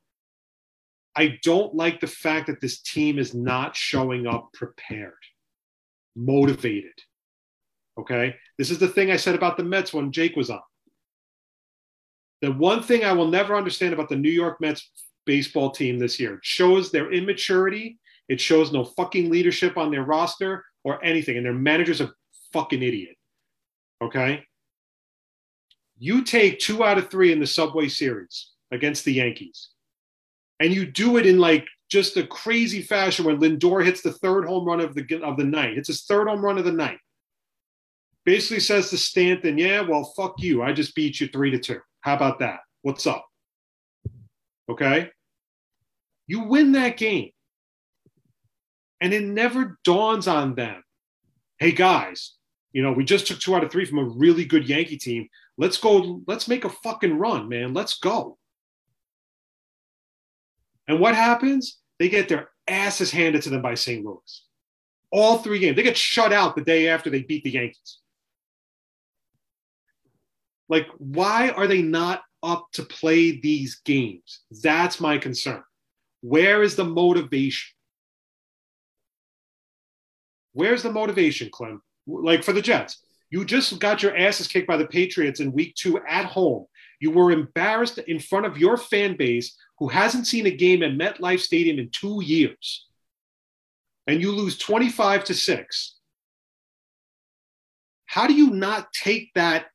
Speaker 4: I don't like the fact that this team is not showing up prepared, motivated. Okay. This is the thing I said about the Mets when Jake was on. The one thing I will never understand about the New York Mets baseball team this year it shows their immaturity. It shows no fucking leadership on their roster or anything. And their manager's a fucking idiot. Okay. You take two out of three in the Subway Series against the Yankees, and you do it in like just a crazy fashion when Lindor hits the third home run of the of the night. It's his third home run of the night. basically says to Stanton, "Yeah, well, fuck you. I just beat you three to two. How about that? What's up?" Okay, you win that game, and it never dawns on them, "Hey guys, you know, we just took two out of three from a really good Yankee team. Let's go. Let's make a fucking run, man. Let's go." And what happens? They get their asses handed to them by St. Louis. All three games. They get shut out the day after they beat the Yankees. Like, why are they not up to play these games? That's my concern. Where is the motivation? Where's the motivation, Clem? Like for the Jets, you just got your asses kicked by the Patriots in week two at home. You were embarrassed in front of your fan base who hasn't seen a game at MetLife Stadium in two years. And you lose 25 to 6. How do you not take that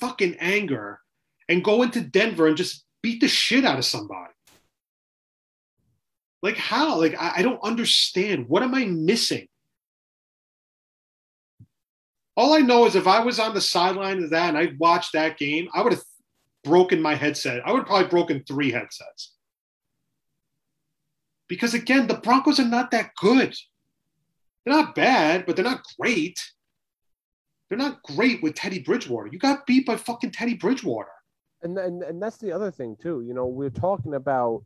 Speaker 4: fucking anger and go into Denver and just beat the shit out of somebody? Like, how? Like, I, I don't understand. What am I missing? All I know is if I was on the sideline of that and I watched that game, I would have broken my headset. I would have probably broken three headsets. Because again, the Broncos are not that good. They're not bad, but they're not great. They're not great with Teddy Bridgewater. You got beat by fucking Teddy Bridgewater.
Speaker 3: And, and and that's the other thing too. You know, we're talking about,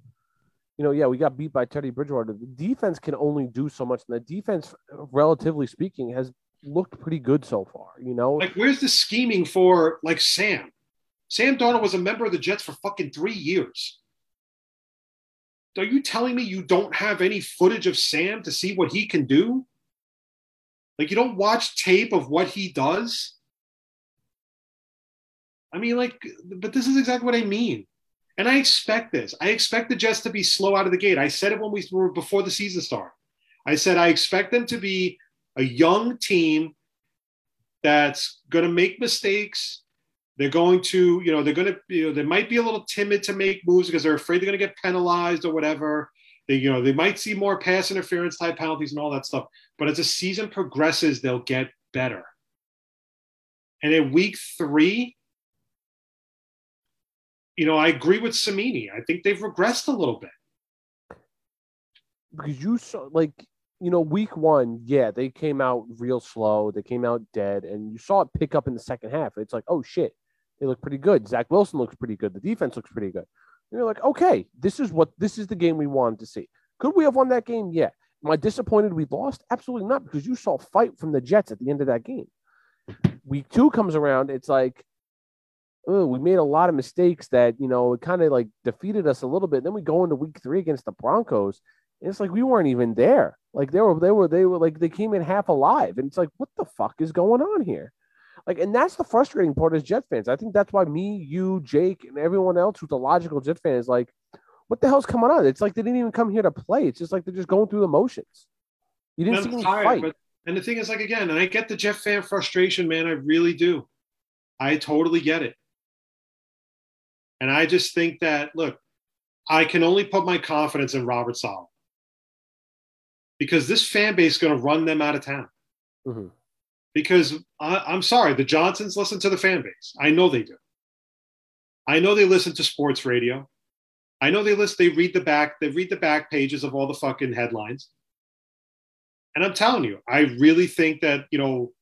Speaker 3: you know, yeah, we got beat by Teddy Bridgewater. The defense can only do so much, and the defense, relatively speaking, has looked pretty good so far. You know,
Speaker 4: Like, where's the scheming for like Sam? Sam Darnold was a member of the Jets for fucking three years. Are you telling me you don't have any footage of Sam to see what he can do? Like, you don't watch tape of what he does? I mean, like, but this is exactly what I mean. And I expect this. I expect the Jets to be slow out of the gate. I said it when we were before the season started. I said I expect them to be a young team that's going to make mistakes. They're going to, you know, they're going to, you know, they might be a little timid to make moves because they're afraid they're going to get penalized or whatever. They, you know, they might see more pass interference type penalties and all that stuff. But as the season progresses, they'll get better. And in week three, you know, I agree with Cimini. I think they've regressed a little bit.
Speaker 3: because you saw like you know week one yeah they came out real slow they came out dead and you saw it pick up in the second half. It's like oh shit they look pretty good. Zach wilson looks pretty good. The defense looks pretty good. And you're like okay this is what this is the game we wanted to see. Could we have won that game? Yeah. Am i disappointed we lost? Absolutely not because you saw fight from the jets at the end of that game. Week two comes around it's like oh, we made a lot of mistakes that you know it kind of like defeated us a little bit. Then we go into week three against the broncos and it's like we weren't even there. Like they were, they were, they were like they came in half alive, and it's like, what the fuck is going on here? Like, and that's the frustrating part as Jet fans. I think that's why me, you, Jake, and everyone else who's a logical Jet fan is like, what the hell's coming on? It's like they didn't even come here to play. It's just like they're just going through the motions. You didn't see them
Speaker 4: tired,
Speaker 3: fight.
Speaker 4: but and the thing is, like again, and I get the Jet fan frustration, man. I really do. I totally get it. And I just think that look, I can only put my confidence in Robert Saleh because this fan base is going to run them out of town.
Speaker 3: Mhm.
Speaker 4: Because I, I'm sorry, the Johnsons listen to the fan base. I know they do. I know they listen to sports radio. I know they list. They read the back. They read the back pages of all the fucking headlines. And I'm telling you, I really think that you know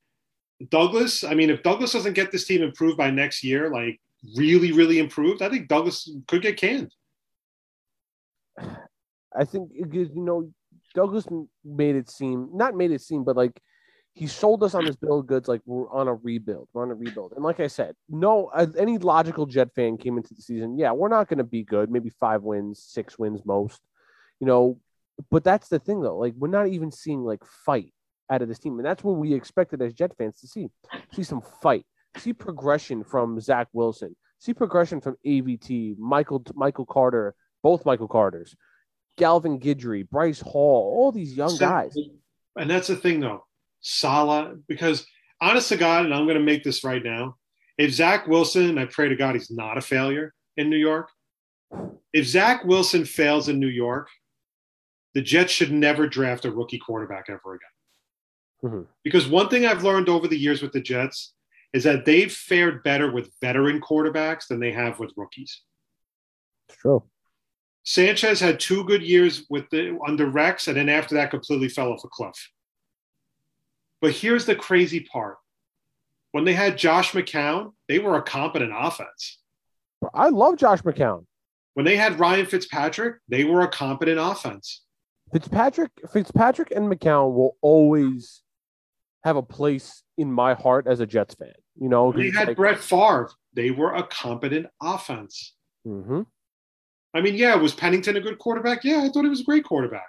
Speaker 4: Douglas. I mean, if Douglas doesn't get this team improved by next year, like really, really improved, I think Douglas could get canned.
Speaker 3: I think because you know Douglas made it seem not made it seem, but like he sold us on this bill of goods like we're on a rebuild. We're on a rebuild, and like I said, no, any logical Jet fan came into the season. Yeah, we're not going to be good. Maybe five wins, six wins most. You know, but that's the thing though. Like we're not even seeing like fight out of this team, and that's what we expected as Jet fans to see. See some fight. See progression from Zach Wilson. See progression from AVT, Michael Michael Carter, both Michael Carters. Javelin Guidry, Bryce Hall, all these young guys.
Speaker 4: And that's the thing, though. Saleh, because honest to God, and I'm going to make this right now. If Zach Wilson, I pray to God he's not a failure in New York. If Zach Wilson fails in New York, the Jets should never draft a rookie quarterback ever again.
Speaker 3: Mhm.
Speaker 4: Because one thing I've learned over the years with the Jets is that they've fared better with veteran quarterbacks than they have with rookies.
Speaker 3: It's true.
Speaker 4: Sanchez had two good years with the under Rex, and then after that, completely fell off a cliff. But here's the crazy part: when they had Josh McCown, they were a competent offense.
Speaker 3: I love Josh McCown.
Speaker 4: When they had Ryan Fitzpatrick, they were a competent offense.
Speaker 3: Fitzpatrick, Fitzpatrick, and McCown will always have a place in my heart as a Jets fan. You know,
Speaker 4: When they had Brett Favre, they were a competent offense.
Speaker 3: hmm
Speaker 4: I mean, yeah, was Pennington a good quarterback? Yeah, I thought he was a great quarterback.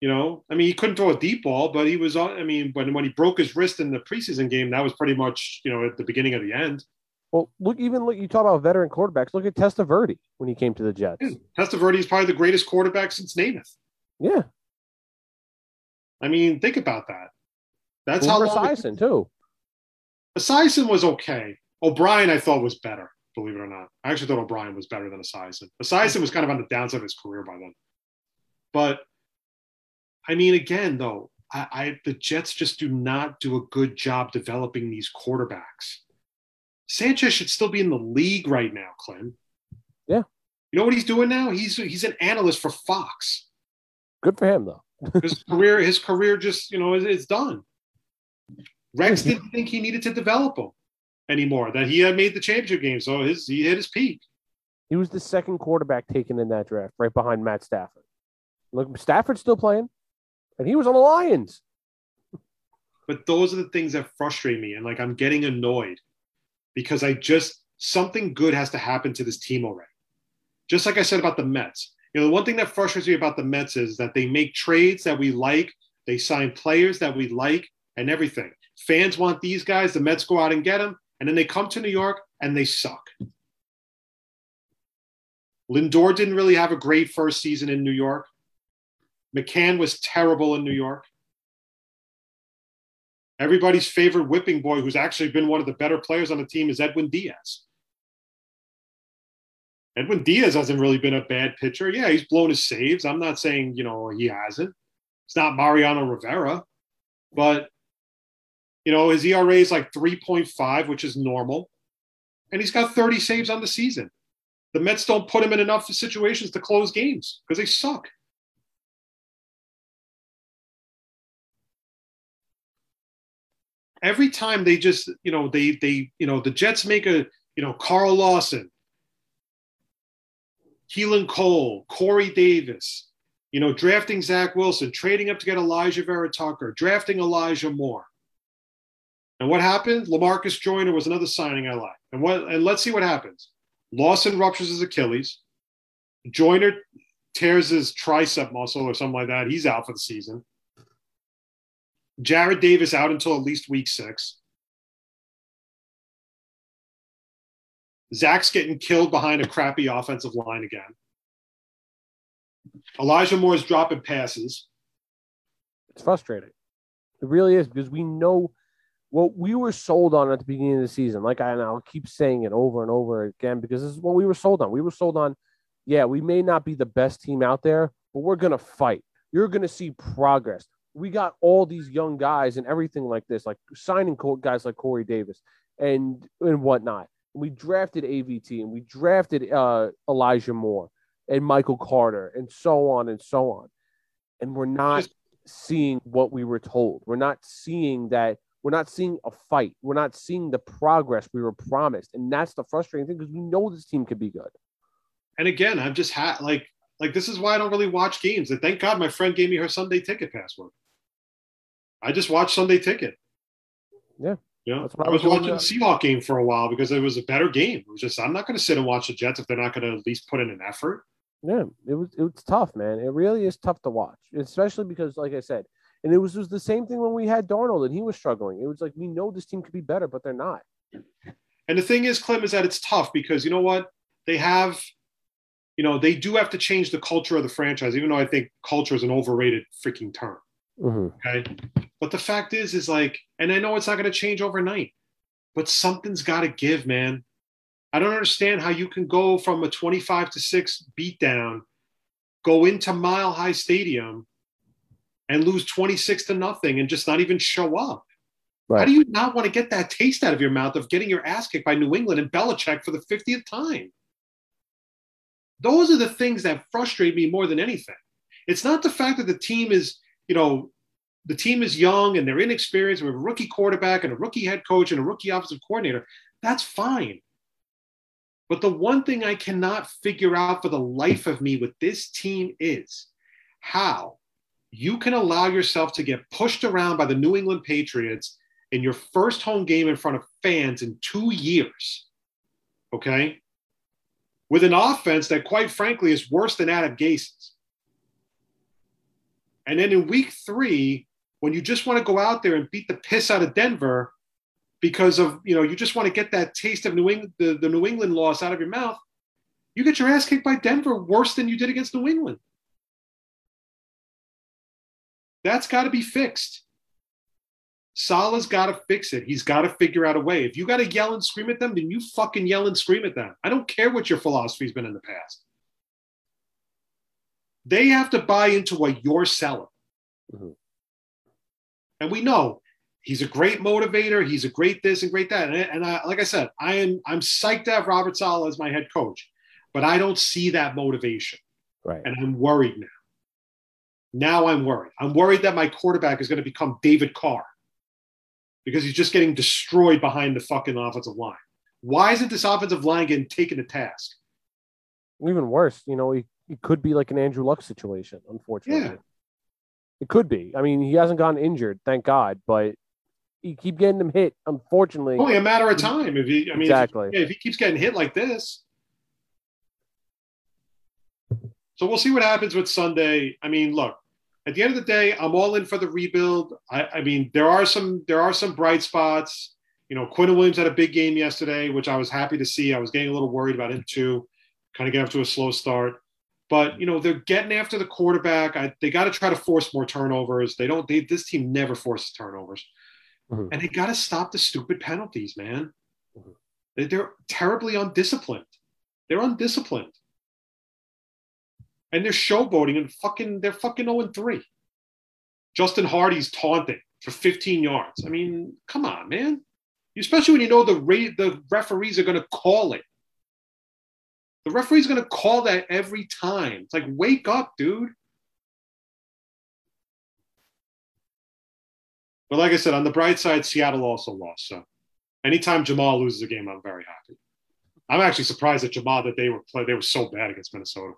Speaker 4: You know, I mean, he couldn't throw a deep ball, but he was on. I mean, when when he broke his wrist in the preseason game, that was pretty much you know at the beginning of the end.
Speaker 3: Well, look, even look, you talk about veteran quarterbacks. Look at Testaverde when he came to the Jets.
Speaker 4: Testaverde is probably the greatest quarterback since Namath.
Speaker 3: Yeah,
Speaker 4: I mean, think about that. That's
Speaker 3: Boomer
Speaker 4: how long
Speaker 3: Esiason too.
Speaker 4: Esiason was okay. O'Brien, I thought was better. Believe it or not, I actually thought O'Brien was better than Esiason. Esiason was kind of on the downside of his career by then. But I mean, again, though, I, I the Jets just do not do a good job developing these quarterbacks. Sanchez should still be in the league right now, Clem.
Speaker 3: Yeah.
Speaker 4: You know what he's doing now? He's he's an analyst for Fox.
Speaker 3: Good for him though. *laughs*
Speaker 4: His career, his career just, you know, is it's done. Rex didn't think he needed to develop him anymore, that he had made the championship game. So his he hit his peak.
Speaker 3: He was the second quarterback taken in that draft, right behind Matt Stafford. Look, Stafford's still playing, and he was on the Lions.
Speaker 4: But those are the things that frustrate me. And like I'm getting annoyed because I just something good has to happen to this team already. Just like I said about the Mets. You know, the one thing that frustrates me about the Mets is that they make trades that we like, they sign players that we like, and everything. Fans want these guys, the Mets go out and get them, and then they come to New York and they suck. Lindor didn't really have a great first season in New York. McCann was terrible in New York. Everybody's favorite whipping boy, who's actually been one of the better players on the team, is Edwin Diaz. Edwin Diaz hasn't really been a bad pitcher. Yeah, he's blown his saves. I'm not saying, you know, he hasn't. It's not Mariano Rivera, but, you know, his ERA is like 3.5, which is normal. And he's got 30 saves on the season. The Mets don't put him in enough situations to close games because they suck. every time they just you know they they you know the Jets make a you know Carl Lawson, Keelan Cole, Corey Davis, you know drafting Zach Wilson, trading up to get Alijah Vera Tucker, drafting Elijah Moore. And what happened? Lamarcus Joyner was another signing I like. And what and let's see what happens. Lawson ruptures his Achilles. Joyner tears his tricep muscle or something like that. He's out for the season. Jarrad Davis out until at least week six. Zach's getting killed behind a crappy offensive line again. Elijah Moore's dropping passes.
Speaker 3: It's frustrating. It really is because we know what we were sold on at the beginning of the season. Like I and I'll keep saying it over and over again because this is what we were sold on. We were sold on, yeah, we may not be the best team out there, but we're gonna fight. You're gonna see progress. We got all these young guys and everything like this, like signing guys like Corey Davis and and whatnot. We drafted AVT and we drafted uh, Elijah Moore and Michael Carter and so on and so on. And we're not seeing what we were told. We're not seeing that. We're not seeing a fight. We're not seeing the progress we were promised. And that's the frustrating thing because we know this team could be good.
Speaker 4: And again, I've just had like like this is why I don't really watch games. And thank God my friend gave me her Sunday ticket password. I just watched Sunday ticket.
Speaker 3: Yeah.
Speaker 4: You know, I
Speaker 3: I
Speaker 4: was watching the Seahawk game for a while because it was a better game. It was just I'm not going to sit and watch the Jets if they're not going to at least put in an effort.
Speaker 3: Yeah, it was it was tough, man. It really is tough to watch, especially because, like I said, and it was, it was the same thing when we had Darnold and he was struggling. It was like we know this team could be better, but they're not.
Speaker 4: And the thing is, Clem, is that it's tough because you know what? They have, you know, they do have to change the culture of the franchise, even though I think culture is an overrated freaking term.
Speaker 3: Mhm.
Speaker 4: Okay. But the fact is, is like, and I know it's not going to change overnight, but something's got to give, man. I don't understand how you can go from a 25 to 6 beatdown, go into Mile High Stadium, and lose 26 to nothing and just not even show up. How do you not want to get that taste out of your mouth of getting your ass kicked by New England and Belichick for the 50th time? Those are the things that frustrate me more than anything. It's not the fact that the team is, you know, the team is young and they're inexperienced with a rookie quarterback and a rookie head coach and a rookie offensive coordinator. That's fine. But the one thing I cannot figure out for the life of me with this team is how you can allow yourself to get pushed around by the New England Patriots in your first home game in front of fans in two years. Okay? With an offense that, quite frankly, is worse than Adam Gase's. And then in week three, when you just want to go out there and beat the piss out of Denver because of, you know, you just want to get that taste of New England, the, the New England loss out of your mouth, you get your ass kicked by Denver worse than you did against New England. That's got to be fixed. Saleh's got to fix it. He's got to figure out a way. If you got to yell and scream at them, then you fucking yell and scream at them. I don't care what your philosophy's been in the past. They have to buy into what you're selling.
Speaker 3: Mhm.
Speaker 4: And we know he's a great motivator. He's a great this and great that. And, and I, like I said, I am I'm psyched to have Robert Saleh as my head coach, but I don't see that motivation,
Speaker 3: Right.
Speaker 4: and I'm worried now. Now I'm worried. I'm worried that my quarterback is going to become David Carr because he's just getting destroyed behind the fucking offensive line. Why isn't this offensive line getting taken to task?
Speaker 3: Even worse, you know, he, he could be like an Andrew Luck situation, unfortunately.
Speaker 4: Yeah.
Speaker 3: It could be. I mean, he hasn't gotten injured, thank God, but you keep getting him hit, unfortunately.
Speaker 4: Only a matter of time. If he, I mean,
Speaker 3: Exactly.
Speaker 4: if, yeah, if he keeps getting hit like this. So we'll see what happens with Sunday. I mean, look, at the end of the day, I'm all in for the rebuild. I, I mean, there are some there are some bright spots. You know, Quinn Williams had a big game yesterday, which I was happy to see. I was getting a little worried about him too, kind of get off to a slow start. But you know, they're getting after the quarterback. I, they got to try to force more turnovers. They don't. They, this team never forces turnovers,
Speaker 3: Mhm.
Speaker 4: and they got to stop the stupid penalties, man.
Speaker 3: Mhm.
Speaker 4: They- They're terribly undisciplined. They're undisciplined, and they're showboating and fucking. They're fucking zero and three. Justin Hardee's taunting for 15 yards. I mean, come on, man. Especially when you know the the referees are going to call it. The referee's going to call that every time. It's like, wake up, dude. But like I said, on the bright side, Seattle also lost. So anytime Jamal loses a game, I'm very happy. I'm actually surprised at Jamal that they were play, they were so bad against Minnesota.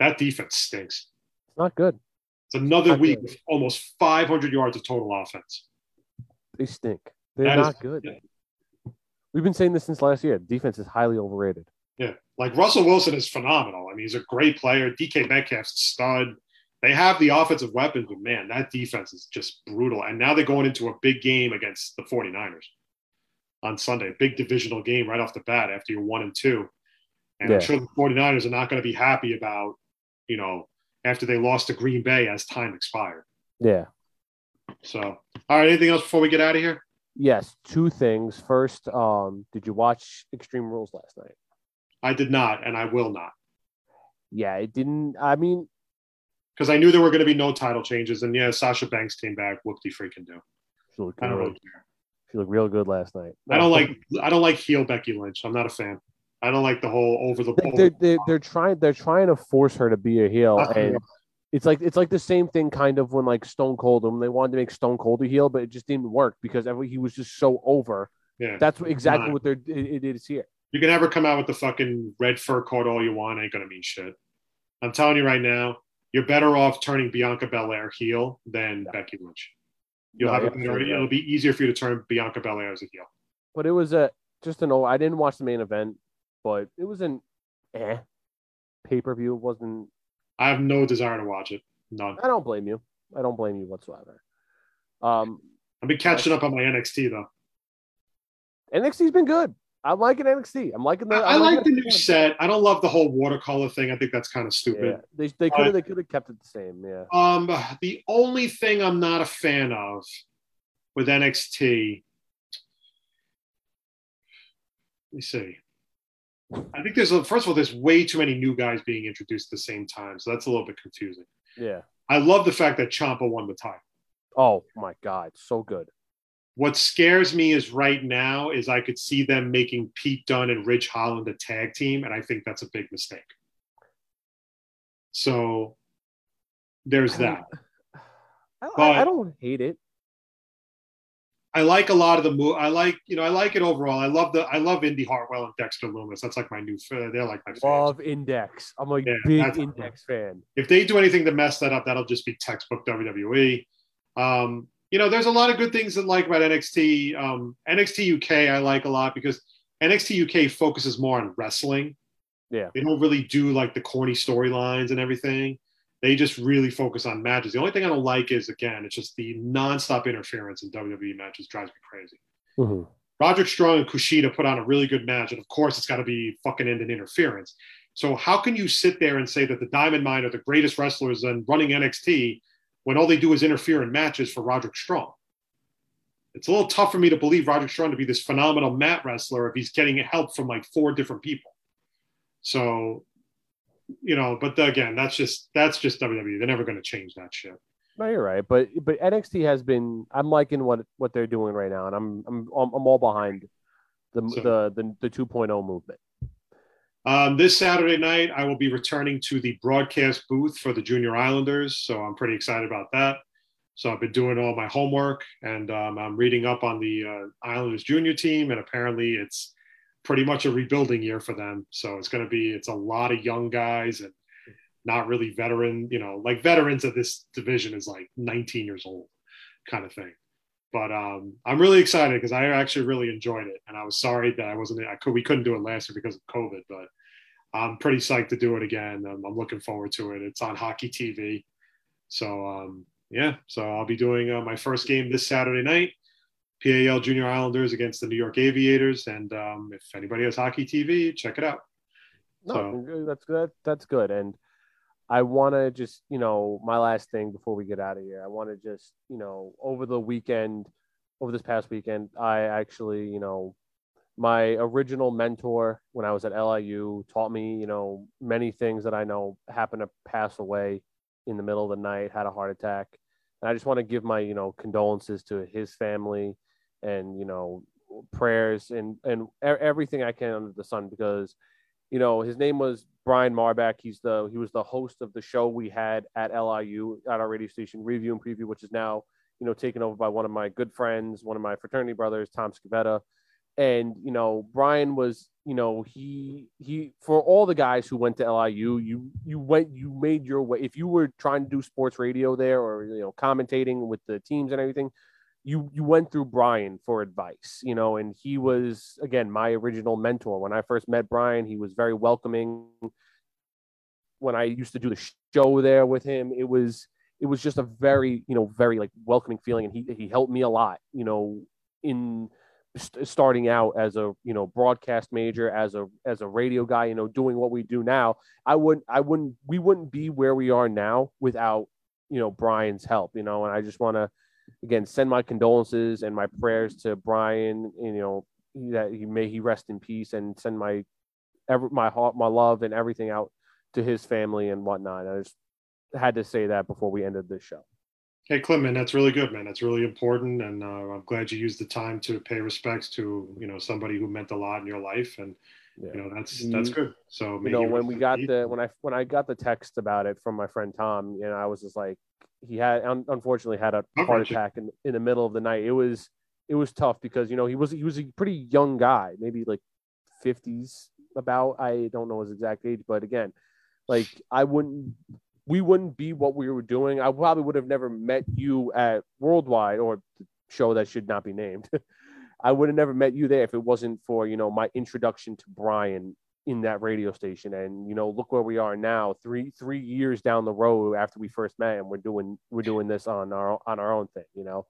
Speaker 4: That defense stinks.
Speaker 3: It's not good.
Speaker 4: It's another
Speaker 3: Not
Speaker 4: week
Speaker 3: good.
Speaker 4: with almost 500 yards of total offense.
Speaker 3: They stink. They're
Speaker 4: That is-
Speaker 3: not good. We've been saying this since last year. Defense is highly overrated.
Speaker 4: Yeah, like Russell Wilson is phenomenal. I mean, he's a great player. DK Metcalf's a stud. They have the offensive weapons, but man, that defense is just brutal. And now they're going into a big game against the 49ers on Sunday, a big divisional game right off the bat after you're one and two. And
Speaker 3: Yeah.
Speaker 4: I'm sure the 49ers are not going to be happy about, you know, after they lost to Green Bay as time expired.
Speaker 3: Yeah.
Speaker 4: So, all right, anything else before we get out of here?
Speaker 3: Yes. Two things. First, um, did you watch Extreme Rules last night?
Speaker 4: I did not, and I will not,
Speaker 3: Yeah, it didn't. I mean,
Speaker 4: because I knew there were going to be no title changes. And yeah, Sasha Banks came back. Whoop de freaking do.
Speaker 3: she looked,
Speaker 4: I don't
Speaker 3: real,
Speaker 4: really care.
Speaker 3: she looked real good last night.
Speaker 4: I don't like I don't like heel Becky Lynch. I'm not a fan. I don't like the whole over the
Speaker 3: They- They're, they're, they're trying. They're trying to force her to be a heel, and it's like it's like the same thing, kind of when like Stone Cold when they wanted to make Stone Cold a heel, but it just didn't work because every, he was just so over.
Speaker 4: Yeah.
Speaker 3: That's what, exactly
Speaker 4: Not.
Speaker 3: what they're it, it is here.
Speaker 4: You can never come out with the fucking red fur coat all you want. Ain't gonna mean shit. I'm telling you right now, you're better off turning Bianca Belair heel than Becky Lynch. You'll
Speaker 3: No,
Speaker 4: have
Speaker 3: you're
Speaker 4: better, it'll be easier for you to turn Bianca Belair as a heel.
Speaker 3: But it was a just an. old. I didn't watch the main event, but it was an eh pay per view. It wasn't.
Speaker 4: I have no desire to watch it. None.
Speaker 3: I don't blame you. I don't blame you whatsoever. Um,
Speaker 4: I've been catching up on my NXT though.
Speaker 3: NXT's been good. I'm liking NXT. I'm liking the.
Speaker 4: I, I like the new set. I don't love the whole watercolor thing. I think that's kind of
Speaker 3: Yeah,
Speaker 4: stupid.
Speaker 3: they they could have they could have kept it the same. Yeah.
Speaker 4: Um, the only thing I'm not a fan of with NXT, let me see. I think there's a, first of all, there's way too many new guys being introduced at the same time, so that's a little bit confusing.
Speaker 3: Yeah.
Speaker 4: I love the fact that Ciampa won the title.
Speaker 3: Oh my God, so good.
Speaker 4: What scares me is right now is I could see them making Pete Dunne and Ridge Holland a tag team, and I think that's a big mistake. So there's that. *sighs*
Speaker 3: I,
Speaker 4: But-
Speaker 3: I, I don't hate it.
Speaker 4: I like a lot of the move. I like, you know, I like it overall. I love the, I love Indi Hartwell and Dexter Lumis. That's like my new, favorite. they're like my.
Speaker 3: Love Index. I'm a
Speaker 4: Yeah,
Speaker 3: big Index fan.
Speaker 4: if they do anything to mess that up, that'll just be textbook WWE. Um, you know, there's a lot of good things that like about NXT. Um, NXT UK I like a lot because NXT UK focuses more on wrestling.
Speaker 3: Yeah.
Speaker 4: They don't really do like the corny storylines and everything. They just really focus on matches. The only thing I don't like is again, it's just the nonstop interference in WWE matches drives me crazy.
Speaker 3: Mhm.
Speaker 4: Roderick Strong and Kushida put on a really good match, and of course, it's got to be fucking end in interference. So how can you sit there and say that the Diamond Mine are the greatest wrestlers and running NXT when all they do is interfere in matches for Roderick Strong? It's a little tough for me to believe Roderick Strong to be this phenomenal mat wrestler if he's getting help from like four different people. So, you know, but again, that's just that's just WWE. They're never going to change that shit.
Speaker 3: No, you're right. But but NXT has been. I'm liking what what they're doing right now, and I'm I'm I'm all behind the
Speaker 4: So-
Speaker 3: the the the 2.0 movement.
Speaker 4: Um, this Saturday night, I will be returning to the broadcast booth for the Junior Islanders, so I'm pretty excited about that. So I've been doing all my homework, and um, I'm reading up on the uh, Islanders junior team, and apparently it's pretty much a rebuilding year for them. So it's going to be it's a lot of young guys and not really veteran, you know, like veterans of this division is like 19 years old, kind of thing. But um, I'm really excited because I actually really enjoyed it, and I was sorry that I wasn't. I could we couldn't do it last year because of COVID, but I'm pretty psyched to do it again. I'm, I'm looking forward to it. It's on Hockey TV, so um, yeah. So I'll be doing uh, my first game this Saturday night. PAL Junior Islanders against the New York Aviators, and um, if anybody has Hockey TV, check it out.
Speaker 3: No,
Speaker 4: So-
Speaker 3: that's good. That's good. And I want to just, you know, my last thing before we get out of here, I want to just, you know, over the weekend, over this past weekend, I actually, you know, my original mentor when I was at LIU taught me, you know, many things that I know happened to pass away in the middle of the night, had a heart attack. And I just want to give my, you know, condolences to his family and, you know, prayers and, and everything I can under the sun because you know, his name was Brian Marback. He's the he was the host of the show we had at LIU at our radio station, Review and Preview, which is now you know taken over by one of my good friends, one of my fraternity brothers, Tom Scavetta. And you know, Brian was you know he he for all the guys who went to LIU, you you went you made your way. If you were trying to do sports radio there or you know commentating with the teams and everything, you you went through Brian for advice, you know, and he was again my original mentor. When I first met Brian, he was very welcoming. When I used to do the show there with him, it was it was just a very you know very like welcoming feeling, and he he helped me a lot, you know, in st- starting out as a you know broadcast major, as a as a radio guy, you know, doing what we do now. I wouldn't I wouldn't we wouldn't be where we are now without you know Brian's help, you know, and I just want to again send my condolences and my prayers to Brian. You know that he may he rest in peace and send my ever my heart, my love, and everything out to his family and whatnot. I just had to say that before we ended this show.
Speaker 4: Hey, Clint, man, that's really good, man. That's really important, and uh, I'm glad you used the time to pay respects to you know somebody who meant a lot in your life, and
Speaker 3: Yeah.
Speaker 4: you know that's that's good. So
Speaker 3: you know when we got
Speaker 4: peace.
Speaker 3: the when I when I got the text about it from my friend Tom, you know, I was just like, he had un- unfortunately had a heart attack in, in the middle of the night. It was it was tough because you know he was he was a pretty young guy, maybe like fifties about. I don't know his exact age, but again, like I wouldn't we wouldn't be what we were doing. I probably would have never met you at Worldwide or the show that should not be named. *laughs* I would have never met you there if it wasn't for you know my introduction to Brian in that radio station. And you know, look where we are now, three three years down the road after we first met, and we're doing we're doing this on our on our own thing. You know,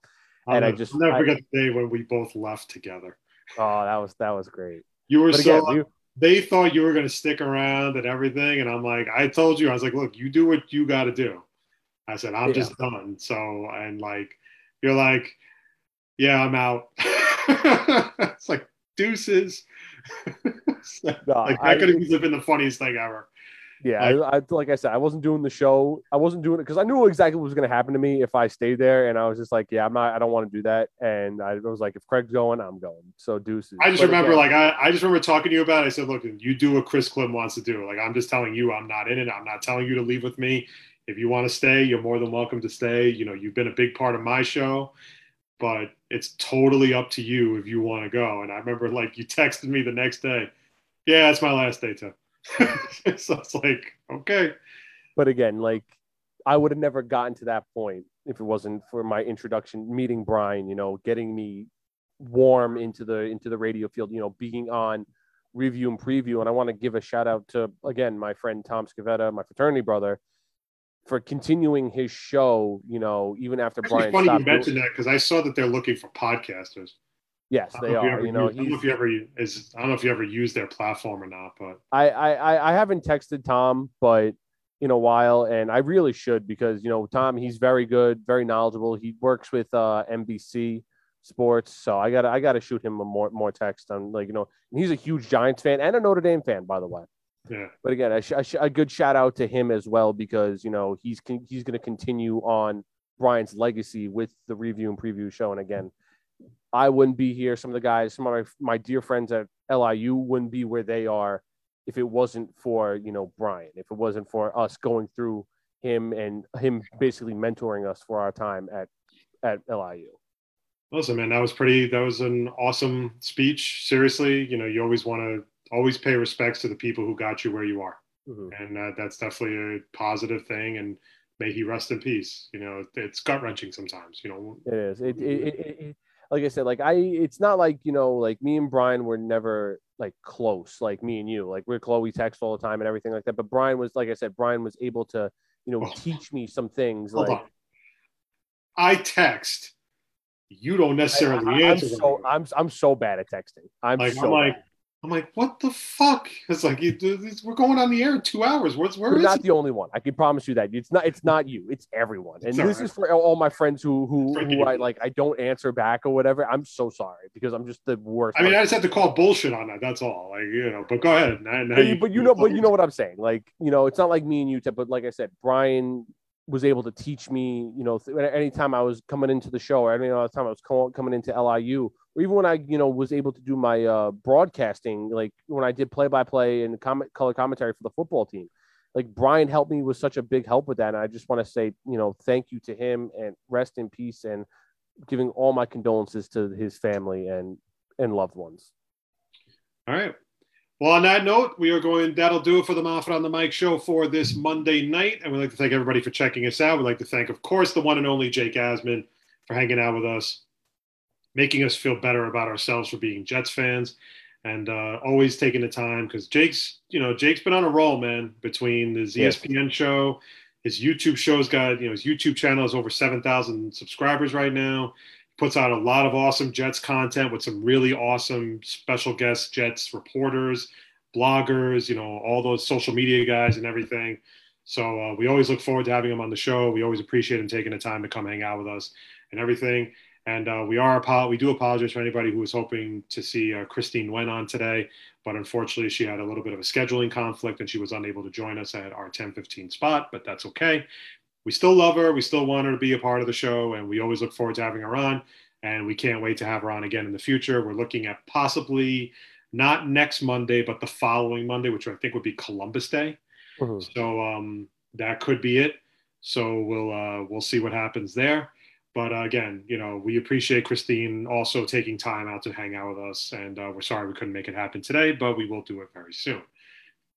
Speaker 4: I'll
Speaker 3: and I just-
Speaker 4: I'll never
Speaker 3: I-
Speaker 4: forget the day when we both left together.
Speaker 3: oh, that was that was great.
Speaker 4: You were
Speaker 3: But
Speaker 4: so
Speaker 3: again, we,
Speaker 4: they thought you were going to stick around and everything, and I'm like, I told you, I was like, look, you do what you got to do. I said, I'm
Speaker 3: Yeah.
Speaker 4: just done. So and like, you're like, yeah, I'm out. *laughs* it's like deuces. *laughs* It's like that
Speaker 3: I-
Speaker 4: could have been the funniest thing ever.
Speaker 3: Yeah, I, I like I said, I wasn't doing the show. I wasn't doing it because I knew exactly what was going to happen to me if I stayed there, and I was just like, yeah, I'm not. I don't want to do that. And I was like, if Craig's going, I'm going. So deuces.
Speaker 4: I just
Speaker 3: But
Speaker 4: remember,
Speaker 3: again,
Speaker 4: like, I, I just remember talking to you about it. I said, look, you do what Chris Klim wants to do. Like, I'm just telling you, I'm not in it. I'm not telling you to leave with me. If you want to stay, you're more than welcome to stay. You know, you've been a big part of my show, but it's totally up to you if you want to go. And I remember, like, you texted me the next day, yeah, it's my last day, too. *laughs* so it's like, okay.
Speaker 3: but again, like I would have never gotten to that point if it wasn't for my introduction, meeting Brian. You know, getting me warm into the into the radio field. You know, being on review and preview. And I want to give a shout out to again my friend Tom Scavetta, my fraternity brother, for continuing his show. You know, even after
Speaker 4: Actually,
Speaker 3: Brian It's
Speaker 4: funny you mentioned that because I saw that they're looking for podcasters.
Speaker 3: yes, they
Speaker 4: know
Speaker 3: are.
Speaker 4: ever
Speaker 3: You know,
Speaker 4: I don't know if you ever is. I don't know if you ever used their platform or not, but
Speaker 3: I, I I- haven't texted Tom, but in a while, and I really should because you know Tom, he's very good, very knowledgeable. He works with uh, NBC Sports, so I got to I got to shoot him a more more text on like you know, and he's a huge Giants fan and a Notre Dame fan, by the way.
Speaker 4: Yeah.
Speaker 3: But again, a, sh- a, good shout out to him as well because you know he's con- he's going to continue on Brian's legacy with the review and preview show. And again, I wouldn't be here. Some of the guys, some of my, my dear friends at LIU wouldn't be where they are if it wasn't for you know Brian. If it wasn't for us going through him and him basically mentoring us for our time at at LIU.
Speaker 4: Awesome, man, that was pretty. That was an awesome speech. Seriously, you know, you always want to always pay respects to the people who got you where you are,
Speaker 3: Mhm.
Speaker 4: and uh, that's definitely a positive thing. And may he rest in peace. You know, it's gut wrenching sometimes. You know,
Speaker 3: It is. It, it, it, like I said, like I, it's not like you know, like me and Brian were never like close, like me and you. Like we're close, we text all the time and everything like that. But Brian was, like I said, Brian was able to, you know,
Speaker 4: Oh.
Speaker 3: teach me some things.
Speaker 4: hold
Speaker 3: like
Speaker 4: on. I text. You don't necessarily
Speaker 3: I, am
Speaker 4: answer.
Speaker 3: so. I'm I'm so bad at texting. I'm
Speaker 4: Like,
Speaker 3: so
Speaker 4: I'm like. I'm like, what the fuck? *laughs* It's like you, we're going on the air in two hours. What's where
Speaker 3: You're
Speaker 4: is
Speaker 3: not
Speaker 4: it?
Speaker 3: the only one. I can promise you that. It's not. It's not you. It's everyone. And
Speaker 4: It's
Speaker 3: this
Speaker 4: all
Speaker 3: is for all my friends who who, who I like. I don't answer back or whatever. I'm so sorry because I'm just the worst.
Speaker 4: I mean, I just have to call bullshit on that. That's all. Like you know. But go ahead. Now, now
Speaker 3: but you, but you know, but you know what I'm saying. Like, you know, it's not like me and you, but like I said, Brian was able to teach me. You know, th- anytime I was coming into the show, or any other time I was co- coming into LIU, or even when I, you know, was able to do my uh, broadcasting, like when I did play by play and comment color commentary for the football team. Like Brian helped me with such a big help with that, and I just want to say, you know, thank you to him and rest in peace, and giving all my condolences to his family and and loved ones.
Speaker 4: All right. Well, on that note, we are going. That'll do it for the Moffat on the Mic show for this Monday night, and we'd like to thank everybody for checking us out. We'd like to thank, of course, the one and only Jake Asman for hanging out with us, making us feel better about ourselves for being Jets fans, and uh, always taking the time because Jake's, you know, Jake's been on a roll, man. Between his E
Speaker 3: Yes.
Speaker 4: ESPN show, his YouTube show's got, you know, his YouTube channel has over seven thousand subscribers right now He puts out a lot of awesome Jets content with some really awesome special guests, Jets reporters, bloggers, you know, all those social media guys and everything. So uh, we always look forward to having him on the show. We always appreciate him taking the time to come hang out with us and everything. And uh, we are we do apologize for anybody who was hoping to see uh, Christine Wen on today, but unfortunately she had a little bit of a scheduling conflict and she was unable to join us at our 10:15 spot. But that's okay we still love her. We still want her to be a part of the show, and we always look forward to having her on. And we can't wait to have her on again in the future. We're looking at possibly not next Monday, but the following Monday, which I think would be Columbus Day.
Speaker 3: Mhm.
Speaker 4: So um, that could be it. So we'll uh, we'll see what happens there. But uh, again, you know, we appreciate Christine also taking time out to hang out with us, and uh, we're sorry we couldn't make it happen today, but we will do it very soon.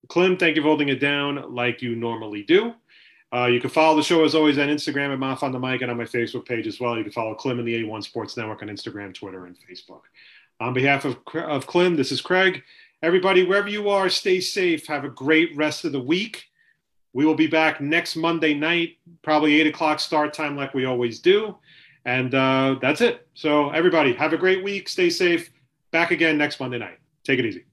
Speaker 4: Clem, thank you for holding it down like you normally do. Uh, you can follow the show as always on Instagram at Moff on the Mic and on my Facebook page as well. You can follow Clem and the A1 Sports Network on Instagram, Twitter, and Facebook. On behalf of, of Clem, this is Craig. Everybody, wherever you are, stay safe. Have a great rest of the week. We will be back next Monday night, probably 8 o'clock start time, like we always do. And uh, that's it. So, everybody, have a great week. Stay safe. Back again next Monday night. Take it easy.